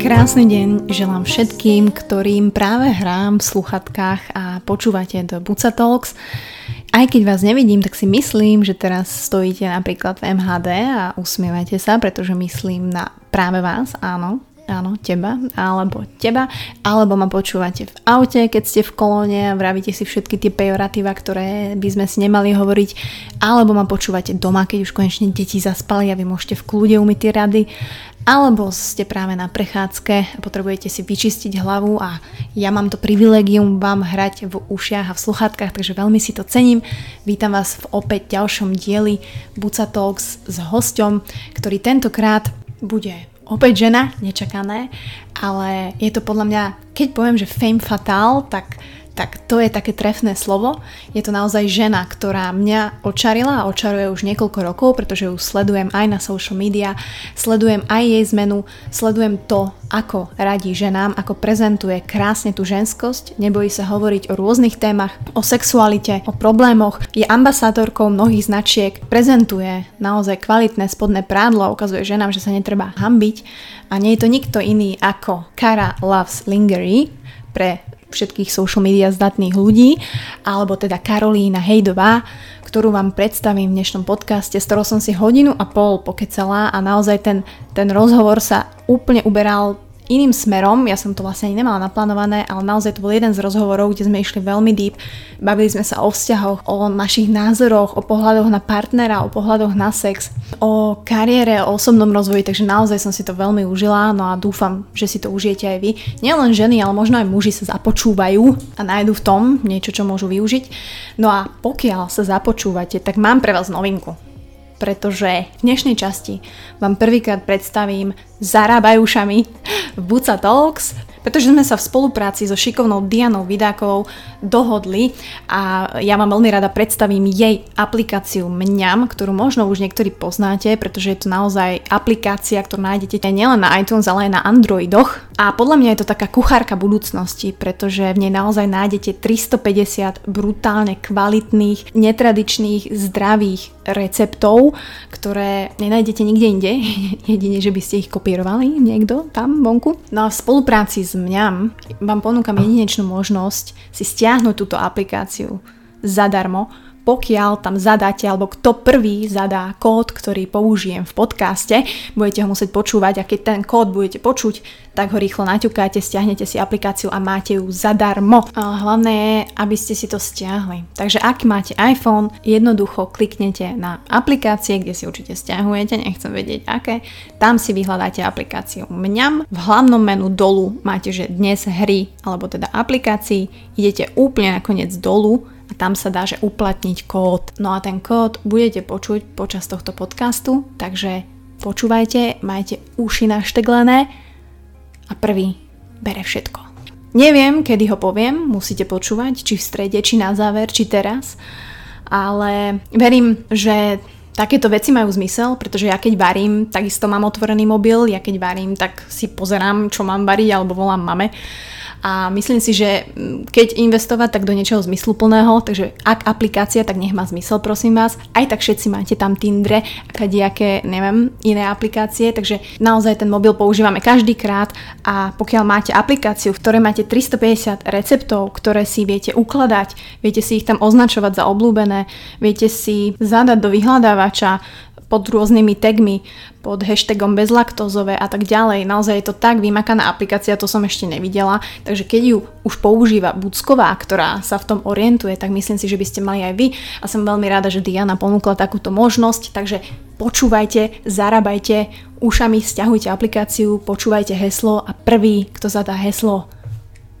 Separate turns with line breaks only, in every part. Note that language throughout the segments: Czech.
Krásny deň želám všetkým, ktorým práve hrám v sluchatkách a počúvate do Buca Talks. Aj keď vás nevidím, tak si myslím, že teraz stojíte napríklad v MHD a usmievate sa, pretože myslím na práve vás, áno, áno, teba, alebo teba, alebo ma počúvate v aute, keď ste v kolóne a vravíte si všetky tie pejoratíva, ktoré by sme si nemali hovoriť, alebo ma počúvate doma, keď už konečne deti zaspali a vy môžete v kľude umyť tie rady, alebo ste práve na prechádzke a potrebujete si vyčistiť hlavu a ja mám to privilegium vám hrať v ušiach a v sluchatkách, takže veľmi si to cením. Vítam vás v opäť ďalšom dieli Buca Talks s hosťom, ktorý tentokrát bude opäť žena, nečakané, ale je to podľa mňa, keď poviem, že fame fatal, tak tak to je také trefné slovo. Je to naozaj žena, ktorá mňa očarila a očaruje už niekoľko rokov, pretože ju sledujem aj na social media, sledujem aj jej zmenu, sledujem to, ako radí ženám, ako prezentuje krásne tú ženskosť, nebojí sa hovoriť o rôznych témach, o sexualite, o problémoch, je ambasádorkou mnohých značiek, prezentuje naozaj kvalitné spodné prádlo ukazuje ženám, že sa netreba hambiť. A nie je to nikto iný ako Cara Loves Lingerie pre všetkých social media zdatných ľudí, alebo teda Karolína Hejdová, ktorú vám predstavím v dnešnom podcaste, z ktorého som si hodinu a pol pokecala a naozaj ten, ten rozhovor sa úplne uberal iným smerom, ja som to vlastne ani nemala naplánované, ale naozaj to bol jeden z rozhovorov, kde sme išli veľmi deep, bavili sme sa o vzťahoch, o našich názoroch, o pohľadoch na partnera, o pohľadoch na sex, o kariére, o osobnom rozvoji, takže naozaj som si to veľmi užila, no a dúfam, že si to užijete aj vy. Nielen ženy, ale možno aj muži sa započúvajú a nájdu v tom niečo, čo môžu využiť. No a pokiaľ sa započúvate, tak mám pre vás novinku pretože v dnešnej časti vám prvýkrát predstavím zarábajúšami v Buca Talks, pretože sme sa v spolupráci so šikovnou Dianou Vidákovou dohodli a ja vám veľmi rada predstavím jej aplikáciu Mňam, ktorú možno už niektorí poznáte, pretože je to naozaj aplikácia, ktorú nájdete nielen na iTunes, ale aj na Androidoch. A podľa mňa je to taká kuchárka budúcnosti, pretože v nej naozaj nájdete 350 brutálne kvalitných, netradičných, zdravých receptov, ktoré nenájdete nikde inde, jedine, že by ste ich kopírovali niekto tam vonku. No a v spolupráci s Mňam vám ponúkam jedinečnú možnosť si stiahnuť túto aplikáciu zadarmo, pokiaľ tam zadáte, alebo kto prvý zadá kód, ktorý použijem v podcaste, budete ho musieť počúvať a keď ten kód budete počuť, tak ho rýchlo naťukáte, stiahnete si aplikáciu a máte ju zadarmo. A hlavné je, aby ste si to stiahli. Takže ak máte iPhone, jednoducho kliknete na aplikácie, kde si určite stiahujete, nechcem vedieť aké, tam si vyhľadáte aplikáciu Mňam. V hlavnom menu dolu máte, že dnes hry, alebo teda aplikácií, idete úplne nakoniec dolu a tam sa dá, že uplatniť kód. No a ten kód budete počuť počas tohto podcastu, takže počúvajte, majte uši našteglené a prvý bere všetko. Neviem, kedy ho poviem, musíte počúvať, či v strede, či na záver, či teraz, ale verím, že takéto veci majú zmysel, pretože ja keď varím, takisto mám otvorený mobil, ja keď varím, tak si pozerám, čo mám variť, alebo volám mame a myslím si, že mm, keď investovať, tak do niečoho zmysluplného, takže ak aplikácia, tak nech má zmysel, prosím vás. Aj tak všetci máte tam Tindre a kadejaké, neviem, iné aplikácie, takže naozaj ten mobil používame každý krát a pokiaľ máte aplikáciu, v ktorej máte 350 receptov, ktoré si viete ukladať, viete si ich tam označovať za obľúbené, viete si zadať do vyhľadávača pod rôznymi tagmi, pod hashtagom bezlaktózové a tak ďalej. Naozaj je to tak vymakaná aplikácia, to som ešte nevidela. Takže keď ju už používa Bucková, ktorá sa v tom orientuje, tak myslím si, že by ste mali aj vy. A som veľmi rada, že Diana ponúkla takúto možnosť, takže počúvajte, zarábajte, ušami stiahujte aplikáciu, počúvajte heslo a prvý, kto zadá heslo,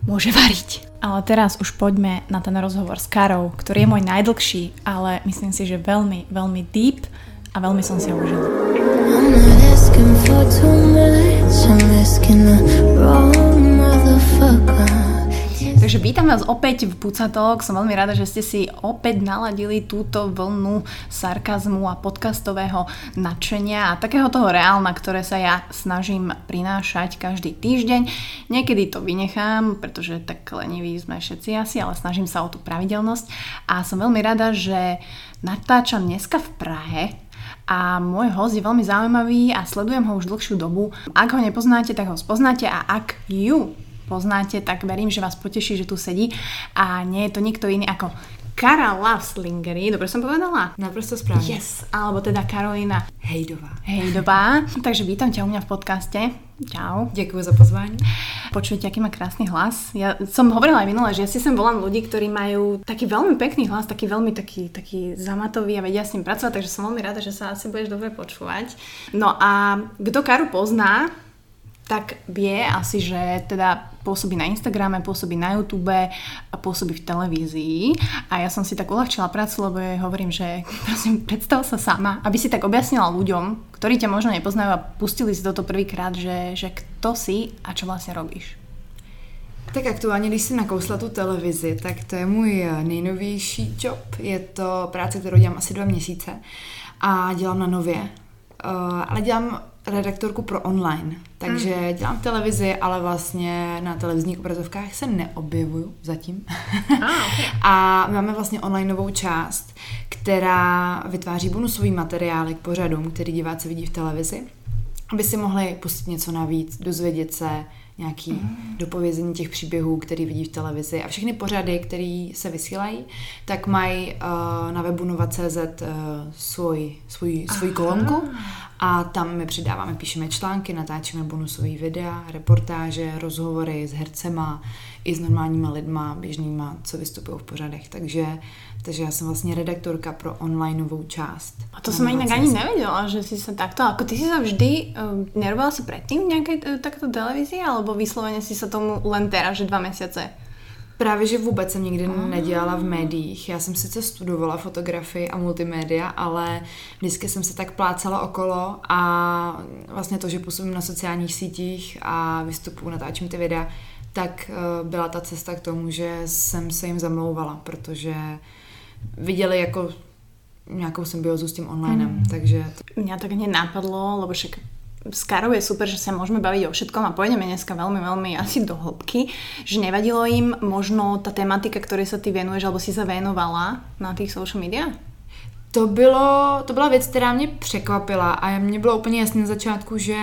môže variť. Ale teraz už poďme na ten rozhovor s Karou, ktorý je môj najdlhší, ale myslím si, že veľmi, veľmi deep a veľmi som si ho užila. Takže vítam vás opäť v Pucatok. Som veľmi rada, že ste si opäť naladili túto vlnu sarkazmu a podcastového nadšenia a takého toho reálna, ktoré sa ja snažím prinášať každý týždeň. Niekedy to vynechám, pretože tak leniví sme všetci asi, ale snažím sa o tú pravidelnosť. A som veľmi rada, že natáčam dneska v Prahe, a môj host je veľmi zaujímavý a sledujem ho už dlhšiu dobu. Ak ho nepoznáte, tak ho spoznáte a ak ju poznáte, tak verím, že vás poteší, že tu sedí a nie je to nikto iný ako Kara Lavslingery, dobre som povedala?
Naprosto správne.
Yes, alebo teda Karolina
Hejdová.
Hejdová. Takže vítam ťa u mňa v podcaste. Čau.
Ďakujem za pozvání.
Počujete, aký má krásny hlas. Ja som hovorila aj minule, že ja si sem volám ľudí, ktorí majú taký veľmi pekný hlas, taký veľmi taký, taký zamatový a vedia s ním pracovať, takže som veľmi rada, že sa asi budeš dobre počúvať. No a kto Karu pozná, tak vie asi, že teda pôsobí na Instagrame, pôsobí na YouTube a pôsobí v televízii. A ja som si tak uľahčila prácu, lebo jej hovorím, že prosím, predstav sa sama, aby si tak objasnila ľuďom, ktorí ťa možno nepoznajú a pustili si toto prvýkrát, že, že kto si a čo vlastne robíš.
Tak aktuálně, když jsem nakousla tu televizi, tak to je můj nejnovější job. Je to práce, kterou dělám asi dva měsíce a dělám na nově. Uh, ale dělám redaktorku pro online. Takže mm. dělám televizi, ale vlastně na televizních obrazovkách se neobjevuju zatím. Ah, okay. a máme vlastně online novou část, která vytváří bonusový materiály k pořadům, který diváci vidí v televizi, aby si mohli pustit něco navíc, dozvědět se nějaký mm. dopovězení těch příběhů, který vidí v televizi. A všechny pořady, které se vysílají, tak mají uh, na webu nova.cz uh, svůj, svůj, svůj kolonku a tam my přidáváme, píšeme články, natáčíme bonusové videa, reportáže, rozhovory s hercema i s normálníma lidma, běžnýma, co vystupují v pořadech. Takže, takže já jsem vlastně redaktorka pro onlineovou část.
A to jsem jinak ani nevěděla, že si se takto, jako ty si se vždy, uh, nerobila si předtím nějaké uh, takto televizi, alebo vysloveně si se tomu len teraz, že dva měsíce?
Právě, že vůbec jsem nikdy oh. nedělala v médiích. Já jsem sice studovala fotografii a multimédia, ale vždycky jsem se tak plácala okolo a vlastně to, že působím na sociálních sítích a vystupuji, natáčím ty videa, tak uh, byla ta cesta k tomu, že jsem se jim zamlouvala, protože viděli jako nějakou symbiozu s tím onlinem, mm. takže...
Mňa tak hneď napadlo, lebo však s Karou je super, že sa môžeme baviť o všetkom a pôjdeme dneska veľmi, veľmi asi do hĺbky, že nevadilo im možno ta tematika, ktorej sa ty venuješ, alebo si sa venovala na tých social media?
To, bylo, to byla věc, která mě překvapila a mě bylo úplně jasné na začátku, že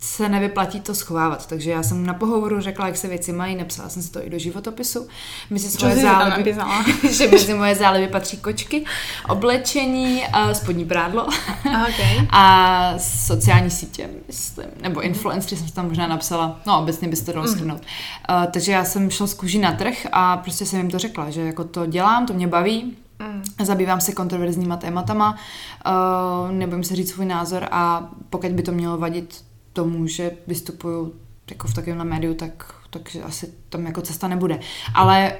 se nevyplatí to schovávat. Takže já jsem na pohovoru řekla, jak se věci mají, napsala jsem si to i do životopisu. Mezi svoje záliby, že mezi moje záliby patří kočky, oblečení, a spodní prádlo okay. a sociální sítě, myslím, nebo influencery jsem tam možná napsala, no obecně byste to dalo mm. Uh, takže já jsem šla z kůží na trh a prostě jsem jim to řekla, že jako to dělám, to mě baví, Mm. Zabývám se kontroverzníma tématama, uh, nebojím se říct svůj názor a pokud by to mělo vadit tomu, že vystupuju jako v takovémhle médiu, tak, takže asi tam jako cesta nebude. Ale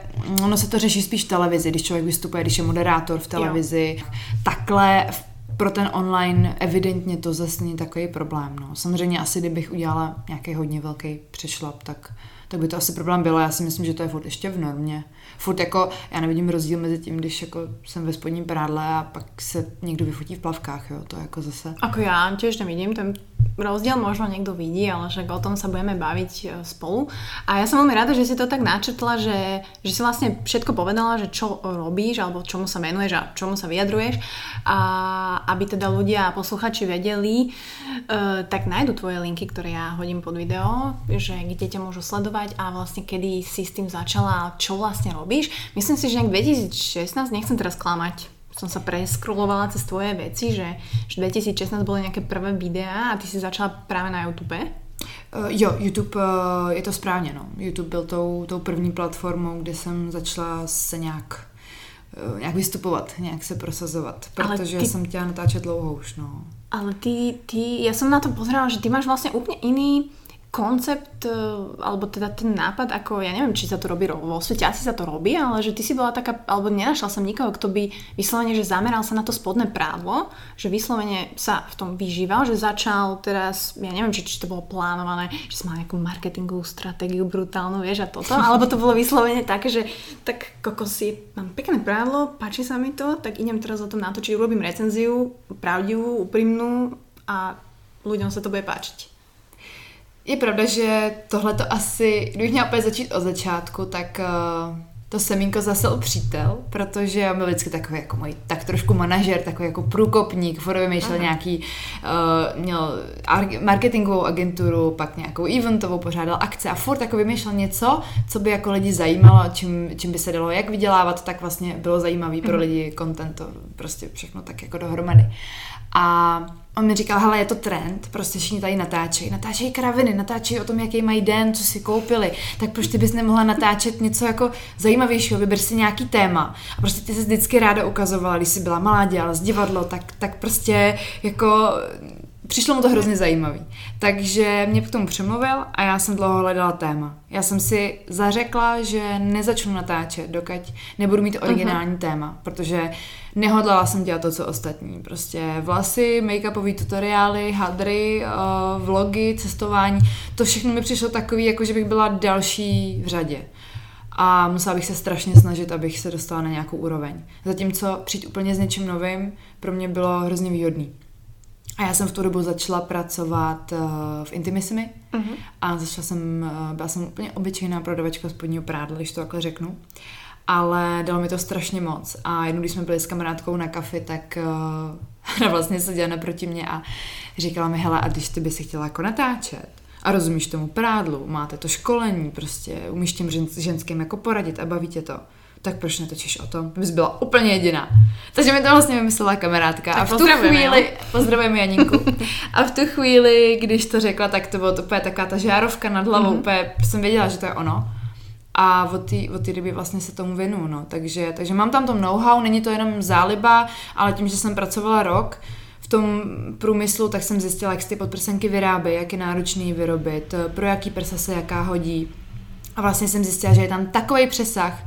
ono se to řeší spíš v televizi, když člověk vystupuje, když je moderátor v televizi. Jo. Takhle pro ten online evidentně to zase není takový problém. No. Samozřejmě asi, kdybych udělala nějaký hodně velký přešlap, tak, tak by to asi problém bylo. Já si myslím, že to je furt ještě v normě furt jako, já nevidím rozdíl mezi tím, když jako jsem ve spodním prádle a pak se někdo vyfotí v plavkách, jo, to jako zase.
Ako já tiež nevidím ten rozdiel, možno někdo vidí, ale však o tom sa budeme baviť e, spolu. A ja som veľmi rada, že si to tak načetla, že, že si vlastne všetko povedala, že čo robíš, alebo čomu sa venuješ a čomu sa vyjadruješ. A aby teda ľudia a posluchači vedeli, uh, tak nájdu tvoje linky, ktoré ja hodím pod video, že kde ťa môžu sledovať a vlastne kedy si s tým začala, čo vlastne robíš. Myslím si, že nejak 2016, nechcem teraz klamať, som sa preskrulovala cez tvoje veci, že, že 2016 boli nejaké prvé videá a ty si začala práve na YouTube.
Uh, jo, YouTube uh, je to správně, no. YouTube byl tou, tou první platformou, kde jsem začala se nějak uh, nějak vystupovat, nějak se prosazovat, protože ty... jsem chtěla natáčet dlouho už, no.
Ale ty, ty, ja som na to pozerala, že ty máš vlastne úplne iný koncept, e, alebo teda ten nápad, ako ja neviem, či sa to robí vo svete, asi sa to robí, ale že ty si bola taká, alebo nenašla som nikoho, kto by vyslovene, že zameral sa na to spodné prádlo, že vyslovene sa v tom vyžíval, že začal teraz, ja neviem, či, či to bolo plánované, že si mal nejakú marketingovú stratégiu brutálnu, vieš, a toto, alebo to bolo vyslovene také, že tak si, mám pekné prádlo, páči sa mi to, tak idem teraz o tom natočiť, urobím recenziu, pravdivú, úprimnú a ľuďom sa to bude páčiť.
Je pravda, že tohle to asi, kdybych měla opět začít od začátku, tak uh, to semínko zasel přítel, protože on byl vždycky takový jako můj, tak trošku manažer, takový jako průkopník, furt vymýšlel Aha. nějaký, uh, měl marketingovou agenturu, pak nějakou eventovou, pořádal akce a furt jako vymýšlel něco, co by jako lidi zajímalo, čím, čím by se dalo jak vydělávat, tak vlastně bylo zajímavý pro mhm. lidi, content, to prostě všechno tak jako dohromady. A on mi říkal, hele, je to trend, prostě všichni tady natáčejí. Natáčejí kraviny, natáčejí o tom, jaký mají den, co si koupili. Tak proč ty bys nemohla natáčet něco jako zajímavějšího, vyber si nějaký téma. A prostě ty se vždycky ráda ukazovala, když jsi byla malá, dělala z divadlo, tak, tak prostě jako přišlo mu to hrozně zajímavý. Takže mě k tomu přemluvil a já jsem dlouho hledala téma. Já jsem si zařekla, že nezačnu natáčet, dokud nebudu mít originální uh-huh. téma, protože nehodlala jsem dělat to, co ostatní. Prostě vlasy, make-upové tutoriály, hadry, uh, vlogy, cestování, to všechno mi přišlo takový, jako že bych byla další v řadě. A musela bych se strašně snažit, abych se dostala na nějakou úroveň. Zatímco přijít úplně s něčím novým pro mě bylo hrozně výhodný. A já jsem v tu dobu začala pracovat uh, v Intimissimi uh-huh. a začala jsem, uh, byla jsem úplně obyčejná prodavačka spodního prádla, když to takhle řeknu. Ale dalo mi to strašně moc. A jednou, když jsme byli s kamarádkou na kafi, tak uh, ona vlastně seděla naproti mě a říkala mi, hele, a když ty by si chtěla jako natáčet, a rozumíš tomu prádlu, máte to školení, prostě umíš těm ženským jako poradit a baví tě to tak proč netočíš o tom? Bys byla úplně jediná. Takže mi to vlastně vymyslela kamarádka. Tak a v tu chvíli, jo? pozdravujeme Janinku. A v tu chvíli, když to řekla, tak to bylo to úplně taková ta žárovka nad hlavou, mm-hmm. úplně jsem věděla, že to je ono. A od té od doby vlastně se tomu věnu, no. Takže, takže mám tam to know-how, není to jenom záliba, ale tím, že jsem pracovala rok, v tom průmyslu, tak jsem zjistila, jak se ty podprsenky vyrábějí, jak je náročný vyrobit, pro jaký prsa se jaká hodí. A vlastně jsem zjistila, že je tam takový přesah,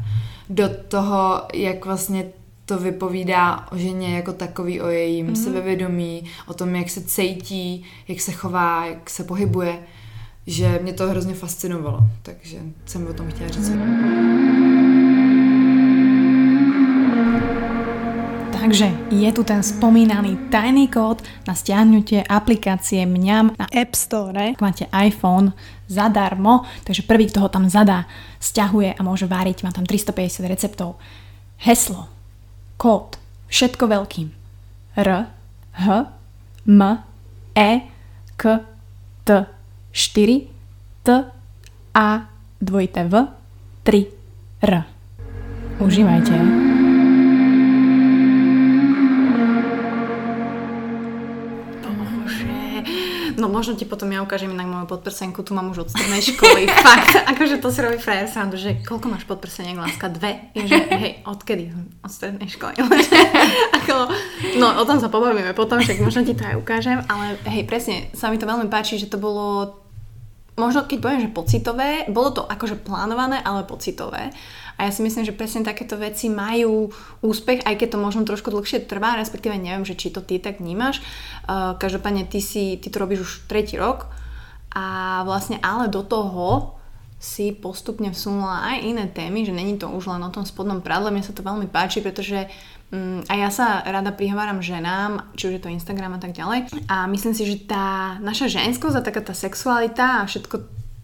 do toho, jak vlastně to vypovídá o ženě jako takový, o jejím mm-hmm. sebevědomí, o tom, jak se cítí, jak se chová, jak se pohybuje, že mě to hrozně fascinovalo, takže jsem o tom chtěla říct.
Takže je tu ten spomínaný tajný kód na stiahnutie aplikácie Mňam na App Store. Ak máte iPhone, zadarmo, takže prvý, kto ho tam zadá, stiahuje a môže váriť, má tam 350 receptov. Heslo, kód, všetko veľkým. R, H, M, E, K, T, 4, T, A, dvojité V, 3, R. Užívajte. No možno ti potom ja ukážem inak moju podprsenku, tu mám už od strednej školy. Fakt, akože to si robí frajer srandu, že koľko máš podprseniek, láska? Dve. Je, že, hej, odkedy? Od strednej školy. Ako, no o tom sa pobavíme potom, však možno ti to aj ukážem, ale hej, presne, sa mi to veľmi páči, že to bolo možno keď poviem, že pocitové, bolo to akože plánované, ale pocitové. A ja si myslím, že presne takéto veci majú úspech, aj keď to možno trošku dlhšie trvá, respektíve neviem, že či to ty tak vnímaš. Uh, každopádne ty, si, ty to robíš už tretí rok a vlastne ale do toho si postupne vsunula aj iné témy, že není to už len o tom spodnom prádle, mne sa to veľmi páči, pretože um, a ja sa rada prihováram ženám, či už je to Instagram a tak ďalej. A myslím si, že tá naša ženskosť a taká tá sexualita a všetko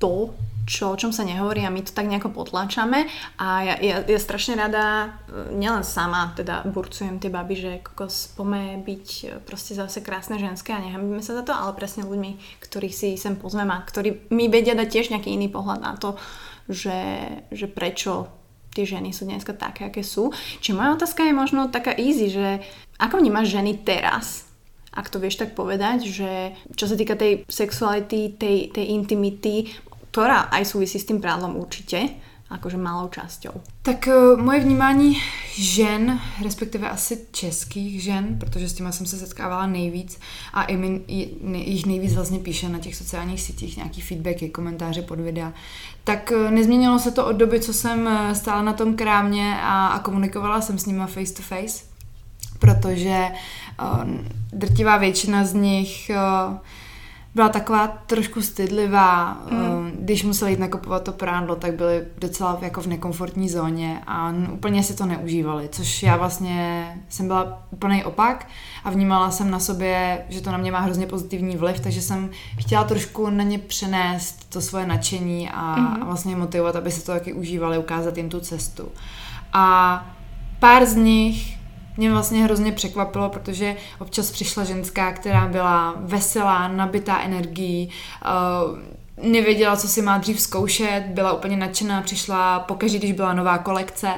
to, čo, o čom sa nehovorí a my to tak nejako potláčame a ja, ja, ja strašne rada, e, nielen sama teda burcujem tie baby, že kokos pome byť e, proste zase krásne ženské a nehambíme sa za to, ale presne ľuďmi, ktorých si sem pozvem a ktorí mi vedia dať tiež nejaký iný pohľad na to, že, že prečo tie ženy sú dneska také, aké sú. Čiže moja otázka je možno taká easy, že ako vnímaš ženy teraz? ak to vieš tak povedať, že čo sa týka tej sexuality, tej, tej intimity, ktorá aj súvisí s tým prádlom určite, akože malou časťou.
Tak uh, moje vnímání žen, respektive asi českých žen, protože s těma jsem se setkávala nejvíc a i mi, jich nejvíc vlastně píše na těch sociálních sítích nějaký feedbacky, komentáře pod videa, tak uh, nezměnilo se to od doby, co jsem eh, stála na tom krámě a, a komunikovala jsem s nima face to face, protože uh, drtivá většina z nich uh, byla taková trošku stydlivá. Mm. Když museli jít nakupovat to prádlo, tak byli docela jako v nekomfortní zóně a n- úplně si to neužívali, což já vlastně jsem byla úplný opak a vnímala jsem na sobě, že to na mě má hrozně pozitivní vliv, takže jsem chtěla trošku na ně přenést to svoje nadšení a, mm. a vlastně motivovat, aby se to taky užívali, ukázat jim tu cestu. A pár z nich mě vlastně hrozně překvapilo, protože občas přišla ženská, která byla veselá, nabitá energií, uh, nevěděla, co si má dřív zkoušet, byla úplně nadšená, přišla pokaždé, když byla nová kolekce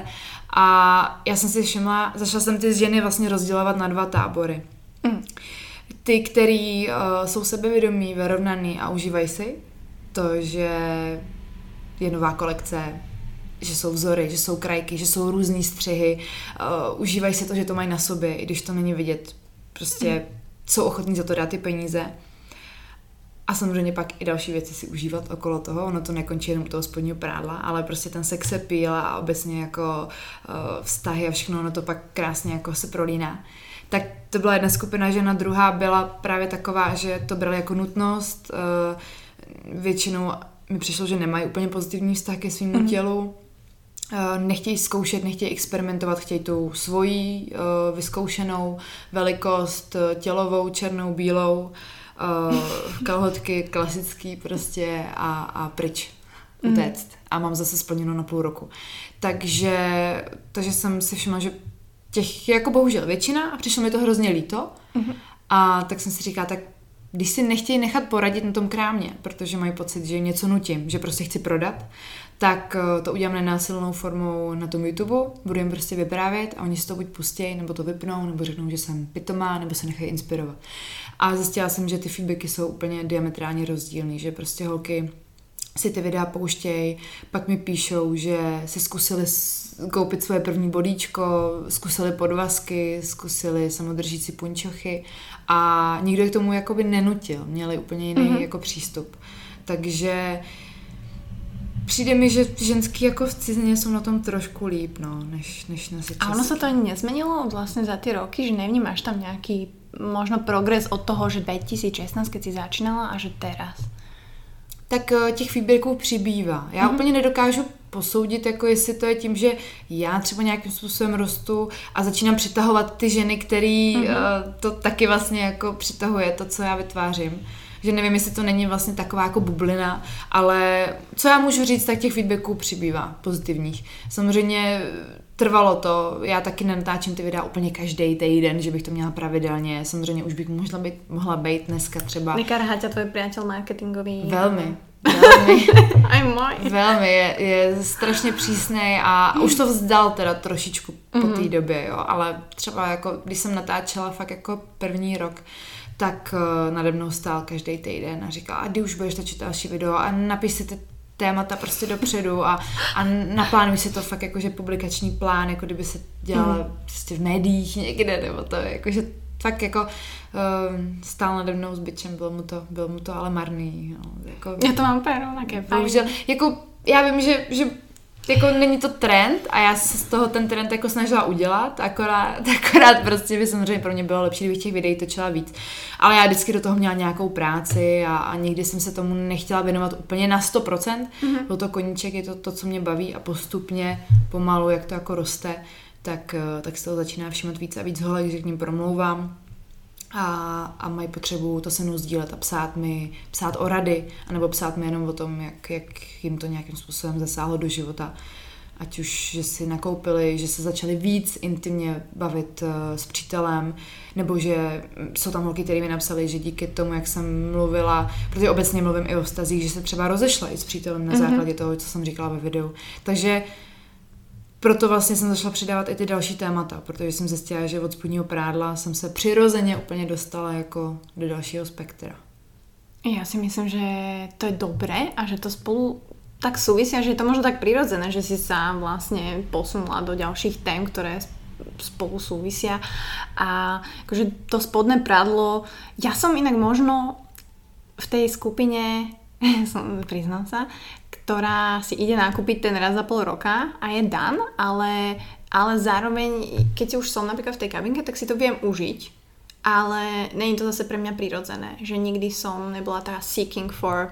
a já jsem si všimla, začala jsem ty ženy vlastně rozdělovat na dva tábory.
Mm.
Ty, který uh, jsou sebevědomí, vyrovnaný a užívají si to, že je nová kolekce, že jsou vzory, že jsou krajky, že jsou různý střihy, uh, užívají si to, že to mají na sobě, i když to není vidět. Prostě mm. jsou ochotní za to dát ty peníze. A samozřejmě pak i další věci si užívat okolo toho. Ono to nekončí jenom u toho spodního prádla, ale prostě ten sex appeal a obecně jako uh, vztahy a všechno, ono to pak krásně jako se prolíná. Tak to byla jedna skupina žena, druhá byla právě taková, že to brali jako nutnost. Uh, většinou mi přišlo, že nemají úplně pozitivní vztah ke svým mm. tělu. Uh, nechtějí zkoušet, nechtějí experimentovat, chtějí tu svoji uh, vyzkoušenou velikost, uh, tělovou, černou, bílou, kalhotky klasický prostě a, a pryč utéct. Mm. A mám zase splněno na půl roku. Takže, takže jsem si všimla, že těch je jako bohužel většina a přišlo mi to hrozně líto. Mm. A tak jsem si říkala, tak když si nechtějí nechat poradit na tom krámě, protože mají pocit, že něco nutím, že prostě chci prodat, tak eh, to udělám nenásilnou formou na tom YouTube, budu jim prostě vyprávět a oni si to buď pustí, nebo to vypnou, nebo řeknou, že jsem pitomá, nebo se nechají inspirovat. A zjistila jsem, že ty feedbacky jsou úplně diametrálně rozdílný, že prostě holky si ty videa pouštějí, pak mi píšou, že si zkusili koupit svoje první bodíčko, zkusili podvazky, zkusili samodržící punčochy a nikdo je k tomu jakoby nenutil, měli úplně jiný mm-hmm. jako přístup. Takže přijde mi, že ženský jako v cizině jsou na tom trošku líp, no, než, než na
A ono se to ani nezmenilo vlastně za ty roky, že nevnímáš tam nějaký možno progres od toho, že 2016, keď si začínala a že teraz?
tak eh, těch feedbacků přibývá. Já mm-hmm. úplně nedokážu posoudit, jako jestli to je tím, že já třeba nějakým způsobem rostu a začínám přitahovat ty ženy, který mm-hmm. to taky vlastně jako přitahuje, to, co já vytvářím. Že nevím, jestli to není vlastně taková jako bublina, ale co já můžu říct, tak těch feedbacků přibývá pozitivních. Samozřejmě trvalo to, já taky nenatáčím ty videa úplně každý týden, že bych to měla pravidelně, samozřejmě už bych mohla být, mohla být dneska třeba.
Vykarhá tě tvoj přítel marketingový.
Velmi. Velmi.
Aj můj.
Velmi, je, je strašně přísný a už to vzdal teda trošičku po té
Mhm.
době, jo, ale třeba jako, když jsem natáčela fakt jako první rok, tak uh, nade mnou stál každý týden a říkal, a kdy už budeš točit další video a napiš si ty témata prostě dopředu a, a naplánuj si to fakt jakože publikační plán, jako kdyby se dělala mm. prostě v médiích někde, nebo to jakože fakt jako um, stál nade mnou s bičem, bylo mu to, bylo mu to ale marný. No, jako,
Já to mám úplně rovnaké.
bohužel, jako já vím, že, že jako není to trend a já se z toho ten trend jako snažila udělat, akorát, akorát prostě by samozřejmě pro mě bylo lepší, kdybych těch videí točila víc. Ale já vždycky do toho měla nějakou práci a, a nikdy jsem se tomu nechtěla věnovat úplně na 100%. Mm-hmm. Byl to koníček, je to to, co mě baví a postupně, pomalu, jak to jako roste, tak, eh, tak se toho začíná všímat víc a víc holek, že k ním promlouvám a, a mají potřebu to se mnou sdílet a psát mi, psát o rady, anebo psát mi jenom o tom, jak, jak jim to nějakým způsobem zasáhlo do života. Ať už, že si nakoupili, že se začali víc intimně bavit uh, s přítelem, nebo že jsou tam holky, které mi napsali, že díky tomu, jak jsem mluvila, protože obecně mluvím i o vztazích, že se třeba rozešla i s přítelem na
Mhm.
základě toho, co jsem říkala ve videu. Takže proto vlastně jsem začala přidávat i ty další témata, protože jsem zjistila, že od spodního prádla jsem se přirozeně úplně dostala jako do dalšího spektra.
Ja si myslím, že to je dobré a že to spolu tak súvisia, že je to možno tak prirodzené, že si sa vlastne posunula do ďalších tém, ktoré spolu súvisia a akože to spodné prádlo, ja som inak možno v tej skupine, som, priznám sa, ktorá si ide nakúpiť ten raz za pol roka a je dan, ale, ale zároveň, keď už som napríklad v tej kabinke, tak si to viem užiť ale není to zase pre mňa prirodzené, že nikdy som nebola tá seeking for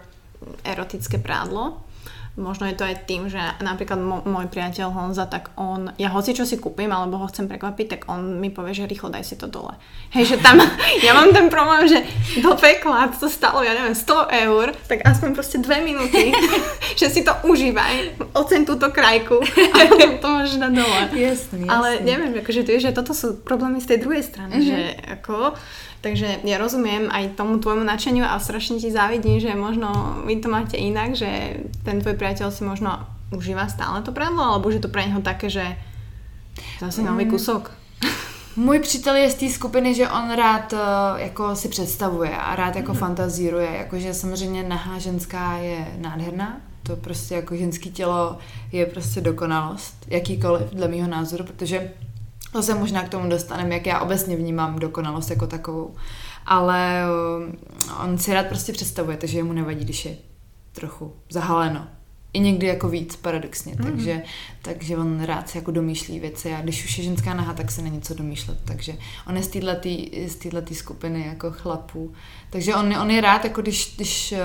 erotické prádlo Možno je to aj tým, že napríklad môj priateľ Honza, tak on, ja hoci čo si kúpim, alebo ho chcem prekvapiť, tak on mi povie, že rýchlo daj si to dole. Hej, že tam, ja mám ten problém, že do pekla to stalo, ja neviem, 100 eur, tak aspoň proste dve minúty, že si to užívaj, ocen túto krajku a potom to môžeš dať dole.
Jasný, jasný.
Ale neviem, akože ty, že toto sú problémy z tej druhej strany, mm-hmm. že ako Takže ja rozumiem aj tomu tvojmu nadšeniu a strašne ti závidím, že možno vy to máte inak, že ten tvoj priateľ si možno užíva stále to prádlo, alebo že to pre něho také, že zase nový mm. kusok.
Můj přítel je z té skupiny, že on rád uh, jako si představuje a rád jako mm. fantazíruje, jakože samozřejmě nahá ženská je nádherná, to prostě jako ženský tělo je prostě dokonalost, jakýkoliv dle mýho názoru, protože to se možná k tomu dostaneme, jak já obecně vnímám dokonalost jako takovou. Ale uh, on si rád prostě představuje, takže mu nevadí, když je trochu zahaleno. I někdy jako víc, paradoxně. Mm. Takže, takže on rád si jako domýšlí věci a když už je ženská naha, tak se na něco domýšlet. Takže on je z této skupiny jako chlapů. Takže on, on je rád, jako když, když uh,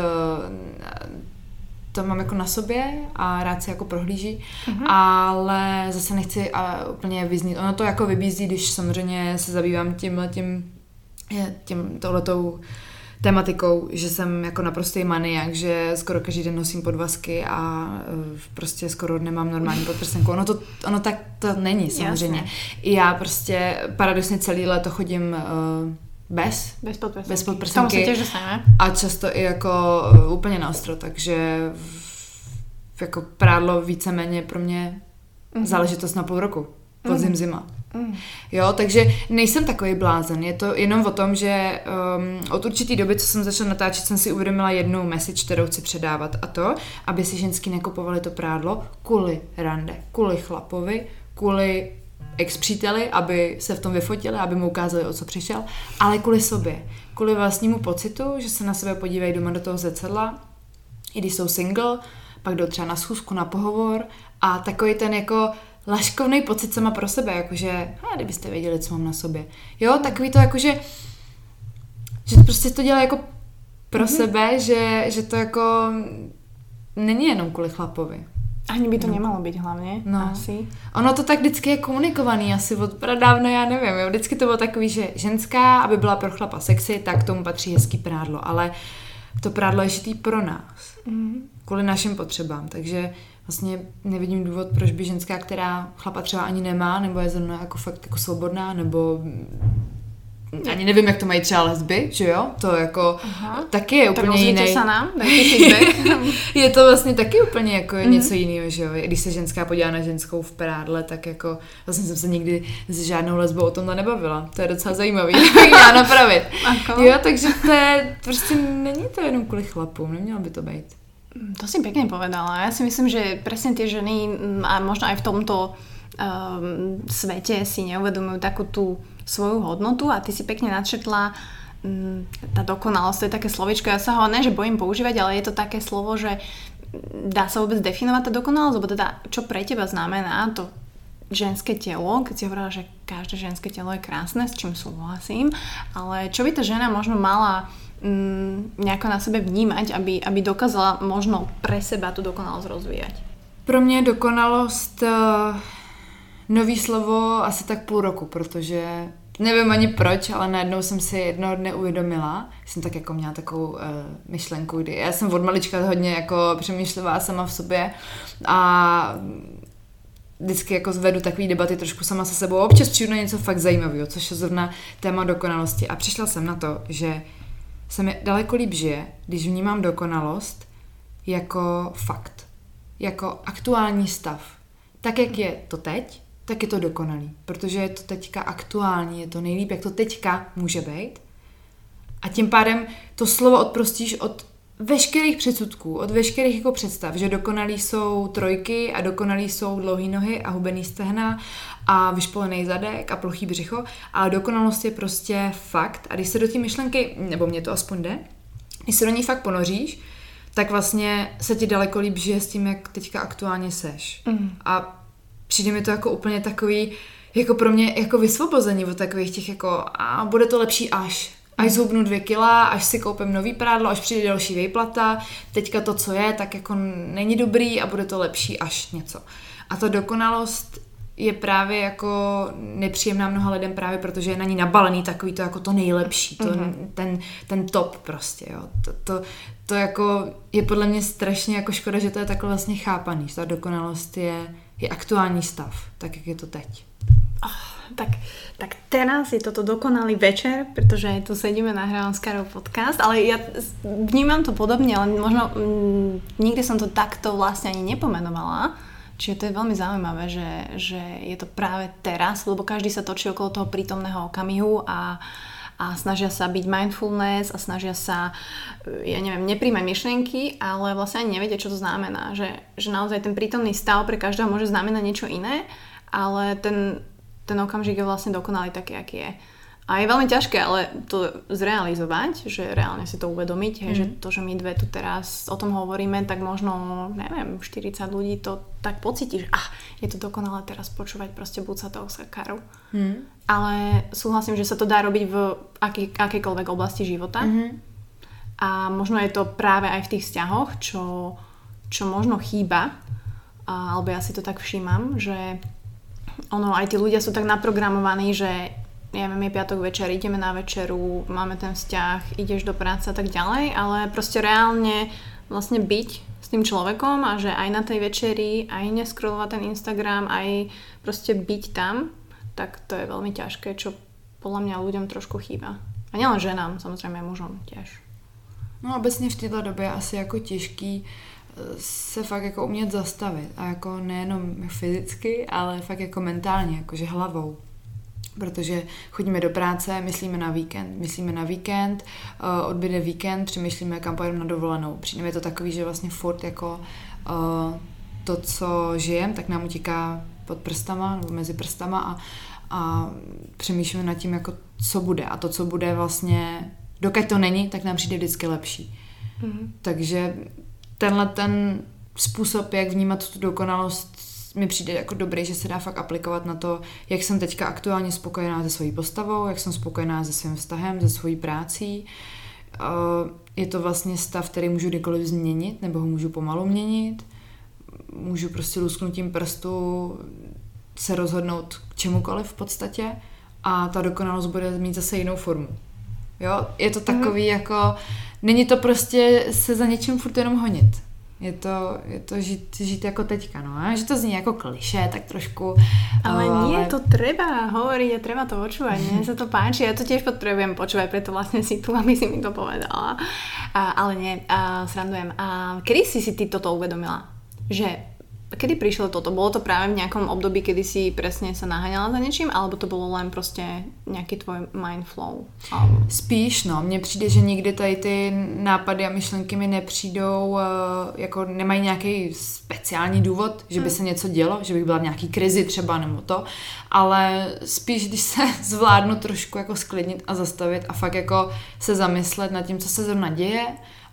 to mám jako na sobě a rád si jako prohlíží, mm-hmm. ale zase nechci a úplně vyznít. Ono to jako vybízí, když samozřejmě se zabývám tím letím, tím tohletou tematikou, že jsem jako naprostý maniak, že skoro každý den nosím podvazky a e, prostě skoro nemám normální podprsenku. Ono to, ono tak to není samozřejmě. Jasně. I já prostě paradoxně celý léto chodím uh, bez.
Bez podprsenky.
Bez podprsenky.
Tomu se
A často i jako úplně na ostro, takže v, jako prádlo víceméně pro mě mm-hmm. záležitost na půl roku. Podzim, mm-hmm. zima. Mm. Jo, takže nejsem takový blázen. Je to jenom o tom, že um, od určitý doby, co jsem začala natáčet, jsem si uvědomila jednu message, kterou chci předávat. A to, aby si ženský nekupovali to prádlo kvůli rande, kvůli chlapovi, kvůli ex-příteli, aby se v tom vyfotili, aby mu ukázali, o co přišel, ale kvůli sobě. Kvůli vlastnímu pocitu, že se na sebe podívají doma do toho zrcadla, i když jsou single, pak jdou třeba na schůzku, na pohovor a takový ten jako laškovný pocit sama pro sebe, jakože, a kdybyste věděli, co mám na sobě. Jo, takový to jakože, že to prostě to dělá jako pro mm-hmm. sebe, že, že to jako není jenom kvůli chlapovi.
Ani by to no. nemalo být hlavně, no. asi.
Ono to tak vždycky je komunikovaný, asi od pradávno, já nevím, jo. Vždycky to bylo takový, že ženská, aby byla pro chlapa sexy, tak tomu patří hezký prádlo, ale to prádlo je šitý pro nás. Mm. Kvůli našim potřebám, takže vlastně nevidím důvod, proč by ženská, která chlapa třeba ani nemá, nebo je zrovna jako fakt jako svobodná, nebo ani nevím, jak to mají třeba lesby, že jo? To jako Aha. taky je úplně tak jiný.
se nám,
je to vlastně taky úplně jako mm-hmm. něco jiného, že jo? Když se ženská podívá na ženskou v perádle, tak jako vlastně jsem se nikdy s žádnou lesbou o tomhle nebavila. To je docela zajímavý, jak já napravit. Ako? Jo, takže to je, prostě není to jenom kvůli chlapům, nemělo by to být.
Mm, to si pekne povedala. Ja si myslím, že presne tie ženy mm, a možno aj v tomto um, svete si neuvedomujú takú tú svoju hodnotu a ty si pekne načetla mm, tá dokonalosť, to je také slovičko, ja sa ho ne, že bojím používať, ale je to také slovo, že dá sa vôbec definovať tá dokonalosť, lebo teda čo pre teba znamená to ženské telo, keď si hovorila, že každé ženské telo je krásne, s čím súhlasím, ale čo by tá žena možno mala mm, nejako na sebe vnímať, aby, aby dokázala možno pre seba tu dokonalosť rozvíjať?
Pro mě dokonalost uh nový slovo asi tak půl roku, protože nevím ani proč, ale najednou jsem si jednoho dne uvědomila, jsem tak jako měla takovou uh, myšlenku, kdy já jsem od malička hodně jako přemýšlivá sama v sobě a vždycky jako zvedu takové debaty trošku sama se sebou. Občas přijdu na něco fakt zajímavého, což je zrovna téma dokonalosti. A přišla jsem na to, že se mi daleko líp žije, když vnímám dokonalost jako fakt, jako aktuální stav. Tak, jak je to teď, tak je to dokonalý, protože je to teďka aktuální, je to nejlíp, jak to teďka může být. A tím pádem to slovo odprostíš od veškerých předsudků, od veškerých jako představ, že dokonalý jsou trojky a dokonalý jsou dlouhý nohy a hubený stehna a vyšpolený zadek a plochý břicho, ale dokonalost je prostě fakt a když se do té myšlenky, nebo mě to aspoň jde, když se do ní fakt ponoříš, tak vlastně se ti daleko líp žije s tím, jak teďka aktuálně seš. Mm. A přijde mi to jako úplně takový, jako pro mě jako vysvobození od takových těch jako a bude to lepší až. Až zhubnu dvě kila, až si koupím nový prádlo, až přijde další výplata, teďka to, co je, tak jako není dobrý a bude to lepší až něco. A ta dokonalost je právě jako nepříjemná mnoha lidem právě protože je na ní nabalený takový to jako to nejlepší, to, mm-hmm. ten, ten top prostě, jo. To, to, to jako je podle mě strašně jako škoda, že to je takhle vlastně chápaný, že ta dokonalost je, je aktuální stav, tak jak je to teď.
Oh, tak, tak teraz je toto dokonalý večer, pretože tu sedíme, nahrávam s Karol podcast, ale ja vnímam to podobne, ale možno mm, nikdy som to takto vlastne ani nepomenovala, Čiže to je veľmi zaujímavé, že, že je to práve teraz, lebo každý sa točí okolo toho prítomného okamihu a, a snažia sa byť mindfulness a snažia sa, ja neviem, nepríjmať myšlienky, ale vlastne ani neviete, čo to znamená. Že, že naozaj ten prítomný stav pre každého môže znamenať niečo iné, ale ten, ten okamžik je vlastne dokonalý taký, aký je. A je veľmi ťažké ale to zrealizovať, že reálne si to uvedomiť, mm. že to, že my dve tu teraz o tom hovoríme, tak možno, neviem, 40 ľudí to tak pocíti, že ah, je to dokonalé teraz počúvať proste buď sa toho Karu. Mm. Ale súhlasím, že sa to dá robiť v aký, akejkoľvek oblasti života. Mm-hmm. A možno je to práve aj v tých vzťahoch, čo, čo možno chýba, alebo ja si to tak všímam, že ono, aj tí ľudia sú tak naprogramovaní, že ja viem, je piatok večer, ideme na večeru, máme ten vzťah, ideš do práce a tak ďalej, ale proste reálne vlastne byť s tým človekom a že aj na tej večeri, aj neskrolovať ten Instagram, aj proste byť tam, tak to je veľmi ťažké, čo podľa mňa ľuďom trošku chýba. A nielen ženám, samozřejmě mužom těž.
No obecně v této době asi jako těžký eh, se fakt jako umět zastavit a jako nejenom fyzicky, ale fakt jako mentálně, jakože hlavou protože chodíme do práce, myslíme na víkend, myslíme na víkend, uh, odbyde víkend, přemýšlíme, kam pojedeme na dovolenou. Přijde mi to takový, že vlastně furt jako uh, to, co žijem, tak nám utíká pod prstama nebo mezi prstama a, a přemýšlíme nad tím, jako co bude. A to, co bude vlastně, dokud to není, tak nám přijde vždycky lepší. Mm-hmm. Takže tenhle ten způsob, jak vnímat tu dokonalost, mi přijde jako dobrý, že se dá fakt aplikovat na to, jak jsem teďka aktuálně spokojená se svojí postavou, jak jsem spokojená se svým vztahem, se svojí prácí. Je to vlastně stav, který můžu kdykoliv změnit, nebo ho můžu pomalu měnit. Můžu prostě lusknutím prstu se rozhodnout k čemukoliv v podstatě a ta dokonalost bude mít zase jinou formu. Jo, je to takový mm. jako, není to prostě se za něčím furt jenom honit je to, je to žít, žít jako teďka, no. A že to zní jako kliše, tak trošku.
Ale ale... nie, to treba hovoriť a treba to počúvať. Mne sa to páči, ja to tiež potrebujem počúvať, preto vlastne si tu, aby si mi to povedala. A, ale nie, a, srandujem. A kedy si si ty toto uvedomila? Že Kedy prišlo toto? Bolo to práve v nejakom období, kedy si presne sa naháňala za niečím, alebo to bylo len prostě nějaký tvoj mind flow?
Spíš, no. Mně přijde, že nikdy tady ty nápady a myšlenky mi nepřijdou, eh, jako nemají nějaký speciální důvod, že by hmm. se něco dělo, že bych byla v nějaký krizi třeba nebo to, ale spíš, když se zvládnu trošku jako sklidnit a zastavit a fakt jako se zamyslet nad tím, co se zrovna děje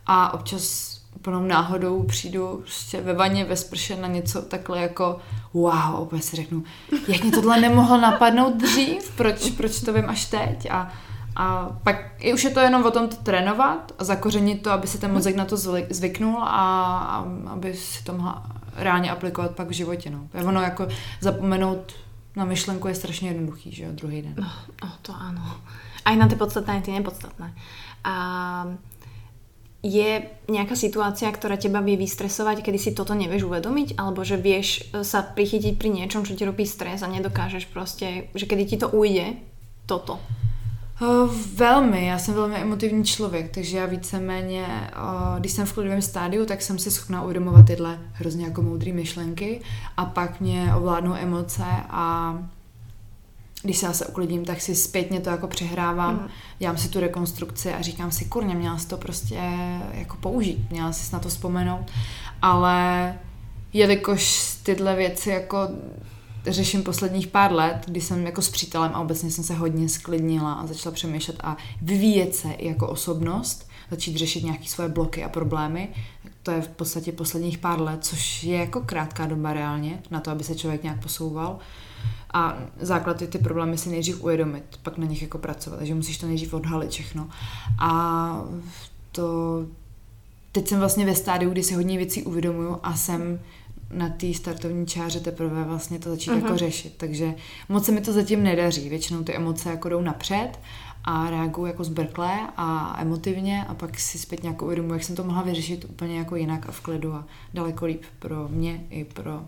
a občas úplnou náhodou přijdu prostě ve vaně, ve sprše na něco takhle jako wow, opět si řeknu, jak mě tohle nemohlo napadnout dřív, proč, proč to vím až teď a, a pak i už je to jenom o tom to trénovat a zakořenit to, aby se ten mozek na to zvyknul a, a aby si to mohla reálně aplikovat pak v životě. No. Ono jako zapomenout na myšlenku je strašně jednoduchý, že jo, druhý den.
No, no to ano. A i na ty podstatné, ty nepodstatné. A je nejaká situácia, ktorá teba vie vystresovať, kedy si toto nevieš uvedomiť, alebo že vieš e, sa prichytiť pri niečom, čo ti robí stres a nedokážeš prostě, že kedy ti to ujde, toto?
Uh, velmi, já jsem velmi emotivní člověk, takže já víceméně, uh, když jsem v klidovém stádiu, tak jsem si schopná uvědomovat tyhle hrozně jako moudré myšlenky a pak mě ovládnou emoce a když se zase uklidím, tak si zpětně to jako přehrávám, mm. dělám si tu rekonstrukci a říkám si, kurně, měla jsi to prostě jako použít, měla jsi na to vzpomenout, ale jelikož tyhle věci jako řeším posledních pár let, kdy jsem jako s přítelem a obecně jsem se hodně sklidnila a začala přemýšlet a vyvíjet se i jako osobnost, začít řešit nějaké svoje bloky a problémy, to je v podstatě posledních pár let, což je jako krátká doba reálně na to, aby se člověk nějak posouval. A základ je ty problémy si nejdřív uvědomit, pak na nich jako pracovat. Takže musíš to nejdřív odhalit všechno. A to teď jsem vlastně ve stádiu, kdy si hodně věcí uvědomuju a jsem na té startovní čáře teprve vlastně to začít uh-huh. jako řešit. Takže moc se mi to zatím nedaří. Většinou ty emoce jako jdou napřed a reaguju jako zbrkle a emotivně a pak si zpět nějak uvědomuji, jak jsem to mohla vyřešit úplně jako jinak a v klidu a daleko líp pro mě i pro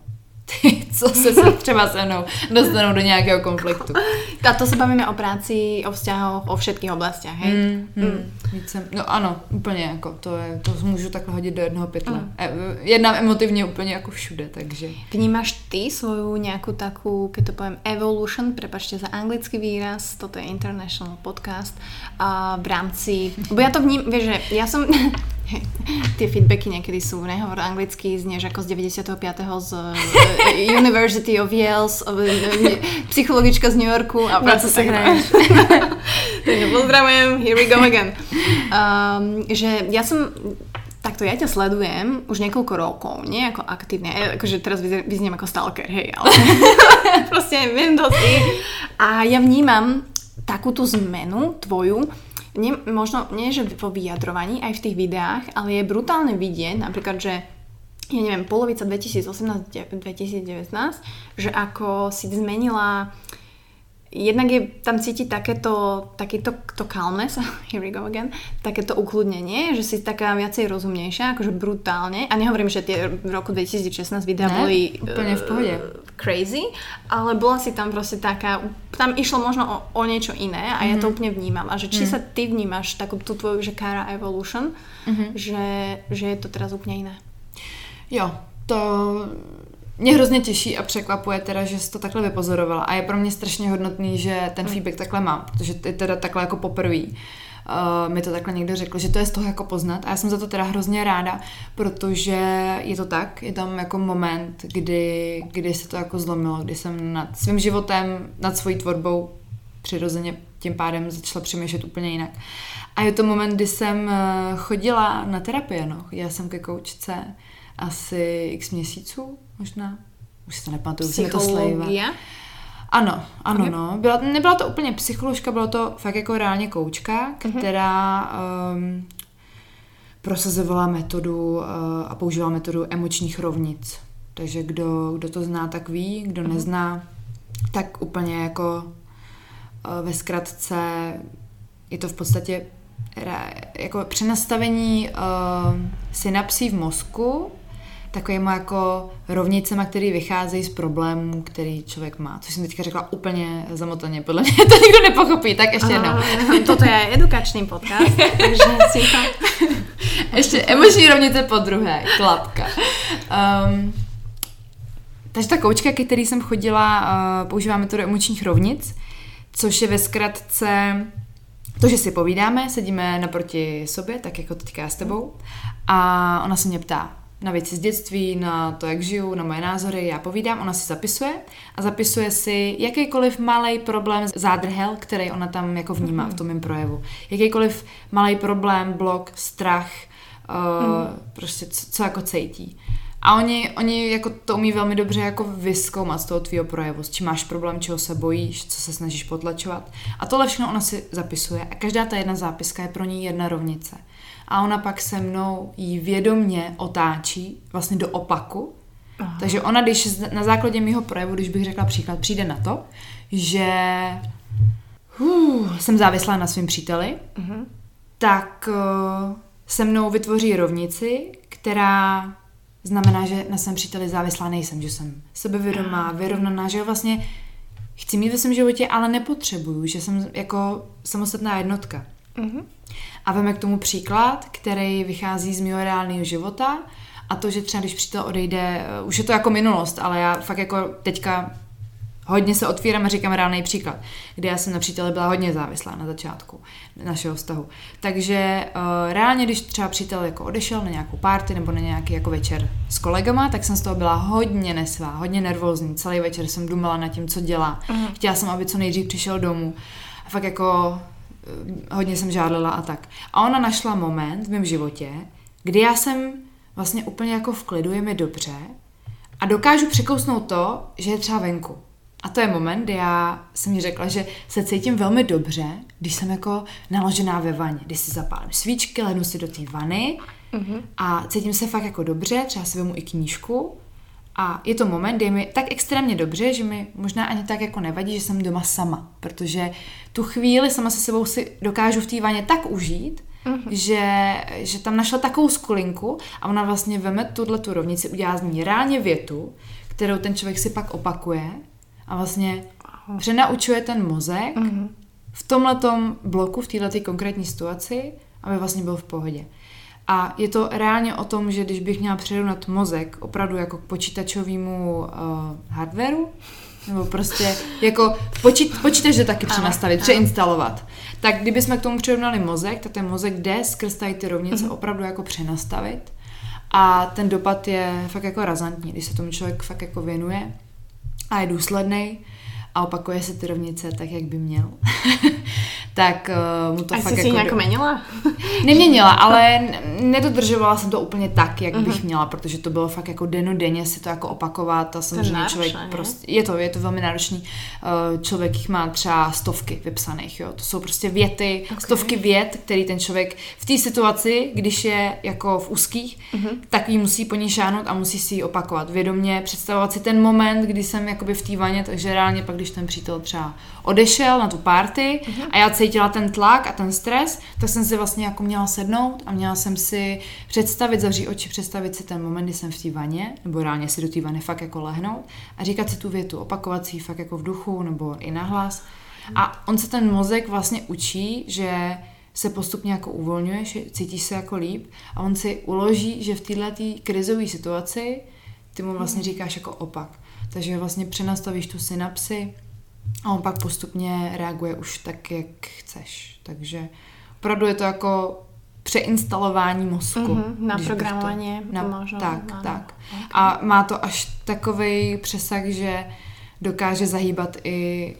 ty, co se třeba se mnou dostanou do nějakého konfliktu.
A to se bavíme o práci, o vzťahoch, o všetkých oblastiach, hej? Mm,
mm, mm. No ano, úplně jako, to, je, to můžu takhle hodit do jednoho pytle. Mm. Jednám emotivně úplně jako všude, takže.
Vnímáš ty svoju nějakou takovou, keď to povím, evolution, prepačte za anglický výraz, toto je international podcast, a v rámci, bo ja to vním, vieš, že ja som, Tie feedbacky niekedy sú, nehovor anglicky, znieš ako z 95. z University of Yale, uh, psychologička z New Yorku a práca sa hraješ. Takže pozdravujem, here we go again. Um, že ja som Takto ja ťa sledujem už niekoľko rokov, nie ako aktívne, e, akože teraz vyzniem ako stalker, hej, ale proste viem dosť. A ja vnímam takú tú zmenu tvoju, nie, možno nie, že vo vyjadrovaní, aj v tých videách, ale je brutálne vidieť, napríklad, že ja neviem, polovica 2018-2019, že ako si zmenila jednak je tam cítiť takéto, takéto to calmness, here we go again, takéto ukludnenie, že si taká viacej rozumnejšia, akože brutálne. A nehovorím, že tie v roku 2016 videá boli
úplne v pohode.
Uh, crazy, ale bola si tam proste taká, tam išlo možno o, o niečo iné a mm-hmm. ja to mhm. úplne vnímam. A že či mm. sa ty vnímaš takú tú tvoju, že Cara Evolution, mm-hmm. že, že je to teraz úplne iné.
Jo, to mě hrozně těší a překvapuje teda, že jsi to takhle vypozorovala a je pro mě strašně hodnotný, že ten mm. feedback takhle mám, protože je teda takhle jako poprvé. Uh, mi to takhle někdo řekl, že to je z toho jako poznat a já jsem za to teda hrozně ráda, protože je to tak, je tam jako moment, kdy, kdy se to jako zlomilo, kdy jsem nad svým životem, nad svojí tvorbou přirozeně tím pádem začala přemýšlet úplně jinak. A je to moment, kdy jsem eh, chodila na terapii, no. Já jsem ke koučce asi x měsíců, možná. Už si to nepamatuju, už se mi to slejva. Ano, ano, okay. no. Byla, nebyla to úplně psycholožka, byla to fakt jako reálně koučka, mhm. která um, prosazovala metodu uh, a používala metodu emočních rovnic. Takže kdo, kdo to zná, tak ví, kdo uh-huh. nezná, tak úplně jako uh, ve zkratce je to v podstatě jako přenastavení uh, synapsí v mozku takovými jako rovnicema, které vycházejí z problémů, který člověk má. Což jsem teďka řekla úplně zamotaně, podle mě to nikdo nepochopí, tak ještě jednou.
Toto je edukační podcast, takže si to...
ještě emoční rovnice po druhé, klapka. Um, takže ta koučka, ke který jsem chodila, uh, používá metodu emočních rovnic, což je ve zkratce to, že si povídáme, sedíme naproti sobě, tak jako teďka s tebou, a ona se mě ptá, na věci z dětství, na to, jak žiju, na moje názory, já povídám, ona si zapisuje a zapisuje si jakýkoliv malý problém, zádrhel, který ona tam jako vnímá v tom mém projevu. Jakýkoliv malý problém, blok, strach, uh, mm. prostě co, co jako cítí. A oni, oni jako to umí velmi dobře jako vyskoumat z toho tvýho projevu, s čím máš problém, čeho se bojíš, co se snažíš potlačovat. A tohle všechno ona si zapisuje a každá ta jedna zápiska je pro ní jedna rovnice a ona pak se mnou jí vědomně otáčí vlastně do opaku. Aha. Takže ona, když na základě mého projevu, když bych řekla příklad, přijde na to, že uh, jsem závislá na svém příteli, uh-huh. tak uh, se mnou vytvoří rovnici, která znamená, že na svém příteli závislá nejsem, že jsem sebevědomá, vyrovnaná, že vlastně chci mít ve svém životě, ale nepotřebuju, že jsem jako samostatná jednotka. Uh-huh. A veme k tomu příklad, který vychází z mého reálného života a to, že třeba když přítel odejde, eh, už je to jako minulost, ale já fakt jako teďka hodně se otvírám a říkám reálný příklad, kdy já jsem na příteli byla hodně závislá na začátku našeho vztahu. Takže uh, reálně, když třeba přítel jako odešel na nějakou party nebo na nějaký jako večer s kolegama, tak jsem z toho byla hodně nesvá, hodně nervózní. Celý večer jsem dumala nad tím, co dělá. Uh-huh. Chtěla jsem, aby co nejdřív přišel domů. A fakt jako hodně jsem žádlila a tak. A ona našla moment v mém životě, kdy já jsem vlastně úplně jako v klidu, je mi dobře a dokážu překousnout to, že je třeba venku. A to je moment, kdy já jsem mi řekla, že se cítím velmi dobře, když jsem jako naložená ve vaně, když si zapálím svíčky, lehnu si do té vany mm-hmm. a cítím se fakt jako dobře, třeba si vemu i knížku a je to moment, kdy je mi tak extrémně dobře, že mi možná ani tak jako nevadí, že jsem doma sama, protože tu chvíli sama se sebou si dokážu v té vaně tak užít, mm-hmm. že, že tam našla takovou skulinku a ona vlastně veme tuhle tu rovnici, udělá z ní reálně větu, kterou ten člověk si pak opakuje a vlastně přenaučuje ten mozek mm-hmm. v tomhletom bloku, v této konkrétní situaci, aby vlastně byl v pohodě. A je to reálně o tom, že když bych měla přirovnat mozek opravdu jako k počítačovému uh, hardwareu, nebo prostě jako počít, počítač jde taky přenastavit, přeinstalovat. Tak kdybychom k tomu přirovnali mozek, tak ten mozek jde skrz tady ty rovnice mm-hmm. opravdu jako přenastavit. A ten dopad je fakt jako razantní, když se tomu člověk fakt jako věnuje a je důsledný a opakuje se ty rovnice tak, jak by měl. tak uh, mu to
a
fakt
jsi
jako...
si nějak měnila?
Neměnila, ale nedodržovala jsem to úplně tak, jak uh-huh. bych mhm. měla, protože to bylo fakt jako denodenně si to jako opakovat a samozřejmě náročné, člověk je? prostě, je to, je to velmi náročný, uh, člověk jich má třeba stovky vypsaných, jo, to jsou prostě věty, okay. stovky vět, který ten člověk v té situaci, když je jako v úzkých, uh-huh. tak jí musí po ní šáhnout a musí si ji opakovat vědomě, představovat si ten moment, kdy jsem jakoby v té vaně, takže reálně pak, když ten přítel třeba odešel na tu party uh-huh. a já cítila ten tlak a ten stres, tak jsem si vlastně jako měla sednout a měla jsem si představit, zavřít oči, představit si ten moment, kdy jsem v té vaně, nebo reálně si do té vany fakt jako lehnout a říkat si tu větu, opakovat si fakt jako v duchu nebo i nahlas. A on se ten mozek vlastně učí, že se postupně jako uvolňuje, cítíš se jako líp a on si uloží, že v této krizové situaci ty mu vlastně říkáš jako opak. Takže vlastně přenastavíš tu synapsi, a on pak postupně reaguje už tak, jak chceš. Takže opravdu je to jako přeinstalování mozku. Mm-hmm,
na programování.
Na, tak, ano. tak. Okay. A má to až takový přesah, že dokáže zahýbat i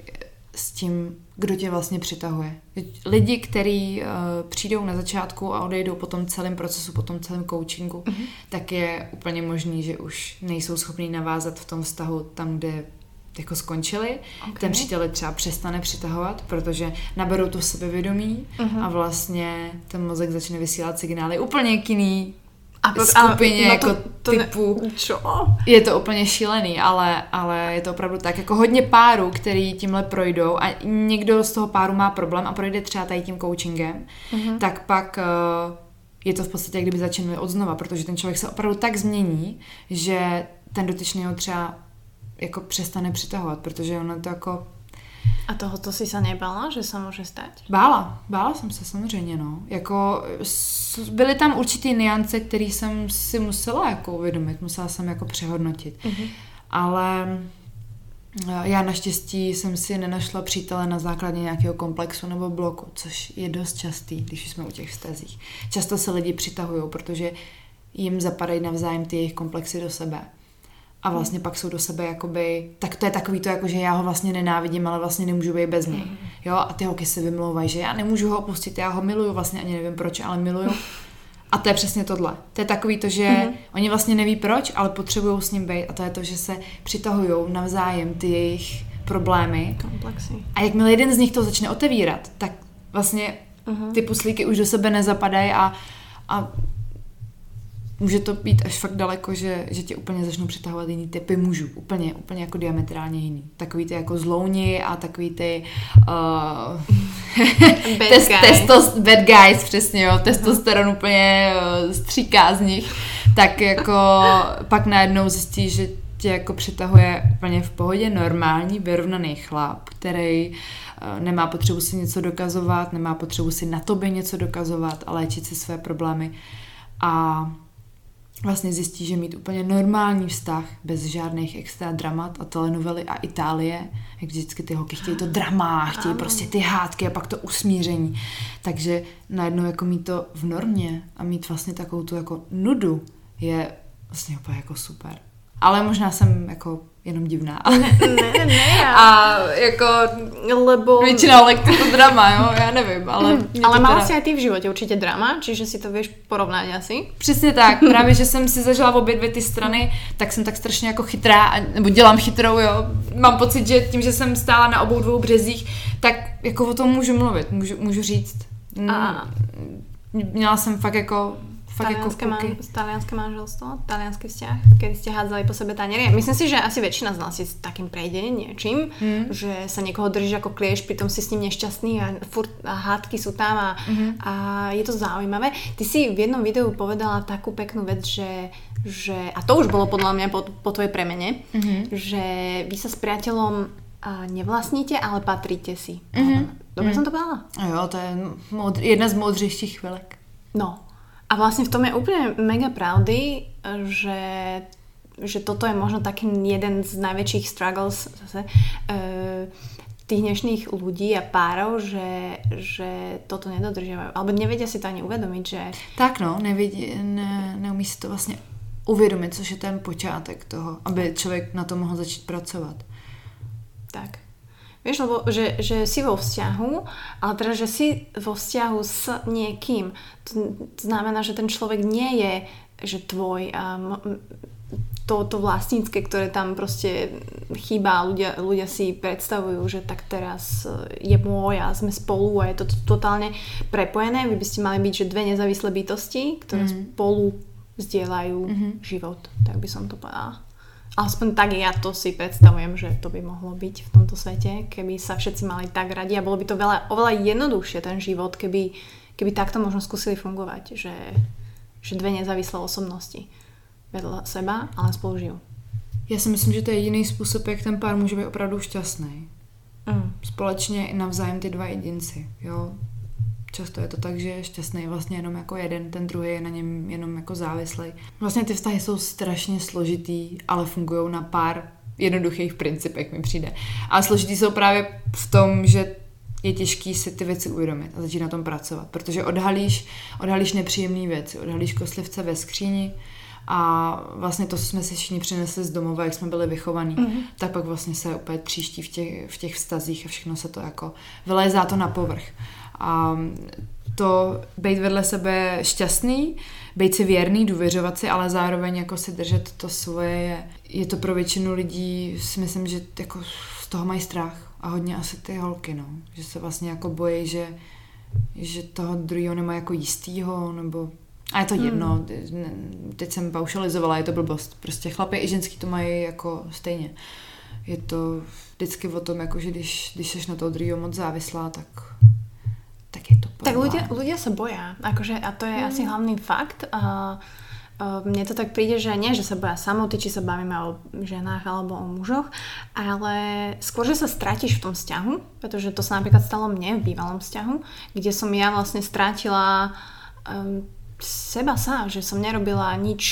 s tím, kdo tě vlastně přitahuje. Lidi, kteří uh, přijdou na začátku a odejdou po tom celém procesu, po tom celém coachingu, mm-hmm. tak je úplně možný, že už nejsou schopní navázat v tom vztahu tam, kde jako skončili, okay. ten přítel třeba přestane přitahovat, protože naberou to sebevědomí uh-huh. a vlastně ten mozek začne vysílat signály úplně k jiný a pro, skupině a jako to, to typu. Ne, čo? Je to úplně šílený, ale, ale je to opravdu tak. Jako hodně párů, který tímhle projdou a někdo z toho páru má problém a projde třeba tady tím coachingem, uh-huh. tak pak uh, je to v podstatě, kdyby začínali od znova, protože ten člověk se opravdu tak změní, že ten dotyčný ho třeba jako přestane přitahovat, protože ono to jako...
A tohoto si se nebála, že se může stát?
Bála, bála jsem se samozřejmě, no. Jako byly tam určitý niance, které jsem si musela jako uvědomit, musela jsem jako přehodnotit. Mm-hmm. Ale eh, já naštěstí jsem si nenašla přítele na základě nějakého komplexu nebo bloku, což je dost častý, když jsme u těch vztazích. Často se lidi přitahují, protože jim zapadají navzájem ty jejich komplexy do sebe a vlastně pak jsou do sebe jakoby, tak to je takový to, jako že já ho vlastně nenávidím, ale vlastně nemůžu být bez něj. Jo, a ty holky se vymlouvají, že já nemůžu ho opustit, já ho miluju, vlastně ani nevím proč, ale miluju. A to je přesně tohle. To je takový to, že mm-hmm. oni vlastně neví proč, ale potřebují s ním být a to je to, že se přitahují navzájem ty jejich problémy.
Komplexy.
A jakmile jeden z nich to začne otevírat, tak vlastně uh-huh. ty puslíky už do sebe nezapadají a, a může to být až fakt daleko, že, že tě úplně začnou přitahovat jiný typy mužů. Úplně, úplně jako diametrálně jiný. Takový ty jako zlouni a takový ty uh,
bad, test,
testos, bad guys, přesně jo, testosteron uh-huh. úplně uh, stříká z nich. Tak jako pak najednou zjistíš, že tě jako přitahuje úplně v pohodě normální, vyrovnaný chlap, který uh, nemá potřebu si něco dokazovat, nemá potřebu si na tobě něco dokazovat a léčit si své problémy. A vlastně zjistí, že mít úplně normální vztah bez žádných extra dramat a telenovely a Itálie, jak vždycky ty holky chtějí to drama, chtějí prostě ty hádky a pak to usmíření. Takže najednou jako mít to v normě a mít vlastně takovou tu jako nudu je vlastně úplně jako super. Ale možná jsem jako jenom divná.
Ne, ne, ne.
A jako
lebo...
většina lekty to drama, jo, já nevím, ale...
Mm, ale teda... si aj ty v životě určitě drama, čiže si to víš porovnat asi?
Přesně tak, právě, že jsem si zažila v obě dvě ty strany, tak jsem tak strašně jako chytrá, nebo dělám chytrou, jo. Mám pocit, že tím, že jsem stála na obou dvou březích, tak jako o tom můžu mluvit, můžu, můžu říct. A... Měla jsem fakt jako Fakt
talianské,
jako
man, talianské manželstvo, talianský vzťah, kedy ste hádzali po sebe taniery. Myslím si, že asi väčšina z nás si s takým prejde niečím, mm. že sa niekoho drží ako klieš, pritom si s ním nešťastný a, furt, a hádky sú tam a, mm-hmm. a je to zaujímavé. Ty si v jednom videu povedala takú peknú vec, že, že a to už bolo podľa mňa po, po tvojej premene, mm-hmm. že vy sa s priateľom a nevlastníte, ale patríte si. Mm-hmm. Dobre mm. som to povedala?
Jo, to je jedna z moudřejších chvilek.
No, a vlastne v tom je úplne mega pravdy, že, že toto je možno taký jeden z najväčších struggles zase, e, tých dnešných ľudí a párov, že, že toto nedodržiavajú. Alebo nevedia si to ani uvedomiť, že...
Tak no, nevidí, ne, neumí si to vlastně uvědomit, což je ten počátek toho, aby člověk na to mohl začít pracovat.
Tak. Vieš, lebo že, že si vo vzťahu, ale teda, že si vo vzťahu s niekým, to znamená, že ten človek nie je že tvoj a to, to vlastnícke, ktoré tam proste chýba, ľudia, ľudia si predstavujú, že tak teraz je môj a sme spolu a je to totálne prepojené. Vy by ste mali byť, že dve nezávislé bytosti, ktoré mm. spolu zdieľajú mm-hmm. život, tak by som to povedala. Aspoň tak ja to si predstavujem, že to by mohlo byť v tomto svete, keby sa všetci mali tak radi a bolo by to veľa, oveľa jednoduchšie ten život, keby, keby takto možno skúsili fungovať, že, že dve nezávislé osobnosti vedle seba, ale spolu žijú.
Já si myslím, že to je jediný způsob, jak ten pár může být opravdu šťastný. Mm. Společně i navzájem ty dva jedinci. Jo? Často je to tak, že je šťastný vlastně jenom jako jeden, ten druhý je na něm jenom jako závislý. Vlastně ty vztahy jsou strašně složitý, ale fungují na pár jednoduchých principech, mi přijde. A složitý jsou právě v tom, že je těžký si ty věci uvědomit a začít na tom pracovat, protože odhalíš, odhalíš nepříjemné věci, odhalíš koslivce ve skříni a vlastně to, co jsme si všichni přinesli z domova, jak jsme byli vychovaní, mm-hmm. tak pak vlastně se úplně příští v těch, v těch vztazích a všechno se to jako vylézá to na povrch. A to být vedle sebe šťastný, být si věrný, důvěřovat si, ale zároveň jako si držet to svoje je, je to pro většinu lidí, si myslím, že jako z toho mají strach. A hodně asi ty holky, no. Že se vlastně jako bojí, že, že toho druhého nemá jako jistýho, nebo a je to hmm. jedno, teď jsem paušalizovala, je to blbost. Prostě chlapy i ženský to mají jako stejně. Je to vždycky o tom, jako že když, když jsi na toho druhého moc závislá, tak tak je to problém.
Tak ľudia, ľudia sa boja, akože, a to je mm. asi hlavný fakt. Uh, mne to tak príde, že nie, že sa boja samoty, či sa bavíme o ženách alebo o mužoch, ale skôr, že sa stratíš v tom vzťahu, pretože to sa napríklad stalo mne v bývalom vzťahu, kde som ja vlastne strátila um, seba sa, že som nerobila nič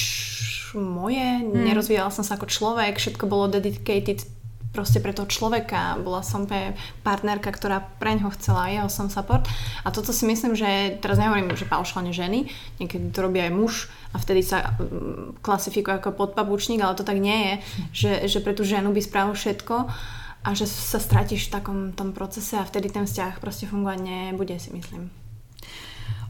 moje, mm. nerozvíjala som sa ako človek, všetko bolo dedicated proste pre toho človeka. Bola som pre partnerka, ktorá pre ňoho chcela jeho som support. A toto si myslím, že teraz nehovorím, že paušálne ženy, niekedy to robí aj muž a vtedy sa mm, klasifikuje ako podpabučník, ale to tak nie je, že, že pre tú ženu by spravil všetko a že sa stratíš v takom tom procese a vtedy ten vzťah prostě fungovat nebude, si myslím.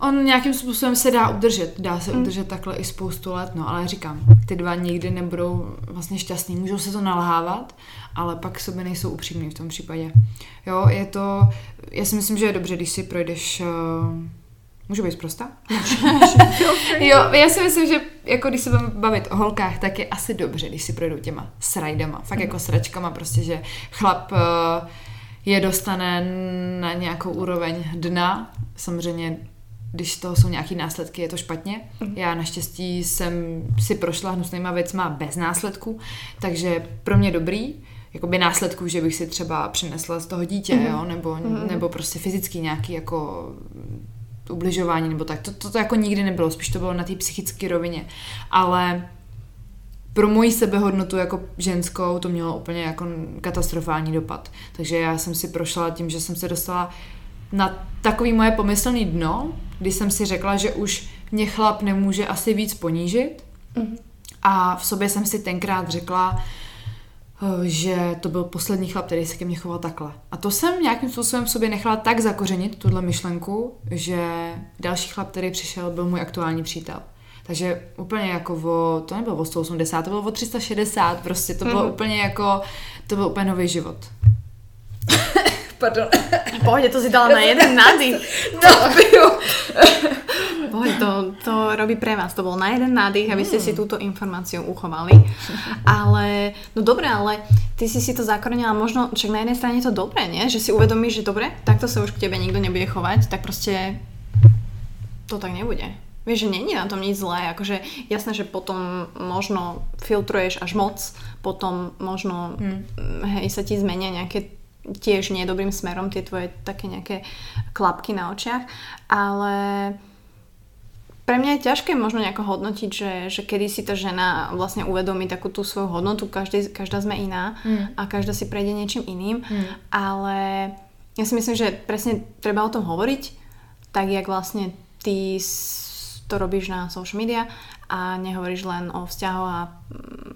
On nějakým způsobem se dá udržet, dá se mm. udržet takhle i spoustu let, no ale říkám, ty dva nikdy nebudou vlastně šťastný, můžou se to nalhávat, ale pak sobě nejsou upřímní v tom případě. Jo, je to, já si myslím, že je dobře, když si projdeš uh, Můžu být zprosta? jo, já si myslím, že jako když se budeme bavit o holkách, tak je asi dobře, když si projdou těma srajdama, fakt mm. jako sračkama, prostě, že chlap uh, je dostane na nějakou úroveň dna, samozřejmě když to jsou nějaký následky, je to špatně. Mm. Já naštěstí jsem si prošla hnusnýma věcma bez následků, takže pro mě dobrý, jakoby následků, že bych si třeba přinesla z toho dítě, mm. jo, nebo, mm. nebo prostě fyzický nějaký jako ubližování, nebo tak. To, to, to jako nikdy nebylo, spíš to bylo na té psychické rovině. Ale pro moji sebehodnotu jako ženskou to mělo úplně jako katastrofální dopad. Takže já jsem si prošla tím, že jsem se dostala na takový moje pomyslný dno, kdy jsem si řekla, že už mě chlap nemůže asi víc ponížit mm-hmm. A v sobě jsem si tenkrát řekla, eh, že to byl poslední chlap, který se ke mně choval takhle. A to jsem nějakým způsobem v sobě nechala tak zakořenit, tuhle myšlenku, že další chlap, který přišel, byl můj aktuální přítel. Takže úplně jako o, to nebylo o 180, to bylo o 360, prostě to bylo mm-hmm. úplně jako, to byl úplně nový život.
Pardon. Pohodě, to si dala na jeden nádych.
No, jo.
Pohodě, to, to robí pre vás. To bol na jeden nádych, aby ste si túto informáciu uchovali. Ale, no dobré, ale ty si si to zakorenila možno, však na jednej strane je to dobré, nie? Že si uvedomíš, že dobre, takto sa už k tebe nikto nebude chovať, tak proste to tak nebude. Vieš, že není na tom nič zlé, akože jasné, že potom možno filtruješ až moc, potom možno hmm. hej, sa ti zmenia nejaké tiež nie dobrým smerom tie tvoje také nejaké klapky na očiach, ale pre mňa je ťažké možno nejako hodnotiť, že, že kedy si tá žena vlastne uvedomí takú tú svoju hodnotu, každý, každá sme iná mm. a každá si prejde niečím iným, mm. ale ja si myslím, že presne treba o tom hovoriť, tak jak vlastne ty to robíš na social media a nehovoríš len o vzťahu a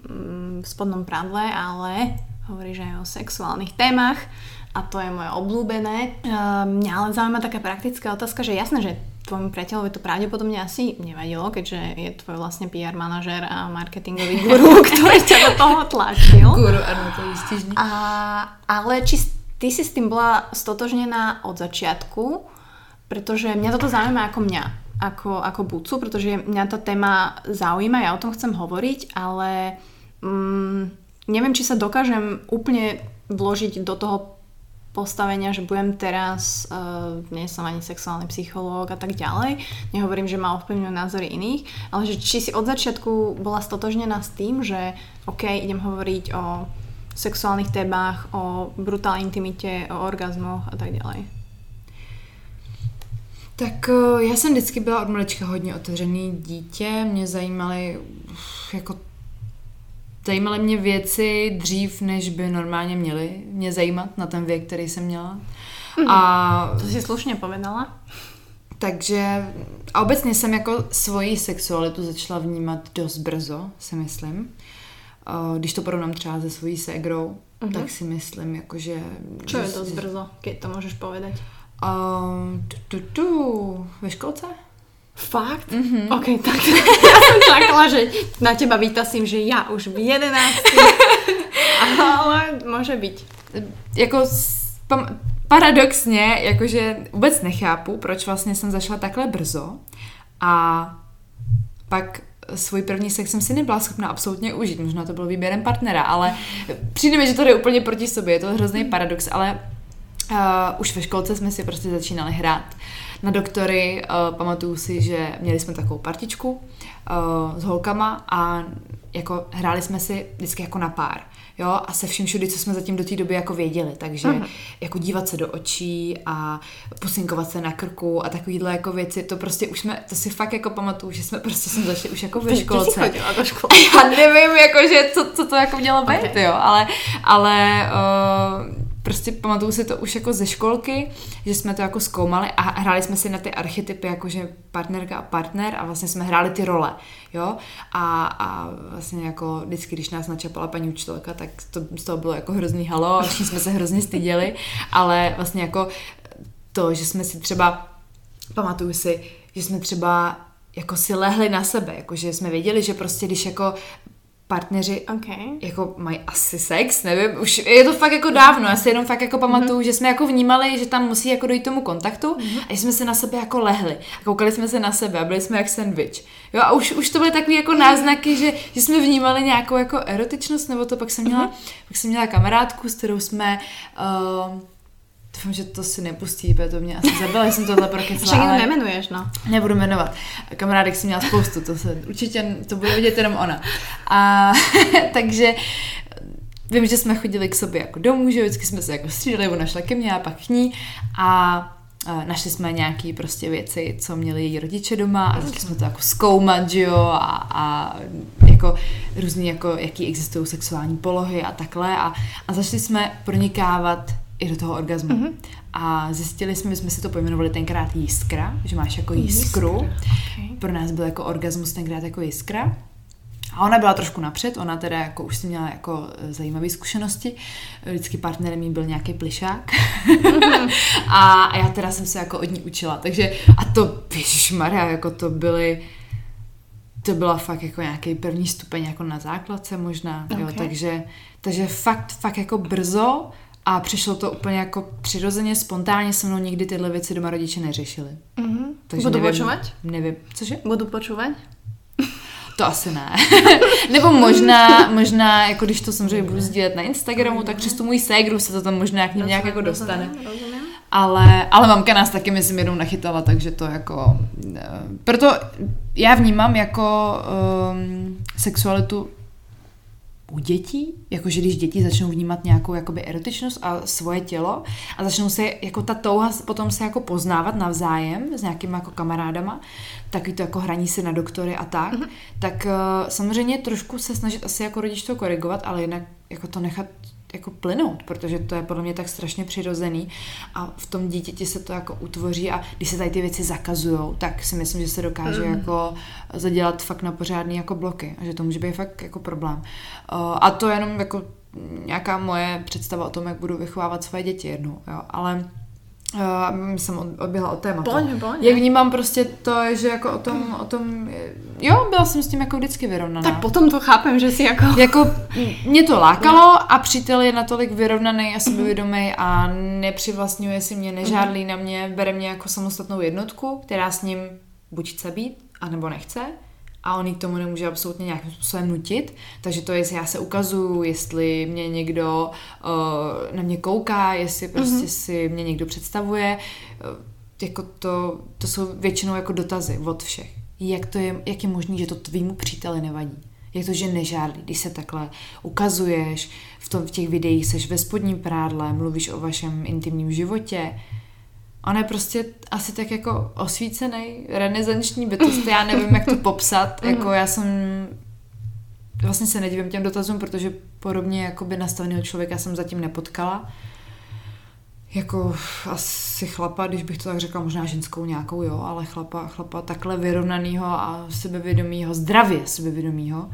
mm, spodnom prádle, ale hovoríš aj o sexuálnych témach a to je moje obľúbené. Uh, mňa ale zaujíma taká praktická otázka, že jasné, že tvojmu priateľovi to pravdepodobne asi nevadilo, keďže je tvoj vlastne PR manažer a marketingový guru, ktorý ťa do toho tlačil.
Guru, áno, to je.
A, ale či ty si s tým bola stotožnená od začiatku, pretože mňa toto zaujíma ako mňa, ako, ako bucu, pretože mňa tá téma zaujíma, ja o tom chcem hovoriť, ale... Mm, neviem, či sa dokážem úplne vložiť do toho postavenia, že budem teraz, uh, nie som ani sexuálny psychológ a tak ďalej, nehovorím, že ma ovplyvňujú názory iných, ale že či si od začiatku bola stotožnená s tým, že OK, idem hovoriť o sexuálnych témach, o brutálnej intimite, o orgazmoch a tak ďalej.
Tak já jsem vždycky byla od malička hodně otevřený dítě, mě zajímaly jako zajímaly mě věci dřív, než by normálně měly mě zajímat na ten věk, který jsem měla.
Mm. A... To si slušně povedala.
Takže a obecně jsem jako svoji sexualitu začala vnímat dost brzo, si myslím. Když to porovnám třeba se svojí ségrou, uh-huh. tak si myslím, jako že...
Čo je dost brzo, keď to můžeš povedať?
Uh, tu, tu, tu, ve školce?
Fakt? Mm-hmm. OK, tak ja som čakala, že na teba vytasím, že ja už v 11. Ale môže byť.
Jako pam, paradoxně, jakože vůbec nechápu, proč vlastně jsem zašla takhle brzo a pak svůj první sex jsem si nebyla schopna absolutně užít. Možná to bylo výběrem partnera, ale přijde mi, že to jde úplně proti sobě. Je to hrozný paradox, ale uh, už ve školce jsme si prostě začínali hrát na doktory. Uh, pamatuju si, že měli jsme takovou partičku uh, s holkama a jako hráli jsme si vždycky jako na pár. Jo, a se vším všudy, co jsme zatím do té doby jako věděli. Takže uh-huh. jako dívat se do očí a pusinkovat se na krku a takovýhle jako věci, to prostě už jsme, to si fakt jako pamatuju, že jsme prostě jsme začali už jako ve školce.
Do školy.
Já nevím, jako, že co, co to jako mělo být, okay. jo, ale, ale uh, prostě pamatuju si to už jako ze školky, že jsme to jako zkoumali a hráli jsme si na ty archetypy, jakože partnerka a partner a vlastně jsme hráli ty role, jo. A, a vlastně jako vždycky, když nás načapala paní učitelka, tak to z toho bylo jako hrozný halo a všichni jsme se hrozně styděli, ale vlastně jako to, že jsme si třeba, pamatuju si, že jsme třeba jako si lehli na sebe, jakože jsme věděli, že prostě když jako partneři
okay.
jako mají asi sex, nevím, už je to fakt jako dávno, já si jenom fakt jako pamatuju, mm-hmm. že jsme jako vnímali, že tam musí jako dojít tomu kontaktu mm-hmm. a jsme se na sebe jako lehli a koukali jsme se na sebe a byli jsme jak sandwich. Jo a už, už to byly takové jako náznaky, že, že jsme vnímali nějakou jako erotičnost, nebo to pak jsem měla, mm-hmm. pak jsem měla kamarádku, s kterou jsme uh, Doufám, že to si nepustí, protože to mě asi zabila, jsem tohle prokecla.
Však ale... nemenuješ, no.
Nebudu jmenovat. Kamarádek si měla spoustu, to se určitě, to bude vidět jenom ona. A takže vím, že jsme chodili k sobě jako domů, že vždycky jsme se jako střídali, ona šla ke mně a pak k ní a našli jsme nějaké prostě věci, co měli její rodiče doma a začali jsme to jako zkoumat, že jo, a, a jako různý, jako jaký existují sexuální polohy a takhle a, a začali jsme pronikávat i do toho orgazmu. Mm-hmm. A zjistili jsme, že jsme si to pojmenovali tenkrát jiskra, že máš jako jiskru. Jiskra. Okay. Pro nás byl jako orgasmus tenkrát jako jiskra. A ona byla trošku napřed, ona teda jako už si měla jako e, zajímavé zkušenosti. Vždycky partnerem jí byl nějaký plišák. a, a já teda jsem se jako od ní učila. Takže a to, Maria, jako to byly to byla fakt jako nějaký první stupeň jako na základce možná, okay. jo, takže, takže fakt, fakt jako brzo a přišlo to úplně jako přirozeně, spontánně se mnou nikdy tyhle věci doma rodiče neřešili.
Mm-hmm. Takže Budu nevím, počúvať?
Nevím, cože?
Budu počúvať?
To asi ne. Nebo možná, možná, jako když to samozřejmě budu sdílet na Instagramu, tak přes tu můj ségru se to tam možná k ním nějak jako dostane. Ale, ale mamka nás taky, myslím, jednou nachytala, takže to jako... Uh, proto já vnímám jako um, sexualitu u dětí, jakože když děti začnou vnímat nějakou jakoby erotičnost a svoje tělo a začnou se jako ta touha potom se jako poznávat navzájem s nějakýma jako kamarádama, taky to jako hraní se na doktory a tak, mm-hmm. tak uh, samozřejmě trošku se snažit asi jako rodič to korigovat, ale jinak jako to nechat jako plynout, protože to je podle mě tak strašně přirozený a v tom dítěti se to jako utvoří a když se tady ty věci zakazují, tak si myslím, že se dokáže mm. jako zadělat fakt na pořádný jako bloky a že to může být fakt jako problém. Uh, a to je jenom jako nějaká moje představa o tom, jak budu vychovávat své děti jednou, jo, ale Uh, jsem odběhla od tématu.
Pojď, pojď.
Jak vnímám prostě to, že jako o tom, o tom, jo, byla jsem s tím jako vždycky vyrovnaná.
Tak potom to chápem, že si jako...
Jako mě to lákalo a přítel je natolik vyrovnaný a sebevědomý a nepřivlastňuje si mě, nežádlí na mě, bere mě jako samostatnou jednotku, která s ním buď chce být, anebo nechce a on k tomu nemůže absolutně nějakým způsobem nutit. Takže to je, já se ukazuju, jestli mě někdo uh, na mě kouká, jestli prostě mm-hmm. si mě někdo představuje. Uh, jako to, to jsou většinou jako dotazy od všech. Jak, to je, jak je možné, že to tvýmu příteli nevadí? Jak to, že nežádlí, když se takhle ukazuješ, v, tom, v těch videích seš ve spodním prádle, mluvíš o vašem intimním životě, on je prostě asi tak jako osvícený, renesanční bytost, já nevím, jak to popsat, mhm. jako já jsem vlastně se nedivím těm dotazům, protože podobně jakoby nastaveného člověka jsem zatím nepotkala. Jako asi chlapa, když bych to tak řekla, možná ženskou nějakou, jo, ale chlapa, chlapa takhle vyrovnanýho a sebevědomýho, zdravě sebevědomýho,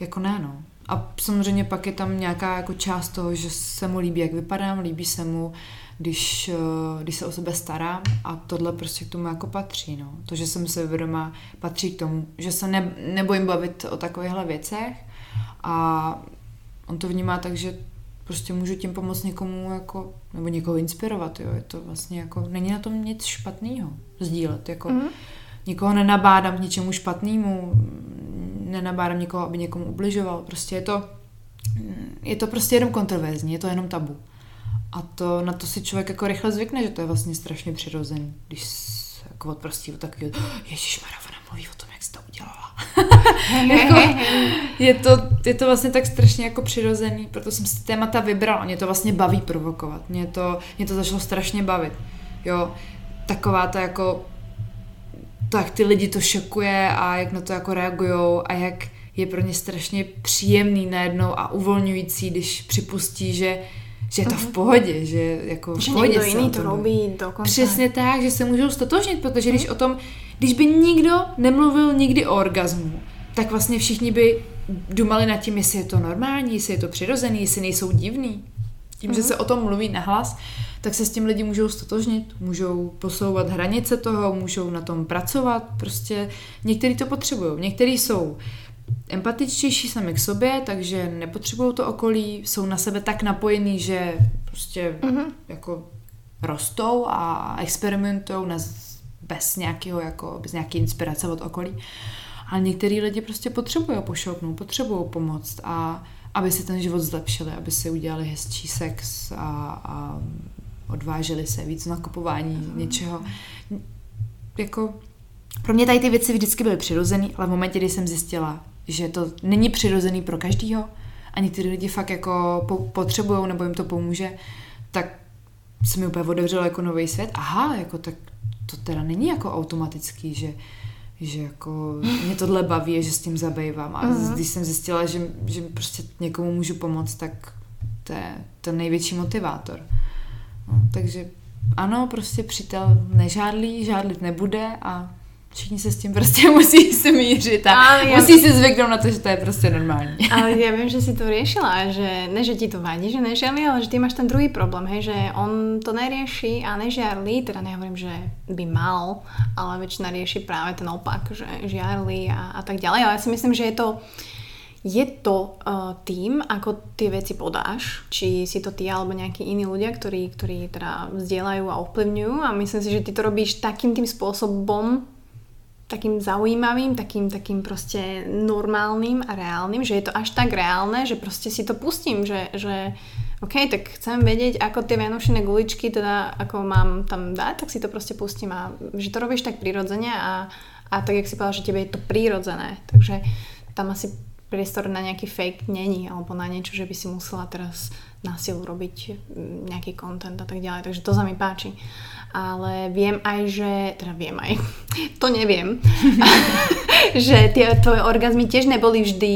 jako ne, no. A samozřejmě pak je tam nějaká jako část toho, že se mu líbí, jak vypadám, líbí se mu, když, eh, když se o sebe starám a tohle prostě k tomu jako patří. No. To, že jsem se vědomá, patří k tomu, že se ne, nebojím bavit o takovýchhle věcech a on to vnímá tak, že prostě můžu tím pomoct někomu jako, nebo někoho inspirovat, jo. Je to vlastně jako, není na tom nic špatného sdílet, jako mm-hmm. nikoho nenabádám k něčemu špatnému, nenabádám někoho, aby někomu ubližoval, prostě je to, je to prostě jenom kontroverzní, je to jenom tabu. A to, na to si člověk jako rychle zvykne, že to je vlastně strašně přirozený, když se jako odprostí od takového, Ježíš Maravana mluví o tom, jak jsi to udělala. jako, je, to, je to vlastně tak strašně jako přirozený, proto jsem si témata vybral. Mě to vlastně baví provokovat. Mě to, mě to začalo strašně bavit. Jo, taková ta jako tak ty lidi to šokuje a jak na to jako reagujou a jak je pro ně strašně příjemný najednou a uvolňující, když připustí, že že je to v mhm. pohodě, že jako v
že
pohodě
někdo jiný to robí dokonce.
Přesně tak, že se můžou stotožnit, protože když o tom, když by nikdo nemluvil nikdy o orgazmu, tak vlastně všichni by dumali nad tím, jestli je to normální, jestli je to přirozený, jestli nejsou divný. Tím, mm-hmm. že mhm. se o tom mluví nahlas, tak se s tím lidi můžou stotožnit, můžou posouvat hranice toho, můžou na tom pracovat, prostě někteří to potřebují, někteří jsou empatičtější sami k sobě, takže nepotřebují to okolí, jsou na sebe tak napojení, že prostě mm-hmm. jako rostou a experimentují bez nějakého jako, bez nějaké inspirace od okolí. Ale některý lidi prostě potřebují pošoupnout, potřebují pomoct a aby si ten život zlepšili, aby si udělali hezčí sex a, a odvážili se víc na kupování mm. něčeho. Jako pro mě tady ty věci vždycky byly přirozený, ale v momentě, kdy jsem zjistila, že to není přirozený pro každýho a někteří lidi fakt jako po, potřebují nebo jim to pomůže, tak se mi úplně otevřelo jako nový svět. Aha, jako tak to teda není jako automatický, že, že jako mě tohle baví, že s tím zabývám. A uh-huh. když jsem zjistila, že, že prostě někomu můžu pomoct, tak to je ten největší motivátor. No, takže ano, prostě přítel nežádlí, žádlit nebude a všichni se s tím prostě musí se mířit a
Ale já-
musí si zvyknout na to, že to je prostě normální.
Ale ja viem, že si to riešila, že ne, že ti to vadí, že nežiarli, ale že ty máš ten druhý problém, hej, že on to nerieši a nežiarli, teda nehovorím, že by mal, ale väčšina rieši práve ten opak, že žiarli a, a tak ďalej. Ale ja si myslím, že je to je to uh, tým, ako tie veci podáš, či si to ty alebo nejakí iní ľudia, ktorí, ktorí teda vzdielajú a ovplyvňujú a myslím si, že ty to robíš takým tým spôsobom, takým zaujímavým, takým, takým proste normálnym a reálnym, že je to až tak reálne, že proste si to pustím, že, že OK, tak chcem vedieť, ako tie vianočné guličky teda, ako mám tam dať, tak si to proste pustím a že to robíš tak prirodzene a, a tak, jak si povedal, že tebe je to prirodzené, takže tam asi priestor na nejaký fake není, alebo na niečo, že by si musela teraz na silu robiť mm, nejaký content a tak ďalej, takže to sa mi páči. Ale viem aj, že, teda viem aj, to neviem, že tie tvoje orgazmy tiež neboli vždy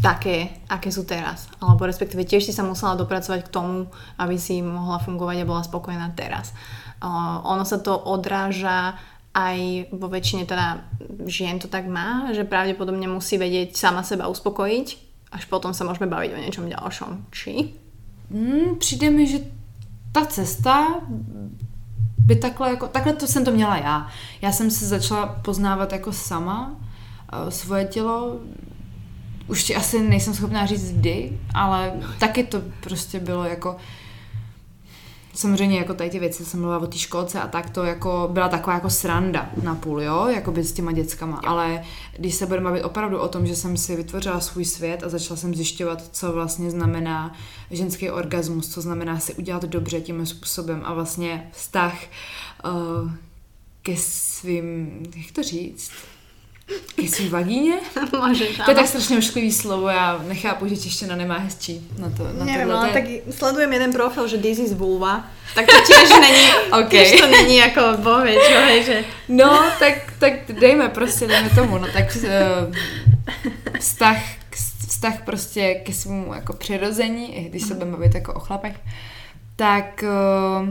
také, aké sú teraz. Alebo respektíve tiež si sa musela dopracovať k tomu, aby si mohla fungovať a bola spokojná teraz. O, ono sa to odráža aj vo väčšine teda žien to tak má, že pravdepodobne musí vedieť sama seba uspokojiť, až potom sa môžeme baviť o niečom ďalšom. Či?
Hmm, přijde mi, že ta cesta by takhle, jako, takhle to jsem to měla já. Já jsem se začala poznávat jako sama eh, svoje tělo. Už ti asi nejsem schopná říct kdy, ale taky to prostě bylo jako samozřejmě jako tady ty věci, jsem mluvila o té školce a tak to jako byla taková jako sranda na půl, jo, jako by s těma dětskama, ale když se budeme bavit opravdu o tom, že jsem si vytvořila svůj svět a začala jsem zjišťovat, co vlastně znamená ženský orgasmus, co znamená si udělat dobře tím způsobem a vlastně vztah uh, ke svým, jak to říct, svým vagíně?
Môžeš,
To je tak strašně ošklivý slovo, já nechápu, že čeština nemá hezčí na to. Na tohle.
ale
je-
tak sledujem jeden profil, že this is vulva, tak to tiež není,
OK.
tiež to není ako bohe, čo hej, že...
No, tak, tak dejme prostě, dejme tomu, no tak uh, vztah, vztah prostě ke svému jako přirození, i když se budeme bavit jako o chlapech, tak uh,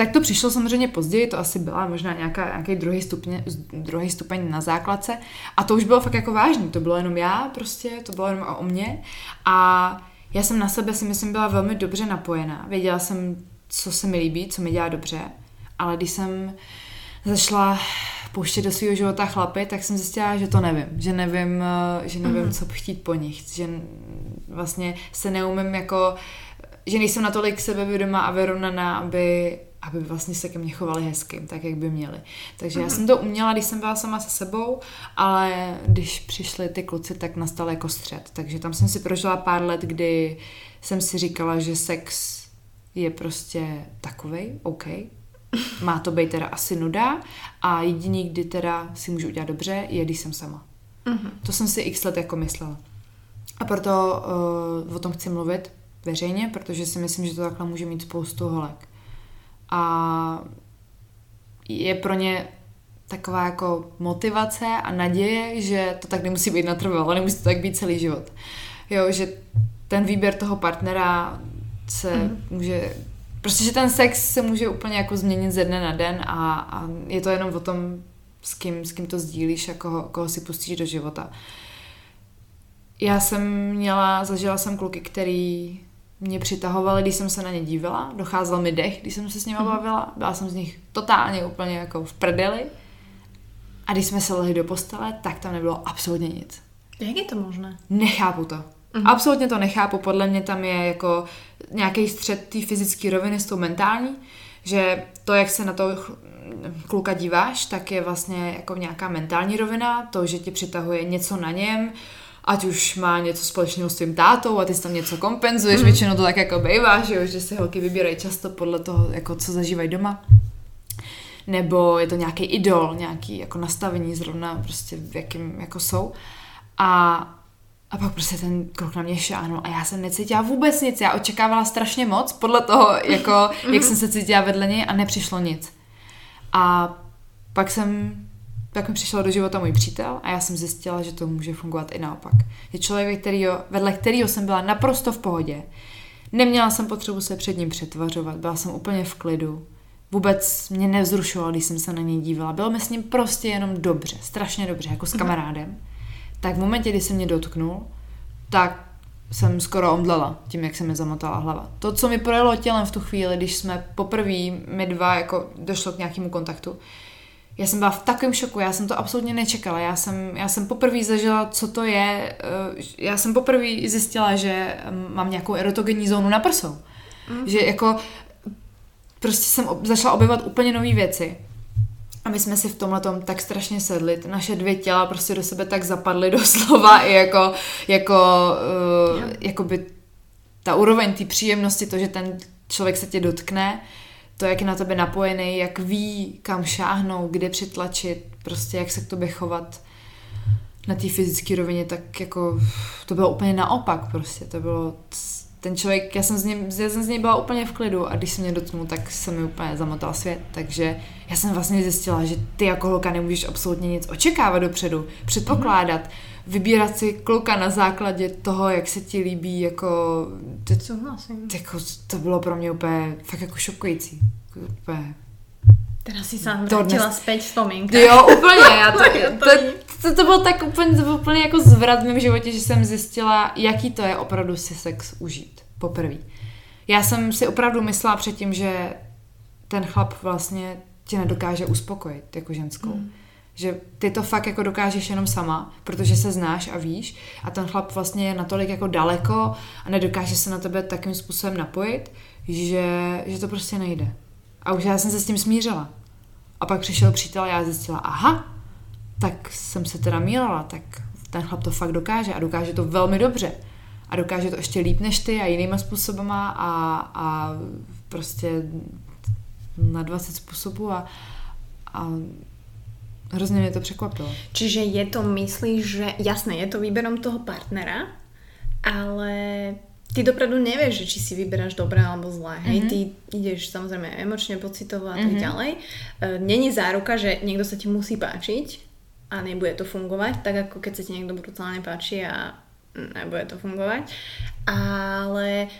tak to přišlo samozřejmě později, to asi byla možná nějaká, nějaký druhý, stupně, druhý stupeň na základce. A to už bylo fakt jako vážný, to bylo jenom já prostě, to bylo jenom o mně. A já jsem na sebe si myslím byla velmi dobře napojená, věděla jsem, co se mi líbí, co mi dělá dobře, ale když jsem začala pouštět do svého života chlapy, tak jsem zjistila, že to nevím, že nevím, eh, že nevím, mm-hmm. co chtít po nich, že vlastně se neumím jako, že nejsem natolik sebevědomá a vyrovnaná, aby, aby vlastně se ke mně chovali hezky, tak jak by měli. Takže mm-hmm. já jsem to uměla, když jsem byla sama se sebou, ale když přišli ty kluci, tak nastal jako střed. Takže tam jsem si prožila pár let, kdy jsem si říkala, že sex je prostě takovej, OK, má to být teda asi nuda a jediný, kdy teda si můžu udělat dobře, je, když jsem sama.
Mhm.
To jsem si x let jako myslela. A proto uh, o tom chci mluvit veřejně, protože si myslím, že to takhle může mít spoustu holek. A je pro ně taková jako motivace a naděje, že to tak nemusí být natrvalo, nemusí to tak být celý život. Jo, že ten výběr toho partnera se mm. může Prostě, že ten sex se může úplně jako změnit ze dne na den a, a je to jenom o tom, s kým, s kým to sdílíš a koho, koho si pustíš do života. Já jsem měla, zažila jsem kluky, který mě přitahovali, když jsem se na ně dívala, docházel mi dech, když jsem se s nimi bavila, byla jsem z nich totálně úplně jako v prdeli a když jsme se lehli do postele, tak tam nebylo absolutně nic.
Jak je to možné?
Nechápu to. Mm-hmm. Absolutně to nechápu. Podle mě tam je jako nějaký střed té fyzické roviny s tou mentální, že to, jak se na to kluka díváš, tak je vlastně jako nějaká mentální rovina, to, že ti přitahuje něco na něm, ať už má něco společného s tvým tátou a ty tam něco kompenzuješ, mm. většinou to tak jako bývá, že, jo, že si holky vybírají často podle toho, jako co zažívají doma. Nebo je to nějaký idol, nějaký jako nastavení zrovna prostě v jakým jako jsou. A a pak prostě ten kluk na mě šáhnul a já jsem necítila vůbec nic. Já očekávala strašně moc podle toho, jako, jak jsem se cítila vedle něj a nepřišlo nic. A pak jsem, pak mi přišel do života můj přítel a já jsem zjistila, že to může fungovat i naopak. Je člověk, kterýho, vedle kterého jsem byla naprosto v pohodě. Neměla jsem potřebu se před ním přetvařovat, byla jsem úplně v klidu. Vůbec mě nevzrušoval, když jsem se na něj dívala. Bylo mi s ním prostě jenom dobře, strašně dobře, jako s kamarádem. Tak v momentě, kdy se mě dotknul, tak jsem skoro omdlela tím, jak se mi zamotala hlava. To, co mi projelo tělem v tu chvíli, když jsme poprvé, my dva, jako došlo k nějakému kontaktu, já jsem byla v takovém šoku, já jsem to absolutně nečekala. Já jsem, já jsem poprvé zažila, co to je. eh, Já jsem poprvé zjistila, že mm, mám nějakou erotogenní zónu na prsou. Mm. Že jako prostě jsem začala objevovat úplně nové věci. A my jsme si v tomhle tak strašně sedli, naše dvě těla prostě do sebe tak zapadly doslova i jako, jako, uh, jakoby ta úroveň té příjemnosti, to, že ten člověk se tě dotkne, to, jak je na tebe napojený, jak ví, kam šáhnout, kde přitlačit, prostě jak se k tobě chovat na té fyzické rovině, tak jako to bylo úplně naopak prostě, to bylo ten člověk, já jsem, z něj, já jsem z něj byla úplně v klidu a když se mě dotknul, tak se mi úplně zamotal svět, takže já jsem vlastně zjistila, že ty jako holka nemůžeš absolutně nic očekávat dopředu, předpokládat, vybírat si kluka na základě toho, jak se ti líbí, jako, to,
Súhlasím.
jako to bylo pro mě úplně fakt jako šokující. Jako Úplně
Teraz si
To
vrátila
dnes-
späť vzpomínka.
Jo, úplně, já to,
To
to, to, to, bylo tak úplně, to bylo úplně jako zvrat v mém životě, že jsem zjistila, jaký to je opravdu si sex užít poprvé. Já jsem si opravdu myslela předtím, že ten chlap vlastně tě nedokáže uspokojit jako ženskou. Mm. Že ty to fakt jako dokážeš jenom sama, protože se znáš a víš a ten chlap vlastně je natolik jako daleko a nedokáže se na tebe takým způsobem napojit, že, že to prostě nejde. A už já jsem se s tím smířila. A pak přišel přítel a já zjistila, aha, tak jsem se teda mýlila, tak ten chlap to fakt dokáže a dokáže to velmi dobře. A dokáže to ještě líp než ty a jinýma způsobama a, a prostě na 20 způsobů a, a hrozně mě to překvapilo.
Čiže je to, myslíš, že jasné, je to výberom toho partnera, ale ty dopredu nevieš, že či si vyberáš dobré alebo zlé. Hej,
Mhm.
ty ideš samozrejme emočne, pocitovo a tak
Mhm.
ďalej. E, Není záruka, že niekto sa ti musí páčiť a nebude to fungovať, tak ako keď sa ti niekto brutálne páči a nebude to fungovať. Ale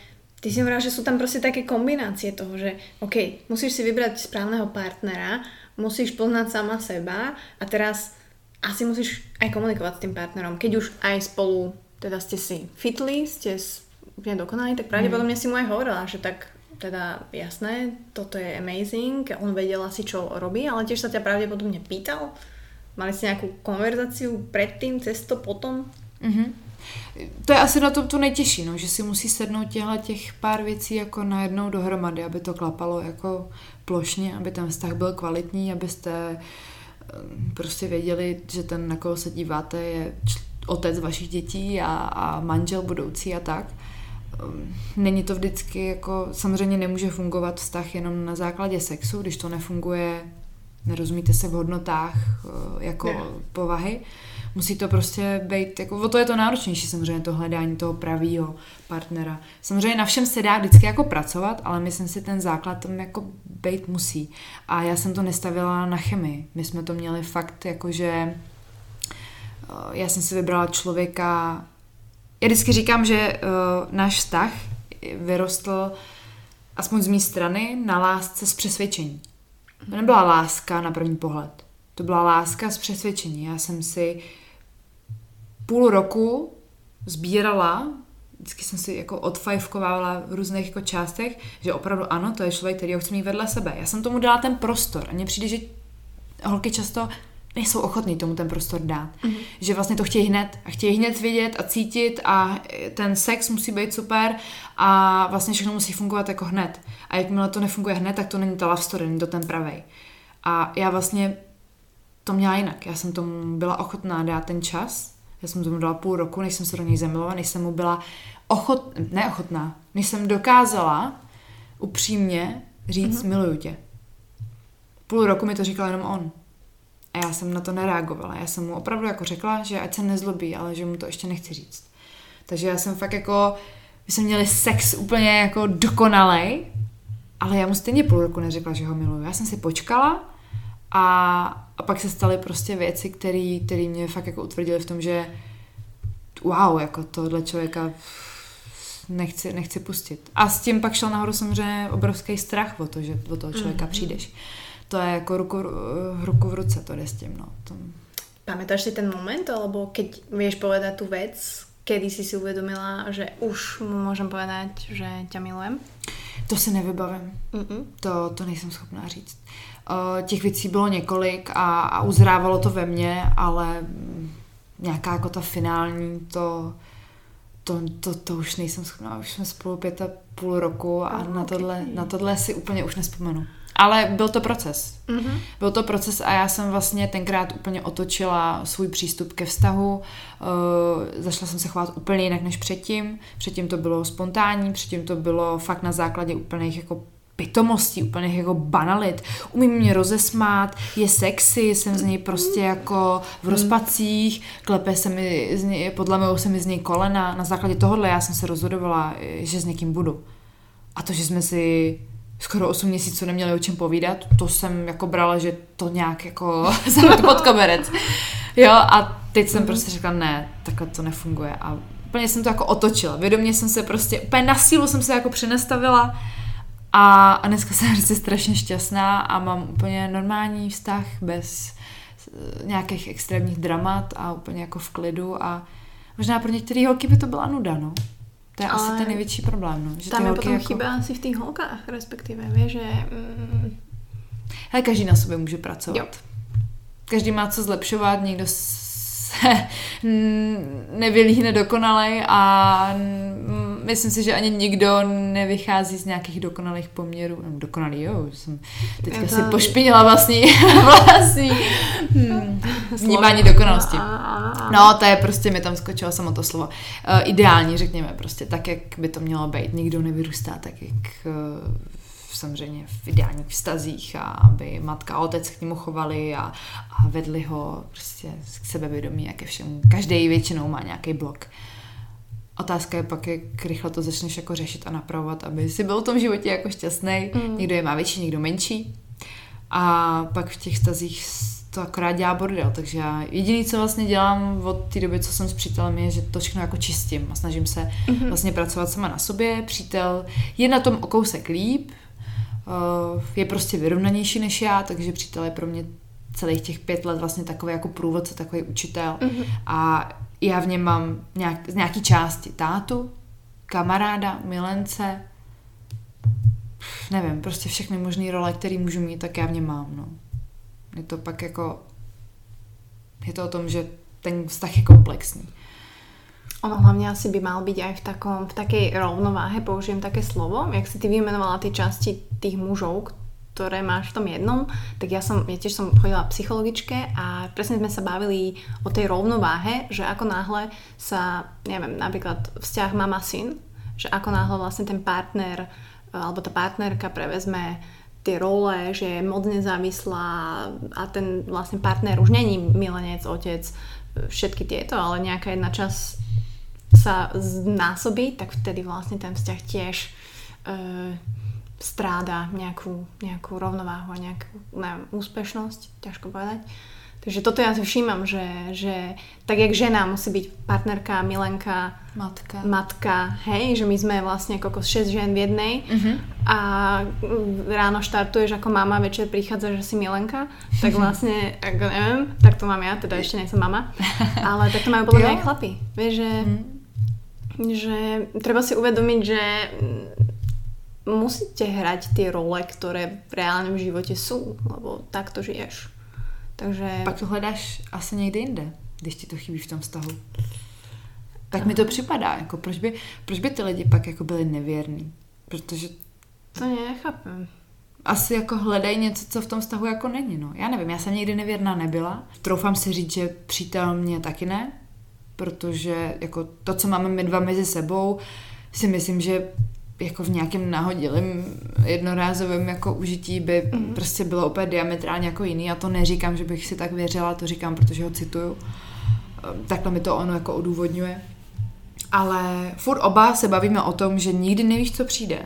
ty si hovorila, že sú tam proste také kombinácie toho, že OK, musíš si vybrať správneho partnera, musíš poznať sama seba a teraz asi musíš aj komunikovať s tým partnerom. Keď už aj spolu teda ste si fitli, ste s- úplne dokonali, tak pravdepodobne si mu aj hovorila, že tak teda jasné, toto je amazing, on vedel asi, čo robí, ale tiež sa ťa pravdepodobne pýtal. Mali ste nejakú konverzáciu predtým, cez to, potom?
Mhm. To je asi na tom to nejtěžší, no, že si musí sednout těchto těch pár věcí jako najednou dohromady, aby to klapalo jako plošně, aby ten vztah byl kvalitní, abyste eh, prostě věděli, že ten, na koho se díváte, je otec vašich dětí a, a manžel budoucí a tak. Ehm, Není to vždycky jako, samozřejmě nemůže fungovat vztah jenom na základě sexu, když to nefunguje, nerozumíte se v hodnotách eh, jako
Ne.
povahy. Musí to prostě být, jako, o to je to náročnější samozřejmě, to hledání toho pravýho partnera. Samozřejmě na všem se dá vždycky jako pracovat, ale myslím si, ten základ tam jako být musí. A já jsem to nestavila na chemii. My jsme to měli fakt jako, že eh, já jsem si vybrala člověka, já vždycky říkám, že uh, náš vztah vyrostl aspoň z mé strany na lásce z přesvědčení. To nebyla láska na první pohled. To byla láska z přesvědčení. Já jsem si půl roku sbírala, vždycky jsem si jako odfajfkovala v různých jako částech, že opravdu ano, to je člověk, který ho chci mít vedle sebe. Já jsem tomu dala ten prostor a mně přijde, že holky často nejsou ochotní tomu ten prostor dát. Mm-hmm. Že vlastně to chtějí hned a chtějí hned vidět a cítit a ten sex musí být super a vlastně všechno musí fungovat jako hned. A jakmile to nefunguje hned, tak to není ta love story, není to ten pravej. A já vlastně to měla jinak. Já jsem tomu byla ochotná dát ten čas. Já jsem tomu dala půl roku, než jsem se do něj zamilovala, než jsem mu byla ochot, neochotná, než jsem dokázala upřímně říct, mm-hmm. miluju tě. Půl roku mi to říkal jenom on. A já jsem na to nereagovala. Já jsem mu opravdu jako řekla, že ať se nezlobí, ale že mu to ještě nechci říct. Takže já jsem fakt jako, my jsme měli sex úplně jako dokonalej, ale já mu stejně půl roku neřekla, že ho miluju. Já jsem si počkala a, a pak se staly prostě věci, které mě fakt jako utvrdily v tom, že wow, jako tohle člověka nechci, nechci pustit. A s tím pak šel nahoru samozřejmě obrovský strach o to, že o toho člověka mm-hmm. přijdeš. To je jako ruku, ruku v ruce, to jde s tím, no. To...
Pamätáš si ten moment, alebo keď vieš povedať tú vec, kedy si si uvědomila, že už mu můžem povedať, že tě milujem?
To si nevybavím. Mm-mm. To, to nejsem schopná říct. Uh, těch věcí bylo několik a, a uzrávalo to ve mně, ale nějaká jako ta finální, to, to, to, to už nejsem schopná. Už jsme spolu pět a půl roku a oh, na, tohle, okay. na tohle si úplně už nespomenu. Ale byl to proces. Mm-hmm. Byl to proces a já jsem vlastně tenkrát úplně otočila svůj přístup ke vztahu. Uh, zašla jsem se chovat úplně jinak než předtím. Předtím to bylo spontánní, předtím to bylo fakt na základě úplných jako pitomostí, úplných jako banalit. Umí mě rozesmát, je sexy, jsem z něj prostě jako v mhm. rozpacích, klepe se mi, z něj, podle mě se mi z něj kolena. Na základě tohohle já jsem se rozhodovala, že s někým budu. A to, že jsme si skoro 8 měsíců neměli o čem povídat, to jsem jako brala, že to nějak jako zamet pod koberec. Jo, a teď jsem mm-hmm. prostě řekla, ne, takhle to nefunguje. A úplně jsem to jako otočila. Vědomě jsem se prostě, úplně na sílu jsem se jako přenastavila a, a dneska jsem prostě strašně šťastná a mám úplně normální vztah bez eh, nějakých extrémních dramat a úplně jako v klidu a možná pro některé holky by to byla nuda, no. To je Ale asi ten největší problém, no.
Že tam je potom jako... chyba asi v těch holkách, respektive, víš, že... Mm...
Ale každý na sobě může pracovat. Jo. Každý má co zlepšovat, někdo se nevylíhne dokonalej a myslím si, že ani nikdo nevychází z nějakých dokonalých poměrů. No, dokonalý, jo, jsem teďka si pošpinila vlastní, vlastní hmm, vnímání dokonalosti. No, to je prostě, mi tam skočilo samo to slovo. Uh, ideální, řekněme, prostě tak, jak by to mělo být. Nikdo nevyrůstá tak, jak uh, samozřejmě v ideálních vztazích a aby matka a otec k němu chovali a, a vedli ho prostě k sebevědomí a ke všemu. Každý většinou má nějaký blok. Otázka je pak, jak rychle to začneš jako řešit a napravovat, aby si byl v tom životě jako šťastný. Mm. Někdo je má větší, někdo menší. A pak v těch stazích to akorát dělá bordel, takže já jediný, co vlastně dělám od té doby, co jsem s přítelem, je, že to všechno jako čistím a snažím se mm-hmm. vlastně pracovat sama na sobě. Přítel je na tom o kousek líp, je prostě vyrovnanější než já, takže přítel je pro mě celých těch pět let vlastně takový jako průvodce, takový učitel mm-hmm. a já v něm mám nějak, z nějaký části tátu, kamaráda, milence, nevím, prostě všechny možné role, které můžu mít, tak já v něm mám, no. Je to pak jako, je to o tom, že ten vztah je komplexní.
Ono hlavně asi by mal byť aj v, takom, v takej rovnováhe, použijem také slovo, jak si ty vymenovala ty časti tých mužov, ktoré máš v tom jednom, tak ja som, ja tiež som chodila psychologičke a presne sme sa bavili o tej rovnováhe, že ako náhle sa, neviem, napríklad vzťah mama-syn, že ako náhle vlastne ten partner alebo tá partnerka prevezme tie role, že je moc nezávislá a ten vlastne partner už není milenec, otec, všetky tieto, ale nejaká jedna čas sa znásobí, tak vtedy vlastne ten vzťah tiež e, stráda nějakou, nějakou rovnováhu a nějakou nevím, úspěšnost, těžko povedať. Takže toto já si všímám, že, že tak jak žena musí být partnerka, milenka,
matka,
matka hej, že my jsme vlastně jako 6 žen v jednej mm-hmm. a ráno štartuješ jako mama, večer přichádza, že si milenka, tak vlastně, jako nevím, tak to mám já, teda ještě nejsem mama, ale tak to mají podle mě chlapi. Víš, že, mm. Že treba si uvědomit, že musíte hrať tie role, ktoré v reálnom živote sú, lebo tak to žiješ. Takže...
Pak to hledáš asi někde jinde, když ti to chybí v tom vztahu. Tak mi to připadá, jako proč by, proč by ty lidi pak jako byli nevěrní? Protože...
To nechápem.
Asi jako hledají něco, co v tom vztahu jako není, no. Já nevím, já jsem nikdy nevěrná nebyla. Troufám si říct, že přítel mě taky ne, protože jako to, co máme my dva mezi sebou, si myslím, že jako v nějakém nahodilém jednorázovém jako užití by mm. prostě bylo úplně diametrálně jako jiný a to neříkám, že bych si tak věřila, to říkám, protože ho cituju. Ehm, takhle mi to ono jako odůvodňuje. Ale furt oba se bavíme o tom, že nikdy nevíš, co přijde.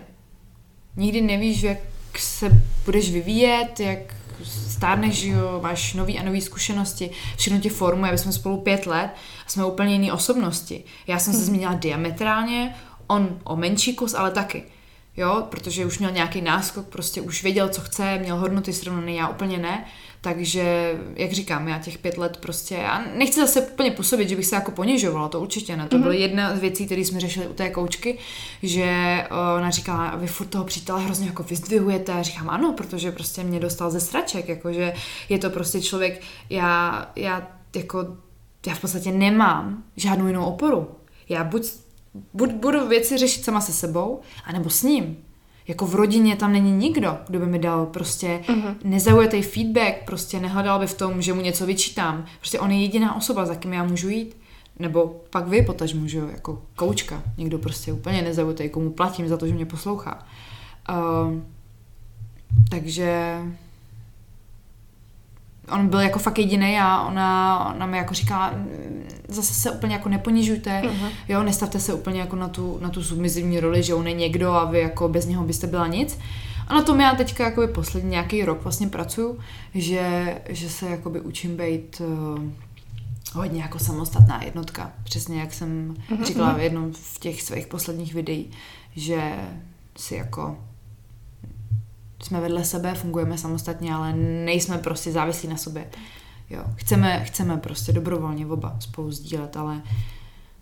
Nikdy nevíš, jak se budeš vyvíjet, jak stárneš, jo, máš nový a nový zkušenosti, všechno tě formuje, aby jsme spolu pět let a jsme úplně jiné osobnosti. Já jsem se mhm. změnila diametrálně, On o menší kus, ale taky. Jo, protože už měl nějaký náskok, prostě už věděl, co chce, měl hodnoty srovnaný, já úplně ne. Takže, jak říkám, já těch pět let prostě, a nechci zase úplně působit, že bych se jako ponižovala, to určitě ne. To mm-hmm. byla jedna z věcí, které jsme řešili u té koučky, že ona říkala, vy furt toho přítele hrozně jako vyzdvihujete. A říkám, ano, protože prostě mě dostal ze straček, jakože je to prostě člověk, já, já jako, já v podstatě nemám žádnou jinou oporu. Já buď, buď budu věci řešit sama se sebou, anebo s ním jako v rodině tam není nikdo, kdo by mi dal prostě uh-huh. nezaujatý feedback, prostě nehledal by v tom, že mu něco vyčítám. Prostě on je jediná osoba, za kým já můžu jít. Nebo pak vy potaž můžu, jako koučka. Někdo prostě úplně nezaujatý, komu platím za to, že mě poslouchá. Uh, takže on byl jako fakt jediný a ona, ona mi jako říká, zase se úplně jako neponižujte, uh-huh. jo, nestavte se úplně jako na tu, na tu submizivní roli, že on je někdo a vy jako bez něho byste byla nic. A na tom já teďka jako poslední nějaký rok vlastně pracuju, že, že se jakoby učím být uh, hodně jako samostatná jednotka. Přesně jak jsem uh-huh. říkala v jednom v těch svých posledních videí, že si jako jsme vedle sebe, fungujeme samostatně, ale nejsme prostě závislí na sobě. Jo, chceme, chceme prostě dobrovolně oba spolu sdílet, ale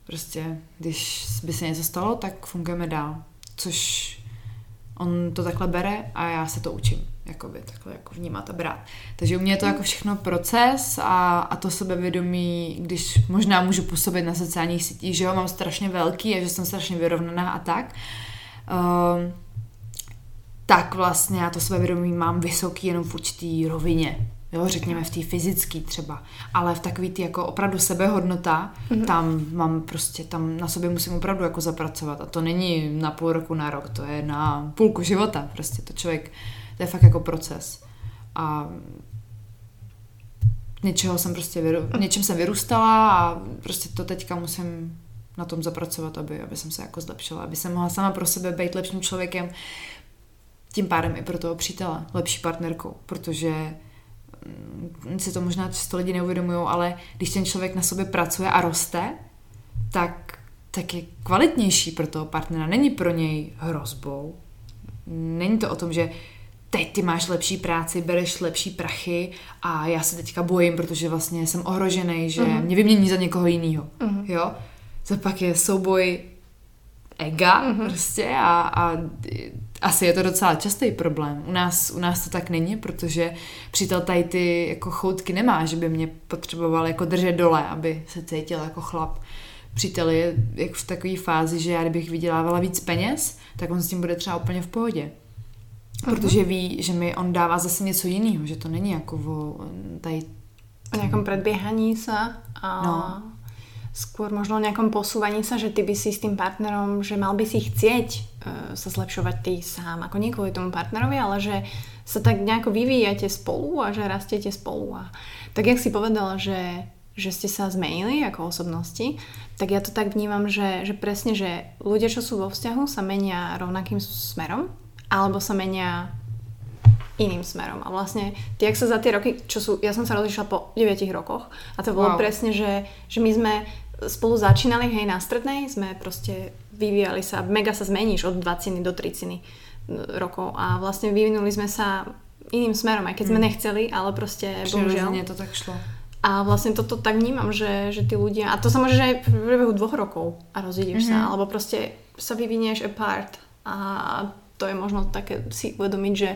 prostě, když by se něco stalo, tak fungujeme dál. Což on to takhle bere a já se to učím, jakoby takhle jako vnímat a brát. Takže u mě je to jako všechno proces a, a to sebevědomí, když možná můžu působit na sociálních sítích, že ho mám strašně velký a že jsem strašně vyrovnaná a tak, uh, tak vlastně já to sebevědomí mám vysoký jenom v určitý rovině. Jo, řekněme v té fyzické třeba, ale v takový ty jako opravdu sebehodnota, mm-hmm. tam mám prostě, tam na sobě musím opravdu jako zapracovat a to není na půl roku, na rok, to je na půlku života, prostě to člověk, to je fakt jako proces a něčeho jsem prostě, vyru, něčem jsem vyrůstala a prostě to teďka musím na tom zapracovat, aby, aby jsem se jako zlepšila, aby jsem mohla sama pro sebe být lepším člověkem, tím pádem i pro toho přítele, lepší partnerkou, protože mm, si to možná často lidi neuvědomují, ale když ten člověk na sobě pracuje a roste, tak, tak je kvalitnější pro toho partnera. Není pro něj hrozbou. Není to o tom, že teď ty máš lepší práci, bereš lepší prachy a já se teďka bojím, protože vlastně jsem ohrožený, že uh-huh. mě vymění za někoho jiného. Uh-huh. Jo? To pak je souboj ega uh-huh. prostě a, a asi je to docela častý problém. U nás, u nás to tak není, protože přítel tady ty jako choutky nemá, že by mě potřeboval jako držet dole, aby se cítil jako chlap. Přítel je jak v takové fázi, že já kdybych vydělávala víc peněz, tak on s tím bude třeba úplně v pohodě. Protože ví, že mi on dává zase něco jiného, že to není jako o tady...
O nějakom predbiehaní se a no skôr možno o nejakom posúvaní sa, že ty by si s tým partnerom, že mal by si chcieť uh, sa zlepšovať ty sám, ako nie kvôli tomu partnerovi, ale že sa tak nejako vyvíjate spolu a že rastiete spolu. A tak jak si povedala, že, že ste sa zmenili ako osobnosti, tak ja to tak vnímam, že, že presne, že ľudia, čo sú vo vzťahu, sa menia rovnakým smerom, alebo sa menia iným smerom. A vlastne, ty, ak sa za tie roky, čo sú, ja som sa rozišla po 9 rokoch a to bolo wow. presne, že, že my sme spolu začínali, hej, na strednej, sme proste vyvíjali sa, mega sa zmeníš od 20 do 30 rokov a vlastne vyvinuli sme sa iným smerom, aj keď sme hmm. nechceli, ale proste bohužiaľ.
to tak šlo.
A vlastne toto tak vnímam, že, že tí ľudia, a to sa môže že aj v priebehu dvoch rokov a rozídeš mm-hmm. sa, alebo proste sa vyvinieš apart a to je možno také si uvedomiť, že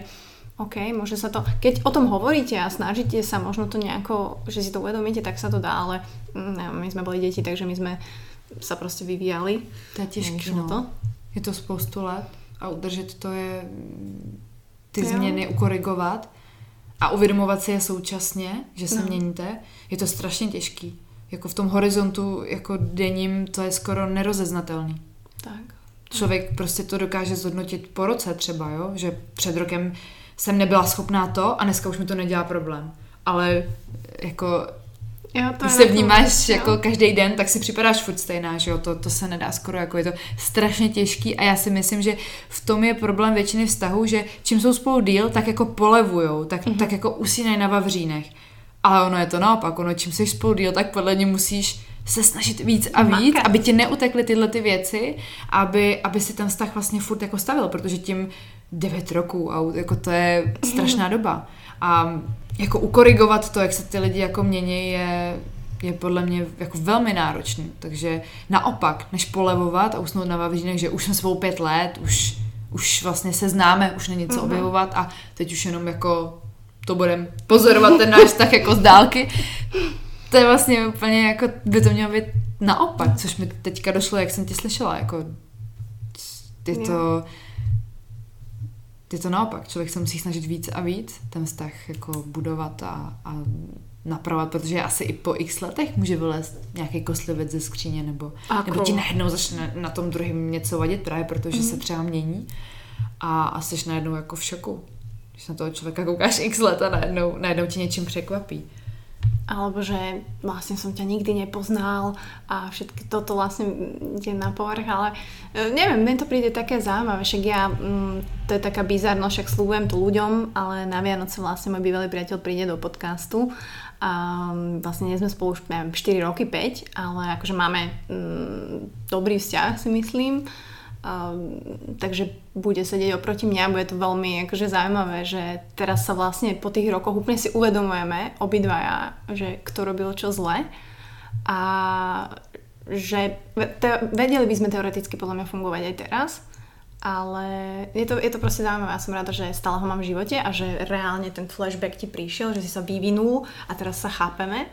OK, môže sa to, keď o tom hovoríte a snažíte sa možno to nejako, že si to uvedomíte, tak sa to dá, ale mm, neviem, my sme boli deti, takže my sme sa prostě vyvíjali.
To je těžké, no. to. Je to spoustu let a udržet to je ty jo. změny ukorigovat a uvědomovat si je současně, že se no. měníte, je to strašně těžký. Jako v tom horizontu, jako denním, to je skoro nerozeznatelný.
Tak.
Člověk prostě to dokáže zhodnotit po roce třeba, jo? že před rokem jsem nebyla schopná to a dneska už mi to nedělá problém. Ale jako
Jo, to
Když se vnímáš jo. jako každý den, tak si připadáš furt stejná, že jo, to, to se nedá skoro, jako je to strašně těžký a já si myslím, že v tom je problém většiny vztahů, že čím jsou spolu díl, tak jako polevujou, tak, mm-hmm. tak jako usínají na vavřínech. Ale ono je to naopak, ono čím jsi spolu díl, tak podle ní musíš se snažit víc a víc, Makat. aby ti neutekly tyhle ty věci, aby, aby si ten vztah vlastně furt jako stavil, protože tím 9 roků a jako to je strašná doba. A jako ukorigovat to, jak se ty lidi jako mění, je, je podle mě jako velmi náročný. Takže naopak, než polevovat a usnout na vavřínek, že už jsem svou pět let, už, už vlastně se známe, už není co uh-huh. objevovat a teď už jenom jako to budeme pozorovat ten náš vztah jako z dálky. To je vlastně úplně jako, by to mělo být naopak, což mi teďka došlo, jak jsem tě slyšela, jako je to, je to naopak, člověk se musí snažit víc a víc ten vztah jako budovat a, a napravovat, protože asi i po x letech může vylézt nějaký koslivec ze skříně, nebo, nebo ti najednou začne na tom druhém něco vadit právě, protože mm. se třeba mění a, a jsi najednou jako v šoku. Když na toho člověka koukáš x let a najednou, najednou ti něčím překvapí
alebo že vlastne som ťa nikdy nepoznal a všetko toto vlastne ide na povrch, ale e, neviem, mne to príde také zaujímavé, však ja, mm, to je taká bizarnosť, však slúbujem to ľuďom, ale na Vianoce vlastne môj bývalý priateľ príde do podcastu a mm, vlastne nie sme spolu už, neviem, 4 roky, 5, ale akože máme mm, dobrý vzťah, si myslím takže bude sedieť oproti mňa, bude to veľmi akože zaujímavé, že teraz sa vlastne po tých rokoch úplne si uvedomujeme obidvaja, že kto robil čo zle a že te, vedeli by sme teoreticky podľa mňa fungovať aj teraz, ale je to, je to proste zaujímavé. Ja som rada, že stále ho mám v živote a že reálne ten flashback ti prišiel, že si sa vyvinul a teraz sa chápeme.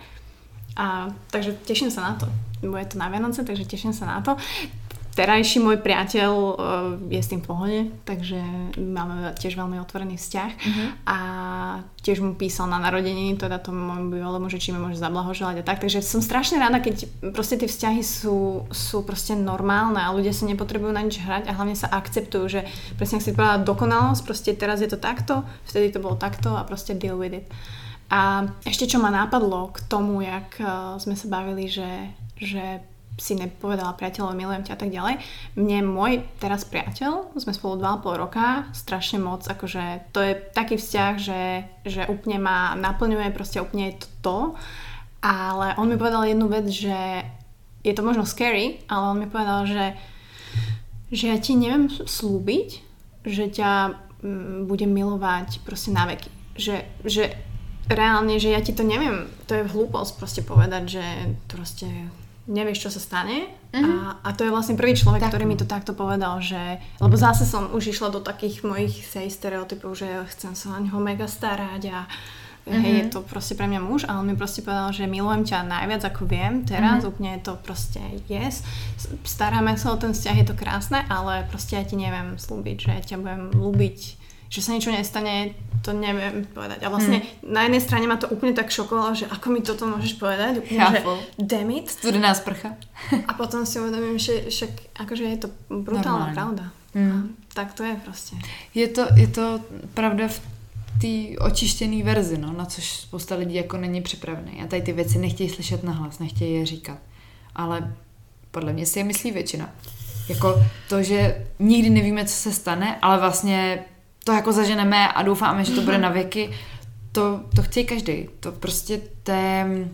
A, takže teším sa na to. Bude to na Vianoce, takže teším sa na to terajší môj priateľ uh, je s tým v pohode, takže máme tiež veľmi otvorený vzťah uh-huh. a tiež mu písal na narodeniny, teda tomu môjmu bývalému, že či mi môže zablahoželať a tak, takže som strašne rada, keď proste tie vzťahy sú, sú proste normálne a ľudia sa nepotrebujú na nič hrať a hlavne sa akceptujú, že presne ak si povedala dokonalosť, proste teraz je to takto, vtedy to bolo takto a proste deal with it. A ešte čo ma napadlo k tomu, jak uh, sme sa bavili, že, že si nepovedala priateľovi, milujem ťa a tak ďalej. Mne môj teraz priateľ, sme spolu 2,5 roka, strašne moc, akože to je taký vzťah, že, že úplne ma naplňuje, proste úplne je to to. Ale on mi povedal jednu vec, že je to možno scary, ale on mi povedal, že, že ja ti neviem slúbiť, že ťa mm, budem milovať proste na veky. Že, že reálne, že ja ti to neviem, to je hlúposť proste povedať, že proste nevieš, čo sa stane. Uh-huh. A, a to je vlastne prvý človek, tak. ktorý mi to takto povedal, že... Lebo zase som už išla do takých mojich sej stereotypov, že chcem sa na mega starať a uh-huh. hej, je to proste pre mňa muž a on mi proste povedal, že milujem ťa najviac ako viem teraz, uh-huh. úplne je to proste yes. Staráme sa o ten vzťah, je to krásne, ale proste ja ti neviem slúbiť, že ťa budem ľúbiť že sa niečo nestane, to neviem povedať. A vlastne hmm. na jednej strane ma to úplne tak šokovalo, že ako mi toto môžeš povedať, úplne, Chápu. že damn it.
Studená sprcha.
a potom si uvedomím, že však akože je to brutálna Normálne. pravda. Hmm. Tak to je prostě.
Je to, je to pravda v té očištěné verzi, no, na což spousta lidí jako není připravený. A tady ty věci nechtějí slyšet nahlas, nechtějí je říkat. Ale podle mě si je myslí většina. Jako to, že nikdy nevíme, co se stane, ale vlastně to jako zaženeme a doufáme, že to bude na věky, to, to chce každý. To prostě to je,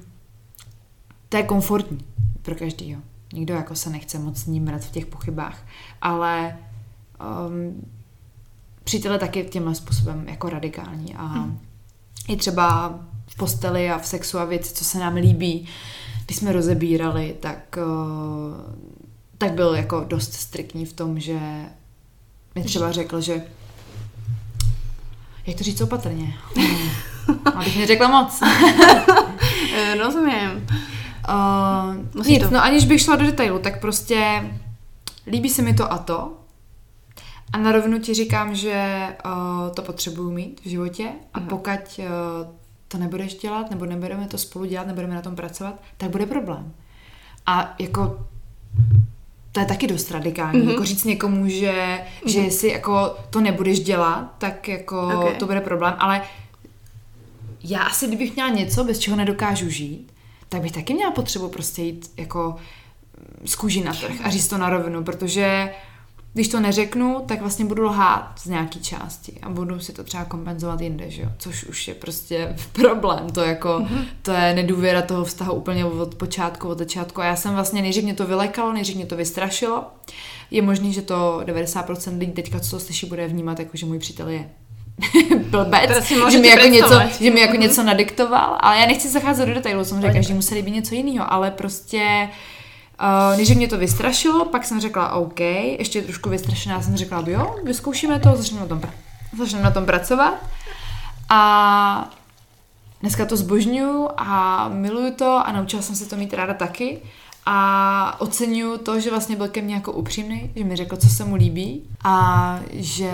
to je komfortní pro každýho. Nikdo jako se nechce moc nímrat v těch pochybách, ale um, přítel je taky tímhle způsobem jako radikální a hmm. i třeba v posteli a v sexu a věci, co se nám líbí, když jsme rozebírali, tak, uh, tak byl jako dost striktní v tom, že mi třeba řekl, že jak to říct opatrně? Abych neřekla moc.
Eh, rozumím.
Uh, nic, to... no aniž bych šla do detailu, tak prostě líbí se mi to a to. A na rovnu ti říkám, že uh, to potřebuju mít v životě a mm. pokud uh, to nebudeš dělat, nebo nebudeme to spolu dělat, nebudeme na tom pracovat, tak bude problém. A jako to je taky dost radikální, mm-hmm. jako říct někomu, že, mm-hmm. že jestli jako to nebudeš dělat, tak jako okay. to bude problém, ale já asi, kdybych měla něco, bez čeho nedokážu žít, tak bych taky měla potřebu prostě jít jako z kůži na trh a říct to na rovinu, protože když to neřeknu, tak vlastně budu lhát z nějaký části a budu si to třeba kompenzovat jinde, že jo? Což už je prostě problém, to jako, mm-hmm. to je nedůvěra toho vztahu úplně od počátku, od začátku. A já jsem vlastně, nejdřív mě to vylekalo, nejdřív mě to vystrašilo, je možný, že to 90% lidí teďka, co to slyší, bude vnímat jako, že můj přítel je blbec, že mi, jako něco, že mi jako něco nadiktoval, ale já nechci zacházet do detailů, samozřejmě každý musí líbit něco jiného, ale prostě Uh, než mě to vystrašilo, pak jsem řekla OK, ještě trošku vystrašená jsem řekla, jo, vyzkoušíme to, začneme na tom, pra- začneme na tom pracovat. A dneska to zbožňuju a miluju to a naučila jsem se to mít ráda taky. A oceňuju to, že vlastně byl ke mně jako upřímný, že mi řekl, co se mu líbí a že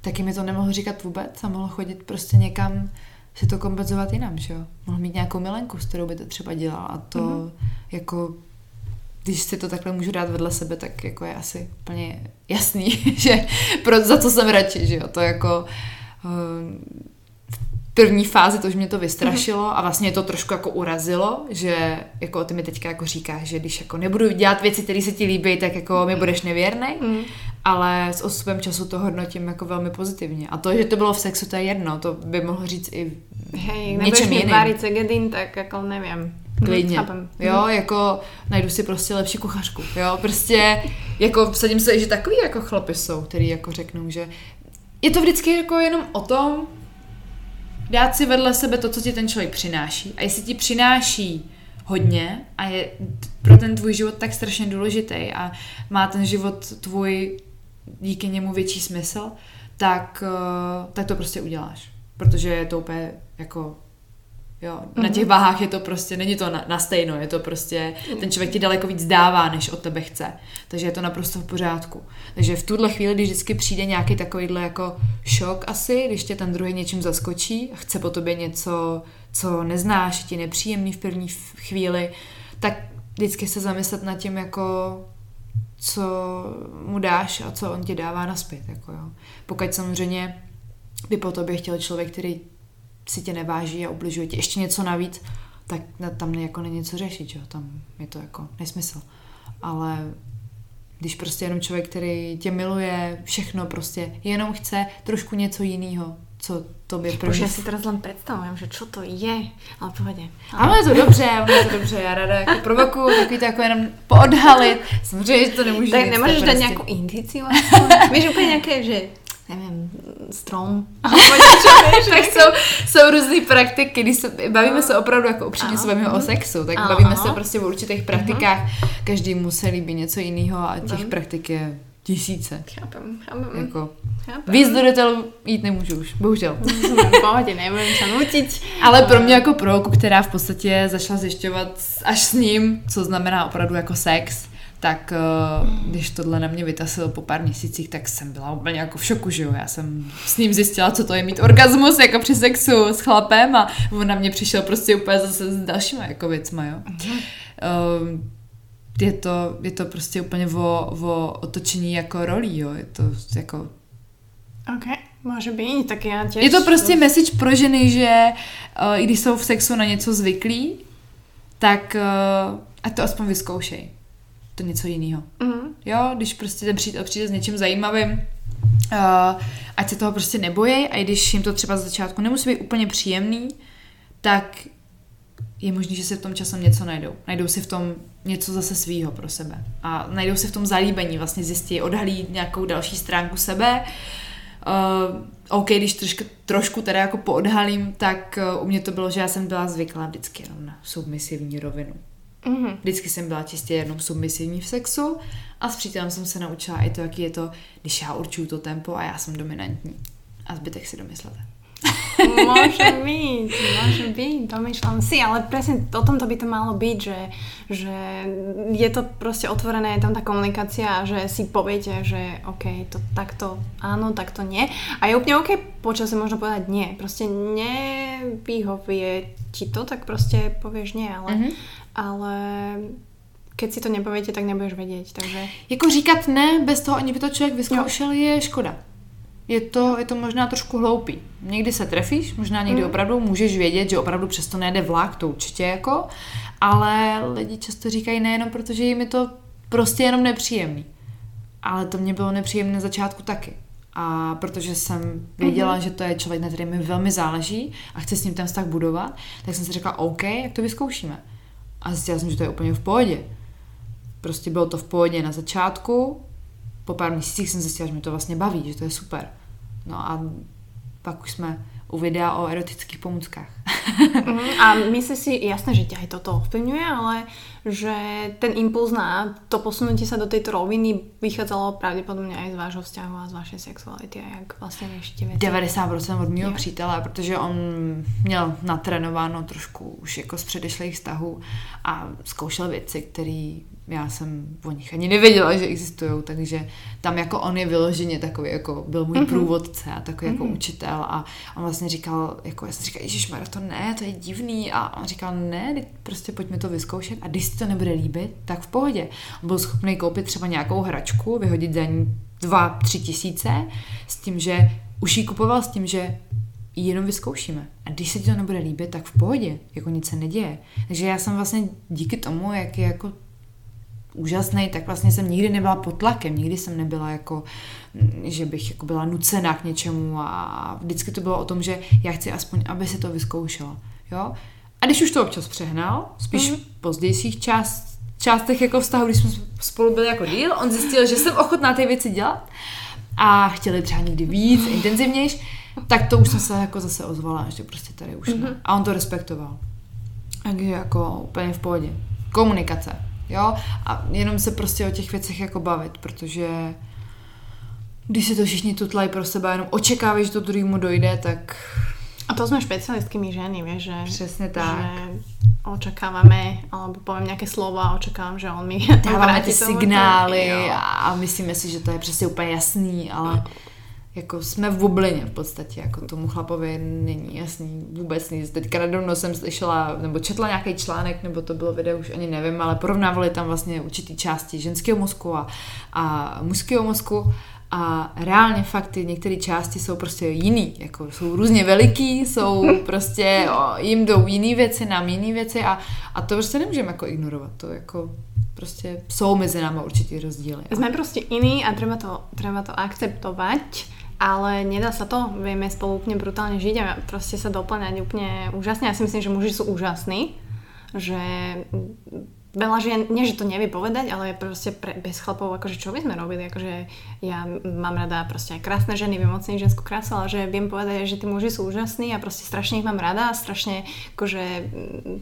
taky mi to nemohl říkat vůbec a mohl chodit prostě někam si to kompenzovat jinam, že jo. Mohl mít nějakou milenku, s kterou by to třeba dělal a to mm-hmm. jako když si to takhle můžu dát vedle sebe, tak jako je asi úplně jasný, že pro, za co jsem radši, že jo, to jako uh, první fázi to, že mě to vystrašilo a vlastně to trošku jako urazilo, že jako ty mi teďka jako říkáš, že když jako nebudu dělat věci, které se ti líbí, tak jako mi budeš nevěrný, mm. ale s osubem času to hodnotím jako velmi pozitivně. A to, že to bylo v sexu, to je jedno, to by mohl říct i
Hej, něčem jiným. Hej, segedin, tak jako nevím.
Klidně. Chápem. Jo, mhm. jako najdu si prostě lepší kuchařku. Jo, prostě jako vsadím se, že takový jako chlapy jsou, který jako řeknou, že je to vždycky jako jenom o tom, dát si vedle sebe to, co ti ten člověk přináší. A jestli ti přináší hodně a je pro ten tvůj život tak strašně důležitý a má ten život tvůj díky němu větší smysl, tak, eh, tak to prostě uděláš. Protože je to úplně jako Jo, mm-hmm. na těch váhách je to prostě, není to na, na stejno, je to prostě, ten člověk ti daleko víc dává, než od tebe chce. Takže je to naprosto v pořádku. Takže v tuhle chvíli, když vždycky přijde nějaký takovýhle jako šok asi, když tě ten druhý něčím zaskočí a chce po tobě něco, co neznáš, ti nepříjemný v první chvíli, tak vždycky se zamyslet nad tím, jako co mu dáš a co on ti dává naspět. Jako jo. Pokud samozřejmě by po tobě chtěl člověk, který si tě neváží a ubližuje ti ještě něco navíc, tak tam jako není co řešit, jo? tam je to jako nesmysl. Ale když prostě jenom člověk, který tě miluje, všechno prostě, jenom chce trošku něco jiného, co tobě
první... já si teraz len představím, že čo to je, ale pohodě.
Ale je to dobře, je to dobře, já ráda jako provokuju, takový to jako jenom poodhalit. Samozřejmě, že to nemůžu
Tak nemůžeš dát prostě... nějakou indici vlastně? Víš úplně nějaké, že nevím, strom.
tak jsou, jsou různé praktiky, když se, bavíme se opravdu jako upřímně se bavíme o sexu, tak Aha. bavíme se prostě o určitých mhm. praktikách, každý mu se líbí něco jiného a těch mhm. praktik je tisíce.
Chápem, chápem.
Jako, chápem. Víc do detailu jít nemůžu už, bohužel.
Pohodě, nebudem se nutit.
Ale pro mě jako pro, která v podstatě zašla zjišťovat až s ním, co znamená opravdu jako sex, tak eh, když tohle na mě vytasil po pár měsících, tak jsem byla úplně jako v šoku, že jo. Já jsem s ním zjistila, co to je mít orgasmus jako při sexu s chlapem a on na mě přišel prostě úplně zase s dalšíma jako věcma, jo. Uh, je to, je to prostě úplně o, o otočení jako rolí, jo. Je to jako...
OK, může být, tak já těž...
Je to prostě message pro ženy, že uh, i když jsou v sexu na něco zvyklí, tak uh, ať to aspoň vyzkoušej to něco jiného. Mm. Jo, když prostě ten přítel přijde s něčím zajímavým, uh, ať se toho prostě nebojí a i když jim to třeba z začátku nemusí být úplně příjemný, tak je možné, že se v tom časem něco najdou. Najdou si v tom něco zase svýho pro sebe. A najdou si v tom zalíbení, vlastně zjistí, odhalí nějakou další stránku sebe. Uh, OK, když trošku, trošku teda jako poodhalím, tak uh, u mě to bylo, že já jsem byla zvyklá vždycky jenom na submisivní rovinu. Mm-hmm. Vždycky jsem byla čistě jenom submisivní v sexu a s přítelem jsem se naučila i to, jaký je to, když já určuju to tempo a já jsem dominantní. A zbytek si domyslete.
Môže byť, môže byť, domýšľam si, ale presne o tomto by to malo byť, že, že je to proste otvorené, je tam tá komunikácia a že si poviete, že OK, to takto áno, takto nie. A je úplne OK počase možno povedať nie. Proste nevyhovie ti to, tak proste povieš nie, ale, mm-hmm. Ale keď si to nepoviete, tak nebudeš vědět, takže...
Jako říkat ne, bez toho, ani by to člověk vyzkoušel, jo. je škoda je to, je to možná trošku hloupý. Někdy se trefíš, možná někdy mm. opravdu můžeš vědět, že opravdu přesto nejde vlak, to určitě jako, ale lidi často říkají nejenom, protože jim je to prostě jenom nepříjemný. ale to mě bylo nepříjemné na začátku taky. A protože jsem věděla, mm-hmm. že to je člověk, na kterém mi velmi záleží a chci s ním ten vztah budovat, tak jsem si řekla, OK, jak to vyzkoušíme. A zjistila jsem, že to je úplně v pohodě. Prostě bylo to v pohodě na začátku, po pár měsících jsem zjistila, že mi to vlastně baví, že to je super. No a pak už jsme u videa o erotických pomůckách.
mm, a myslíš si, jasné, že ťa aj toto ovplyvňuje, ale že ten impuls na to posunutie sa do tejto roviny vychádzalo pravděpodobně aj z vášho vzťahu a z vašej sexuality a jak vlastně riešite věci?
90% od mého přítele, protože on měl natrénováno trošku už jako z předešlých vztahů a zkoušel věci, které já jsem o nich ani nevěděla, že existují, takže tam jako on je vyloženě takový, jako byl můj mm-hmm. průvodce a takový mm-hmm. jako mhm. učitel a on vlastně říkal, jako já jsem říkal, Ježíš to ne, to je divný a on říkal, ne, prostě pojďme to vyzkoušet a když to nebude líbit, tak v pohodě. On byl schopný koupit třeba nějakou hračku, vyhodit za ní dva, tři tisíce s tím, že už ji kupoval s tím, že jenom vyzkoušíme. A když se ti to nebude líbit, tak v pohodě, jako nic se neděje. Takže já jsem vlastně díky tomu, jak je jako úžasný, tak vlastně jsem nikdy nebyla pod tlakem, nikdy jsem nebyla jako, že bych jako byla nucená k něčemu a vždycky to bylo o tom, že já chci aspoň, aby se to vyzkoušela. Jo? A když už to občas přehnal, spíš mm-hmm. v pozdějších část, částech jako vztahu, když jsme spolu byli jako díl, on zjistil, že jsem ochotná ty věci dělat a chtěli třeba někdy víc, intenzivnější, tak to už jsem se jako zase ozvala, že prostě tady už mm-hmm. ne. A on to respektoval. Takže jako úplně v pohodě. Komunikace jo, a jenom se prostě o těch věcech jako bavit, protože když si to všichni tutlají pro sebe jenom očekávají, že to druhému dojde, tak...
To jsme špecialistky my ženy, vieš, že...
Přesně tak. Že
očekáváme, alebo poviem nějaké slova a očekávám, že on mi
dáváme ty signály a myslíme si, že to je přesně úplně jasný, ale jako jsme v bublině v podstatě, jako tomu chlapovi není jasný vůbec nic. Teďka nedávno jsem slyšela, nebo četla nějaký článek, nebo to bylo video, už ani nevím, ale porovnávali tam vlastně určitý části ženského mozku a, a mužského mozku a reálně fakt ty některé části jsou prostě jiný, jako jsou různě veliký, jsou prostě, o, jim jdou jiný věci, nám jiný věci a, a to prostě nemůžeme jako ignorovat, to jako prostě jsou mezi námi určitý rozdíly.
Jsme prostě jiný a treba to, treba to akceptovat ale nedá sa to, vieme spolu úplne brutálne žiť a proste sa doplňať úplne úžasne. Ja si myslím, že muži sú úžasní, že veľa žien, nie že to nevie povedať, ale proste pre, bez chlapov, akože čo by sme robili, akože ja mám rada proste aj krásne ženy, viem oceniť ženskú krásu, ale že viem povedať, že tí muži sú úžasní a proste strašne ich mám rada a strašne, akože mm,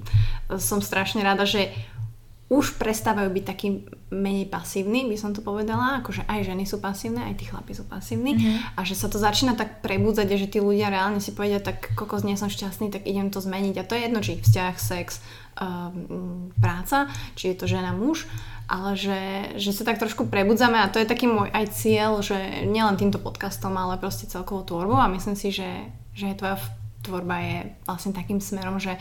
som strašne rada, že už prestávajú byť taký menej pasívny, by som to povedala, akože aj ženy sú pasívne, aj tí chlapi sú pasívni. Mm-hmm. a že sa to začína tak prebudzať že tí ľudia reálne si povedia, tak kokos nie som šťastný, tak idem to zmeniť. A to je jedno, či vzťah, sex, práca, či je to žena, muž, ale že, že sa tak trošku prebudzame a to je taký môj aj cieľ, že nielen týmto podcastom, ale proste celkovou tvorbou a myslím si, že, že tvoja tvorba je vlastne takým smerom, že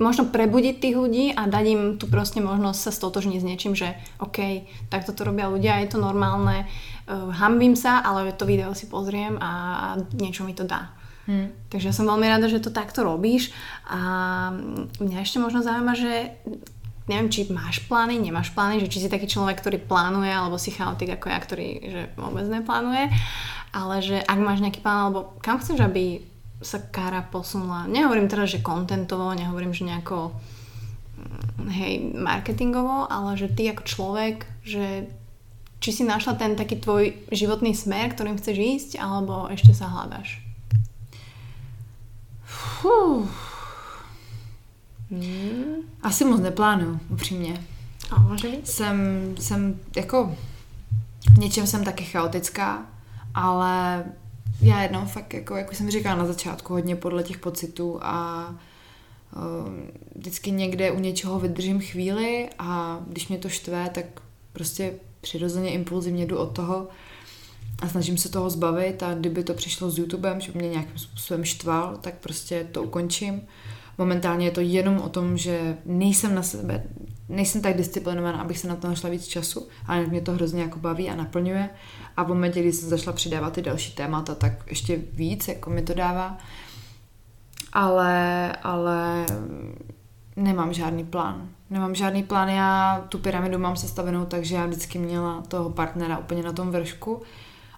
možno prebudiť tých ľudí a dať im tu proste možnosť sa stotožniť s niečím, že OK, tak toto robia ľudia, je to normálne, uh, hambím sa, ale to video si pozriem a, a niečo mi to dá. Hmm. Takže som veľmi rada, že to takto robíš a mňa ešte možno zaujíma, že neviem, či máš plány, nemáš plány, že či si taký človek, ktorý plánuje, alebo si chaotik ako ja, ktorý že vôbec neplánuje, ale že ak máš nejaký plán, alebo kam chceš, aby sa Kara posunula. Nehovorím teraz, že kontentovo, nehovorím, že nejako mm, hej, marketingovo, ale že ty ako človek, že či si našla ten taký tvoj životný smer, ktorým chceš ísť, alebo ešte sa hľadaš?
Hmm. Asi moc neplánuju, upřímně.
A být?
Jsem, jsem jako v něčem jsem taky chaotická, ale já jednou fakt, jako, jak jsem říkala na začátku, hodně podle těch pocitů a uh, vždycky někde u něčeho vydržím chvíli a když mě to štve, tak prostě přirozeně impulzivně jdu od toho a snažím se toho zbavit a kdyby to přišlo s YouTubem, že mě nějakým způsobem štval, tak prostě to ukončím. Momentálně je to jenom o tom, že nejsem na sebe, nejsem tak disciplinovaná, abych se na to našla víc času, ale mě to hrozně jako baví a naplňuje. A v momentě, kdy jsem začala přidávat ty další témata, tak ještě víc jako mi to dává. Ale, ale nemám žádný plán. nemám žádný plán, já tu pyramidu mám sestavenou, takže já vždycky měla toho partnera úplně na tom vršku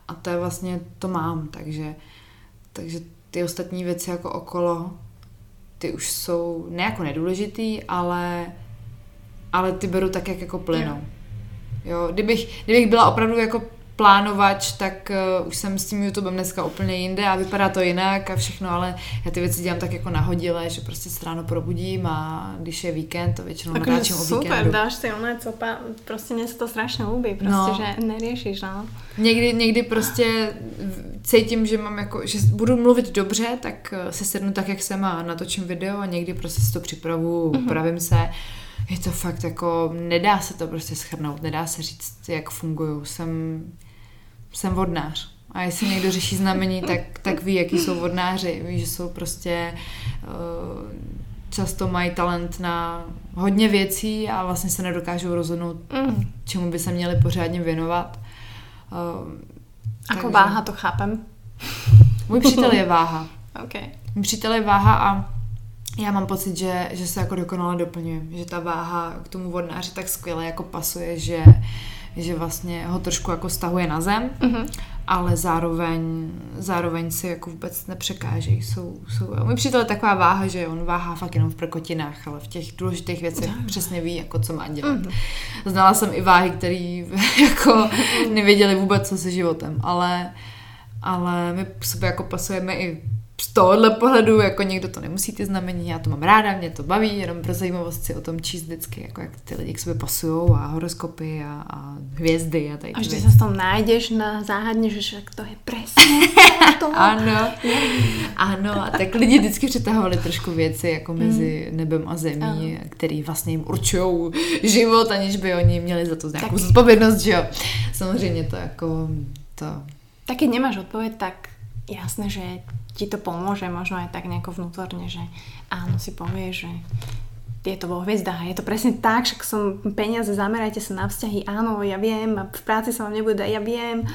a to je vlastně, to mám, takže, takže ty ostatní věci jako okolo, ty už jsou ne jako nedůležitý, ale, ale ty beru tak, jak jako plynou. Jo, kdybych, kdybych byla opravdu jako plánovač, tak uh, už jsem s tím YouTubem dneska úplně jinde a vypadá to jinak a všechno, ale já ty věci dělám tak jako nahodile, že prostě se ráno probudím a když je víkend, to většinou
Akože
natáčím o
super,
víkendu.
dáš si oné copa, prostě mne sa to strašne ľúbi, prostě,
No.
že neriešiš, no.
Někdy, někdy prostě cítím, že mám jako, že budu mluvit dobře, tak eh, se sednu tak, jak jsem a natočím video a někdy prostě si to připravu,
Mhm.
upravím se. Je to fakt jako, nedá se to prostě schrnout, nedá se říct, jak funguju. Jsem, jsem vodnář. A jestli někdo řeší znamení, tak, tak ví, jaký jsou vodnáři. Ví, že jsou prostě uh, často mají talent na hodně věcí a vlastně se nedokážou rozhodnout,
Mm.
čemu by se měli pořádně věnovat. Uh,
Ako
Takže-
váha to chápem.
můj přítel je váha.
OK.
Můj přítel je váha a já mám pocit, že, že se jako dokonale doplňujeme. Že ta váha k tomu vodnáři tak skvěle jako pasuje, že, že vlastně ho trošku jako stahuje na zem,
Mhm.
ale zároveň, zároveň si jako vůbec nepřekážejí. Jsou, jsou, můj přítel je taková váha, že on váhá fakt jenom v prkotinách, ale v těch důležitých věcech přesně ví, jako co má dělat.
Mhm.
Znala jsem i váhy, který jako nevěděli vůbec, co se životem, ale, ale my k sobě jako pasujeme i z tohohle pohledu, jako někdo to nemusí ty znamení, já to mám ráda, mě to baví, jenom pro zajímavost si o tom číst vždycky, jako jak ty lidi k sobě pasují a horoskopy a, a hvězdy a tady
A
ty
vždy
věci.
sa s tom nájdeš na záhadne, že však to je presne to.
Ano, ano, a tak lidi vždycky přetahovali trošku věci jako mezi nebem a zemí, který vlastně jim určují život, aniž by oni měli za to nějakou
Tak.
zodpovědnost, že jo. Samozřejmě to jako, to,
Tak keď nemáš odpoveď, tak jasné, že ti to pomôže možno aj tak nejako vnútorne, že áno, si povieš, že je to vo hviezdách je to presne tak, však som peniaze, zamerajte sa na vzťahy, áno, ja viem, a v práci sa vám nebude dať, ja viem,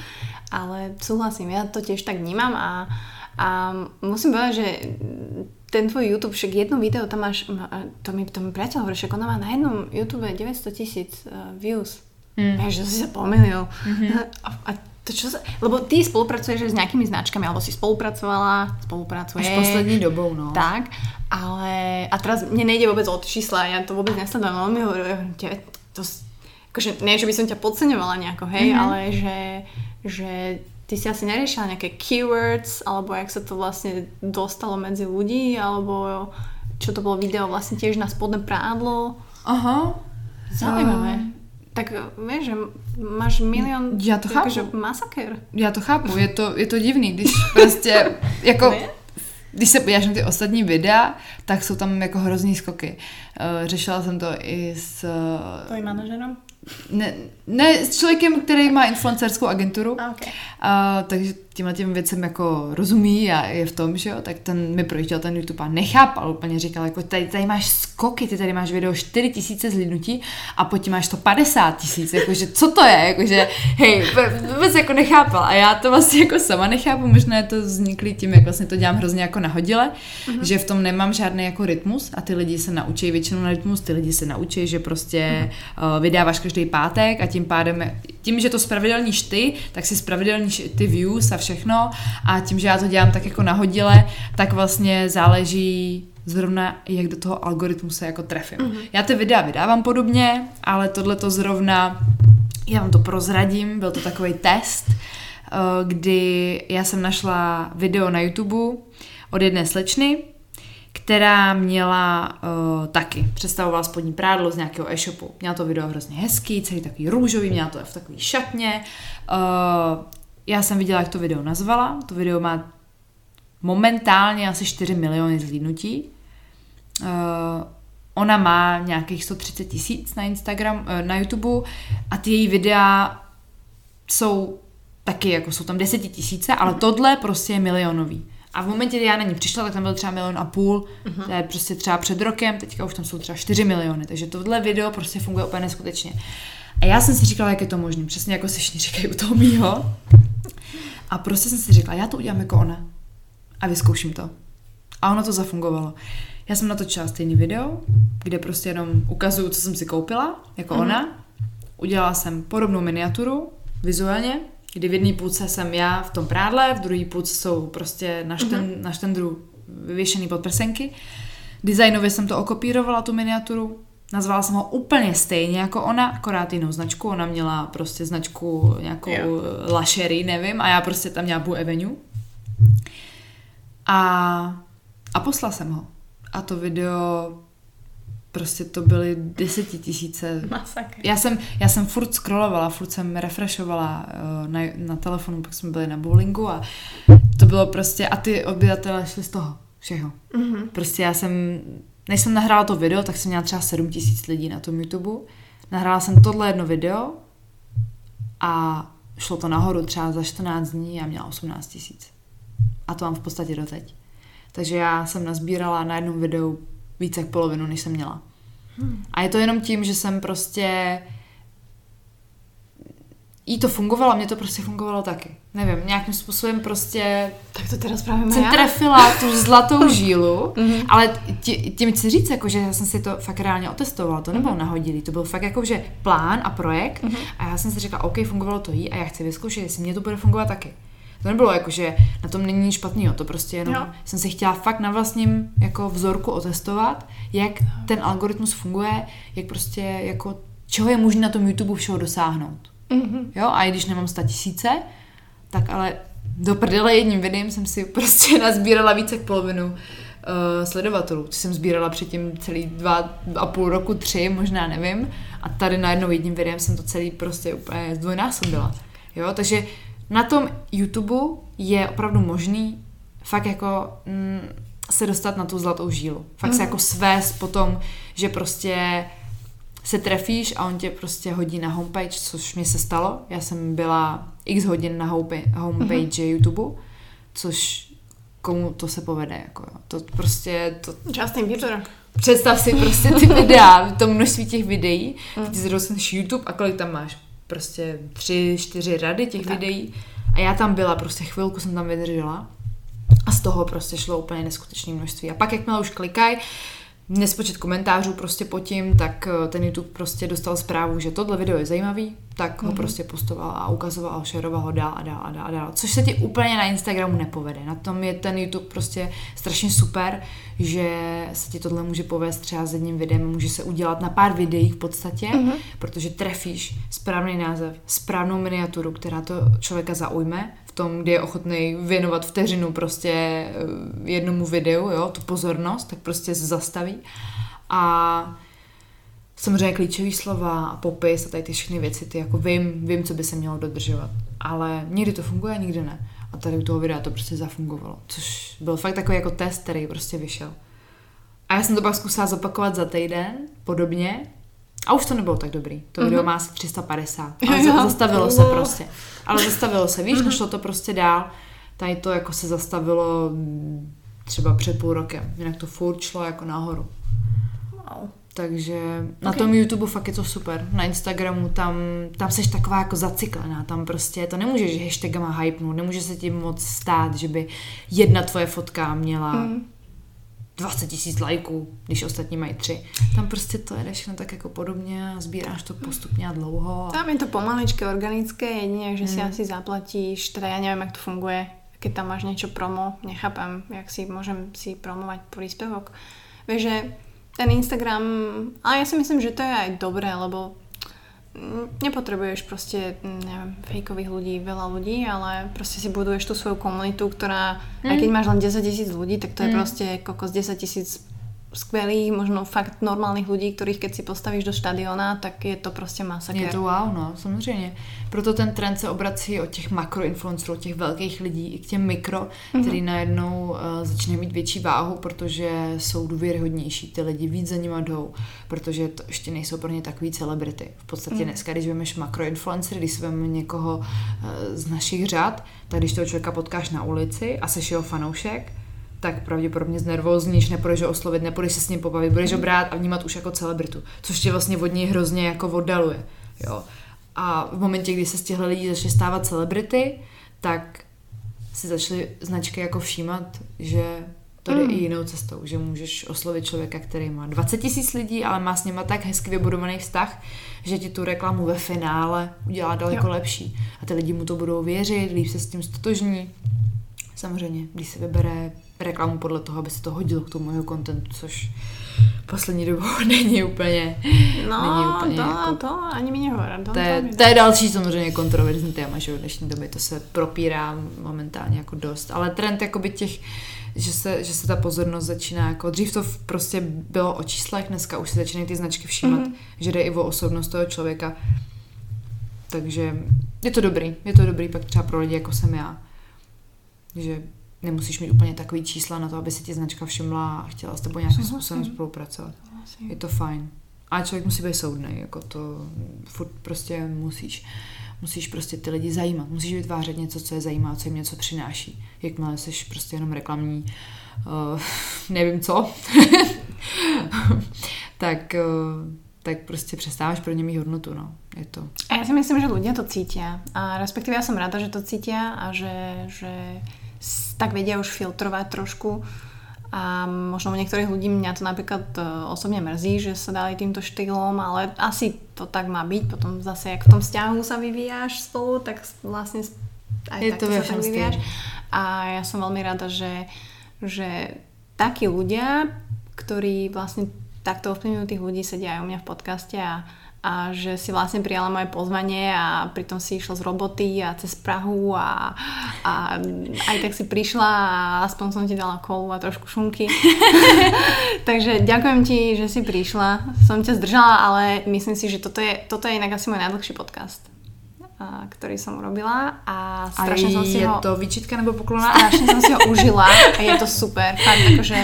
ale súhlasím, ja to tiež tak vnímam a, a musím povedať, že ten tvoj YouTube, však jedno video tam máš, to mi, to mi priateľ hovorí, však ona má na jednom YouTube 900 tisíc uh, views.
Mm.
Že si sa pomýlil.
Mhm.
A, a to čo sa... Lebo ty spolupracuješ s nejakými značkami, alebo si spolupracovala, spolupracuješ.
až poslední dobou, no.
Tak, ale... A teraz mne nejde vôbec o čísla, ja to vôbec nesledujem, ale on mi hovorí, že to, akože, nie, že by som ťa podceňovala nejako, hej,
Mhm.
mm-hmm. ale že, že ty si asi neriešila nejaké keywords, alebo jak sa to vlastne dostalo medzi ľudí, alebo čo to bolo video vlastne tiež na spodné prádlo.
Aha.
Zaujímavé. Tak vieš, že máš milion
Já to chápu.
jakože masaker.
Já to chápu, je to, je to divný, když prostě, jako,
Ne?
když se podíváš na ty ostatní videa, tak jsou tam jako hrozný skoky. Uh, řešila jsem to i s, uh,
Tvojím manažerom?
ne, ne, s člověkem, který má influencerskou agenturu,
A, okay.
a, takže tímhle těm věcem jako rozumí a je v tom, že jo, tak ten mi projížděl ten YouTube a nechápal, úplně říkal, jako tady, tady máš skoky, ty tady máš video 4 tisíce zhlídnutí a pod tím máš 150 tisíc, jakože co to je, jakože hej, vůbec jako nechápal a já to vlastně jako sama nechápu, možná je to vzniklý tím, jak vlastně to dělám hrozně jako nahodile, uh-huh. že v tom nemám žádný jako rytmus a ty lidi se naučí většinou na rytmus, ty lidi se naučí, že prostě uh-huh. uh, vydáváš každý pátek a tím pádem, tím, že to spravidelníš ty, tak si spravidelníš i ty views a všechno a tím, že já to dělám tak jako nahodile, tak vlastně záleží zrovna, jak do toho algoritmu se jako trefím. Mm-hmm. Já ty videa vydávám podobně, ale tohle to zrovna, já vám to prozradím, byl to takový test, eh, kdy já jsem našla video na YouTube od jedné slečny, která měla uh, taky, představovala spodní prádlo z nějakého e-shopu. Měla to video hrozně hezký, celý takový růžový, měla to v takový šatně. Uh, já jsem viděla, jak to video nazvala. To video má momentálně asi 4 miliony zhlídnutí. Uh, ona má nějakých 130 tisíc na Instagram, uh, na YouTube a ty její videa jsou taky, jako jsou tam desetitisíce, ale tohle prostě je milionový. A v momentě, kdy já na ní přišla, tak tam byl třeba milion a půl, uh-huh. to je prostě třeba před rokem, teďka už tam jsou třeba 4 miliony, takže tohle video prostě funguje úplně neskutečně. A já jsem si říkala, jak je to možné, přesně jako si všichni říkají u toho mýho. A prostě jsem si řekla, já to udělám jako ona. A vyzkouším to. A ono to zafungovalo. Já jsem natočila stejný video, kde prostě jenom ukazuju, co jsem si koupila, jako mm-hmm. ona. Udělala jsem podobnou miniaturu, vizuálně, kdy v jedné půlce jsem já v tom prádle, v druhé půlce jsou prostě na, šten, mm-hmm. na štendru vyvěšený podprsenky. Designově jsem to okopírovala, tu miniaturu. Nazvala jsem ho úplně stejně jako ona, akorát jinou značku. Ona měla prostě značku nějakou yeah. Lašery, nevím, a já prostě tam měla Boo Avenue. A, a poslala jsem ho. A to video prostě to byly desetitisíce.
Masakr.
Já jsem, já jsem furt scrollovala, furt jsem refreshovala uh, na, na telefonu, pak jsme byli na bowlingu a to bylo prostě, a ty obyvatele šli z toho všeho. Mm-hmm. Prostě já jsem, než jsem nahrála to video, tak jsem měla třeba 7 tisíc lidí na tom YouTube. Nahrála jsem tohle jedno video a šlo to nahoru třeba za 14 dní a měla 18 tisíc. A to mám v podstatě doteď. Takže já jsem nazbírala na jednom videu více jak polovinu, než jsem měla. Hmm. A je to jenom tím, že jsem prostě jí to fungovalo, mě to prostě fungovalo taky. Nevím, nějakým způsobem prostě
tak to teda právě
jsem já. trefila tu zlatou žílu, mm-hmm. ale tím chci říct, jako, že já jsem si to fakt reálně otestovala, to nebylo mm-hmm. nahodilý, to byl fakt jako, že plán a projekt mm-hmm. a já jsem si řekla, OK, fungovalo to jí a já chci vyzkoušet, jestli mě to bude fungovat taky. To nebylo jako, že na tom není nic špatného, to prostě jenom jo. jsem si chtěla fakt na vlastním jako vzorku otestovat, jak ten algoritmus funguje, jak prostě jako čeho je možné na tom YouTube všeho dosáhnout. Mm-hmm. Jo, a i když nemám sta tisíce, tak ale do prdele jedním videem jsem si prostě nazbírala více jak polovinu uh, sledovatelů, což jsem sbírala předtím celý dva a půl roku, tři, možná nevím. A tady najednou jedním videem jsem to celý prostě úplně zdvojnásobila. Jo, takže na tom YouTube je opravdu možný fakt jako mm, se dostat na tu zlatou žílu. Fakt mm. se mhm. jako svést potom, že prostě se trefíš a on tě prostě hodí na homepage, což mi se stalo. Já jsem byla x hodin na homepage mm-hmm. YouTube, což komu to se povede, jako To prostě, to...
Justin Bieber.
Představ si prostě ty videa, to množství těch videí, mm. ty si YouTube a kolik tam máš? Prostě tři, čtyři rady těch tak. videí. A já tam byla, prostě chvilku jsem tam vydržela. A z toho prostě šlo úplně neskutečné množství. A pak, jakmile už klikají, nespočet komentářů prostě pod tím, tak eh, ten YouTube prostě dostal zprávu, že tohle video je zajímavý, tak mm-hmm. ho mhm. prostě postoval a ukazoval, šeroval ho dál a dál a dál a dál. Což se ti úplně na Instagramu nepovede. Na tom je ten YouTube prostě strašně super, že se ti tohle může povést třeba s jedním videem, může se udělat na pár videích v podstatě, mm-hmm. protože trefíš správný název, správnou miniaturu, která to člověka zaujme, v tom, kdy je ochotný věnovat vteřinu prostě eh, jednomu videu, jo, tu pozornost, tak prostě se zastaví. A samozřejmě klíčové slova a popis a tady ty všechny věci, ty jako vím, vím, co by se mělo dodržovat. Ale někdy to funguje, někdy ne. A tady u toho videa to prostě zafungovalo. Což byl fakt takový jako test, který prostě vyšel. A já jsem to pak zkusila zopakovat za týden, podobně, a už to nebylo tak dobrý. To video mm-hmm. má asi 350. Ale jo, zastavilo jo. se prostě. Ale zastavilo se, víš, mm-hmm. nešlo to prostě dál. Tady to jako se zastavilo třeba před půl rokem. Jinak to furt šlo jako nahoru. Wow. Takže okay. na tom YouTube fakt je to super. Na Instagramu tam, tam seš taková jako zaciklená, tam prostě to nemůžeš hashtagama hypnout, nemůže se ti moc stát, že by jedna tvoje fotka měla mm 20 tisíc lajků, když ostatní mají tři. Tam prostě to jede všechno tak jako podobně a sbíráš to postupně a dlouho. A...
Tam je to pomaličké, organické, jedině, že hmm. si asi zaplatíš, teda já nevím, jak to funguje, keď tam máš něco promo, nechápem, jak si můžem si promovat príspevok. Víš, že ten Instagram, a já si myslím, že to je aj dobré, lebo nepotrebuješ proste, neviem, fejkových ľudí, veľa ľudí, ale proste si buduješ tú svoju komunitu, ktorá, mm. aj keď máš len 10 tisíc ľudí, tak to mm. je proste kokos 10 tisíc skvělých, možno fakt normálních lidí, kterých keď si postavíš do štadiona, tak je to prostě masakr.
Je to wow, no, samozřejmě. Proto ten trend se obrací od těch makroinfluencerů, od těch velkých lidí i k těm mikro, mm-hmm. který najednou uh, začne mít větší váhu, protože jsou důvěryhodnější, ty lidi víc za nima jdou, protože to ještě nejsou pro ně takový celebrity. V podstatě mm. dneska, když vemeš makroinfluencer, když si někoho uh, z našich řad, tak když toho člověka potkáš na ulici a seš jeho fanoušek, tak pravděpodobně znervózníš, nepůjdeš ho oslovit, nepůjdeš se s ním pobavit, budeš ho brát a vnímat už jako celebritu, což tě vlastně od něj hrozně jako oddaluje. Jo. A v momentě, kdy se z těchto lidí začaly stávat celebrity, tak si začaly značky jako všímat, že to jde mm. i jinou cestou, že můžeš oslovit člověka, který má 20 tisíc lidí, ale má s nima tak hezky vybudovaný vztah, že ti tu reklamu ve finále udělá daleko jo. lepší. A ty lidi mu to budou věřit, líp se s tím stotožní. Samozřejmě, když se vybere reklamu podle toho, aby se to hodilo k tomu jeho kontentu, což poslední dobou není úplně...
No, není úplně to, jako, to ani mi nehovorím.
To, to, je, to je další samozřejmě kontroverzní téma, že v dnešní době to se propírá momentálně jako dost. Ale trend jakoby těch že se, že se ta pozornost začíná jako, dřív to prostě bylo o číslech, dneska už se začínají ty značky všímat, mm-hmm. že jde i o osobnost toho člověka. Takže je to dobrý, je to dobrý pak třeba pro lidi, jako jsem já, že nemusíš mít úplně takový čísla na to, aby si ti značka všimla a chtěla s tebou nějakým způsobem spolupracovat. Je to fajn. A člověk musí být soudný, jako to furt prostě musíš. Musíš prostě ty lidi zajímat, musíš vytvářet něco, co je zajímá, co jim něco přináší. Jakmile jsi prostě jenom reklamní, uh, nevím co, tak, uh, tak prostě přestáváš pro ně mít hodnotu, no. Je to.
A já si myslím, že ľudia to cítia. A respektíve ja som rada, že to cítia a že, že tak vedia už filtrovať trošku a možno u niektorých ľudí mňa to napríklad e, osobne mrzí, že sa dali týmto štýlom, ale asi to tak má byť. Potom zase, jak v tom vzťahu sa vyvíjáš spolu, tak vlastne aj Je to sa tak vyvíjaš. A ja som veľmi rada, že, že takí ľudia, ktorí vlastne takto ovplyvňujú tých ľudí, sedia aj u mňa v podcaste a a že si vlastne prijala moje pozvanie a pritom si išla z roboty a cez Prahu a, a aj tak si prišla a aspoň som ti dala kolu a trošku šunky. Takže ďakujem ti, že si prišla. Som ťa zdržala, ale myslím si, že toto je, toto je inak asi môj najdlhší podcast ktorý som urobila a strašne som si
je
ho...
to výčitka nebo poklona?
Strašne som si ho užila a je to super. Fakt, akože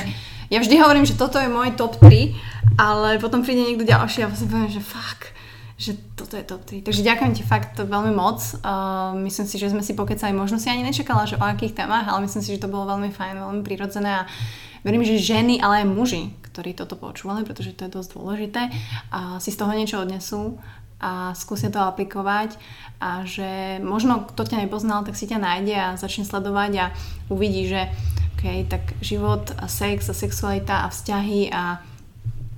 ja vždy hovorím, že toto je môj top 3 ale potom príde niekto ďalší a vlastne poviem, že fakt, že toto je top 3. Takže ďakujem ti fakt veľmi moc. Uh, myslím si, že sme si pokecali. Možno si ani nečakala, že o akých témach, ale myslím si, že to bolo veľmi fajn, veľmi prirodzené a verím, že ženy, ale aj muži, ktorí toto počúvali, pretože to je dosť dôležité, a si z toho niečo odnesú a skúsia to aplikovať a že možno kto ťa nepoznal, tak si ťa nájde a začne sledovať a uvidí, že okay, tak život a sex a sexualita a vzťahy a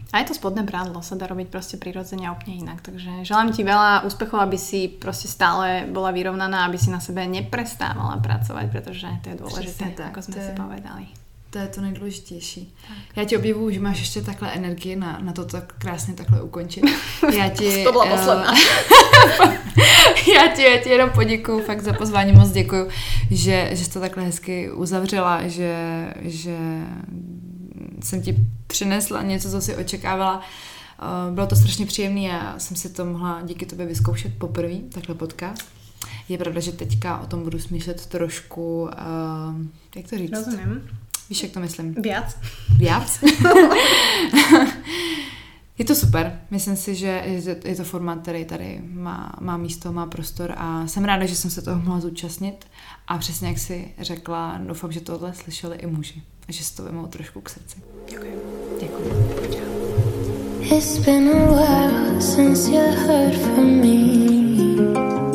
aj to spodné prádlo sa dá robiť proste prirodzene a úplne inak. Takže želám ti veľa úspechov, aby si proste stále bola vyrovnaná, aby si na sebe neprestávala pracovať, pretože to je dôležité, tak, ako sme to si je, povedali.
To je to nejdůležitější. Tak. Já ti obdivuju, že máš ještě takhle energii na, na to tak krásně takhle ukončit. Já ti,
to byla uh, posledná.
já, ti, já ti jenom poděkuju, fakt za pozvání moc děkuju, že, že jsi to takhle hezky uzavřela, že, že jsem ti přinesla něco, co si očekávala. Eh, bylo to strašně příjemné a jsem si to mohla díky tobě vyzkoušet poprvé, takhle podcast. Je pravda, že teďka o tom budu smýšlet trošku, uh, jak to říct?
Rozumím.
Víš, jak to myslím?
Víc.
Víc? je to super. Myslím si, že je to formát, který tady má, má místo, má prostor a jsem ráda, že jsem se toho mohla zúčastnit a přesně jak si řekla, doufám, že tohle slyšeli i muži a že si to vemou trošku k srdci.
Děkuji.
Děkuji.
It's been a while since you heard from me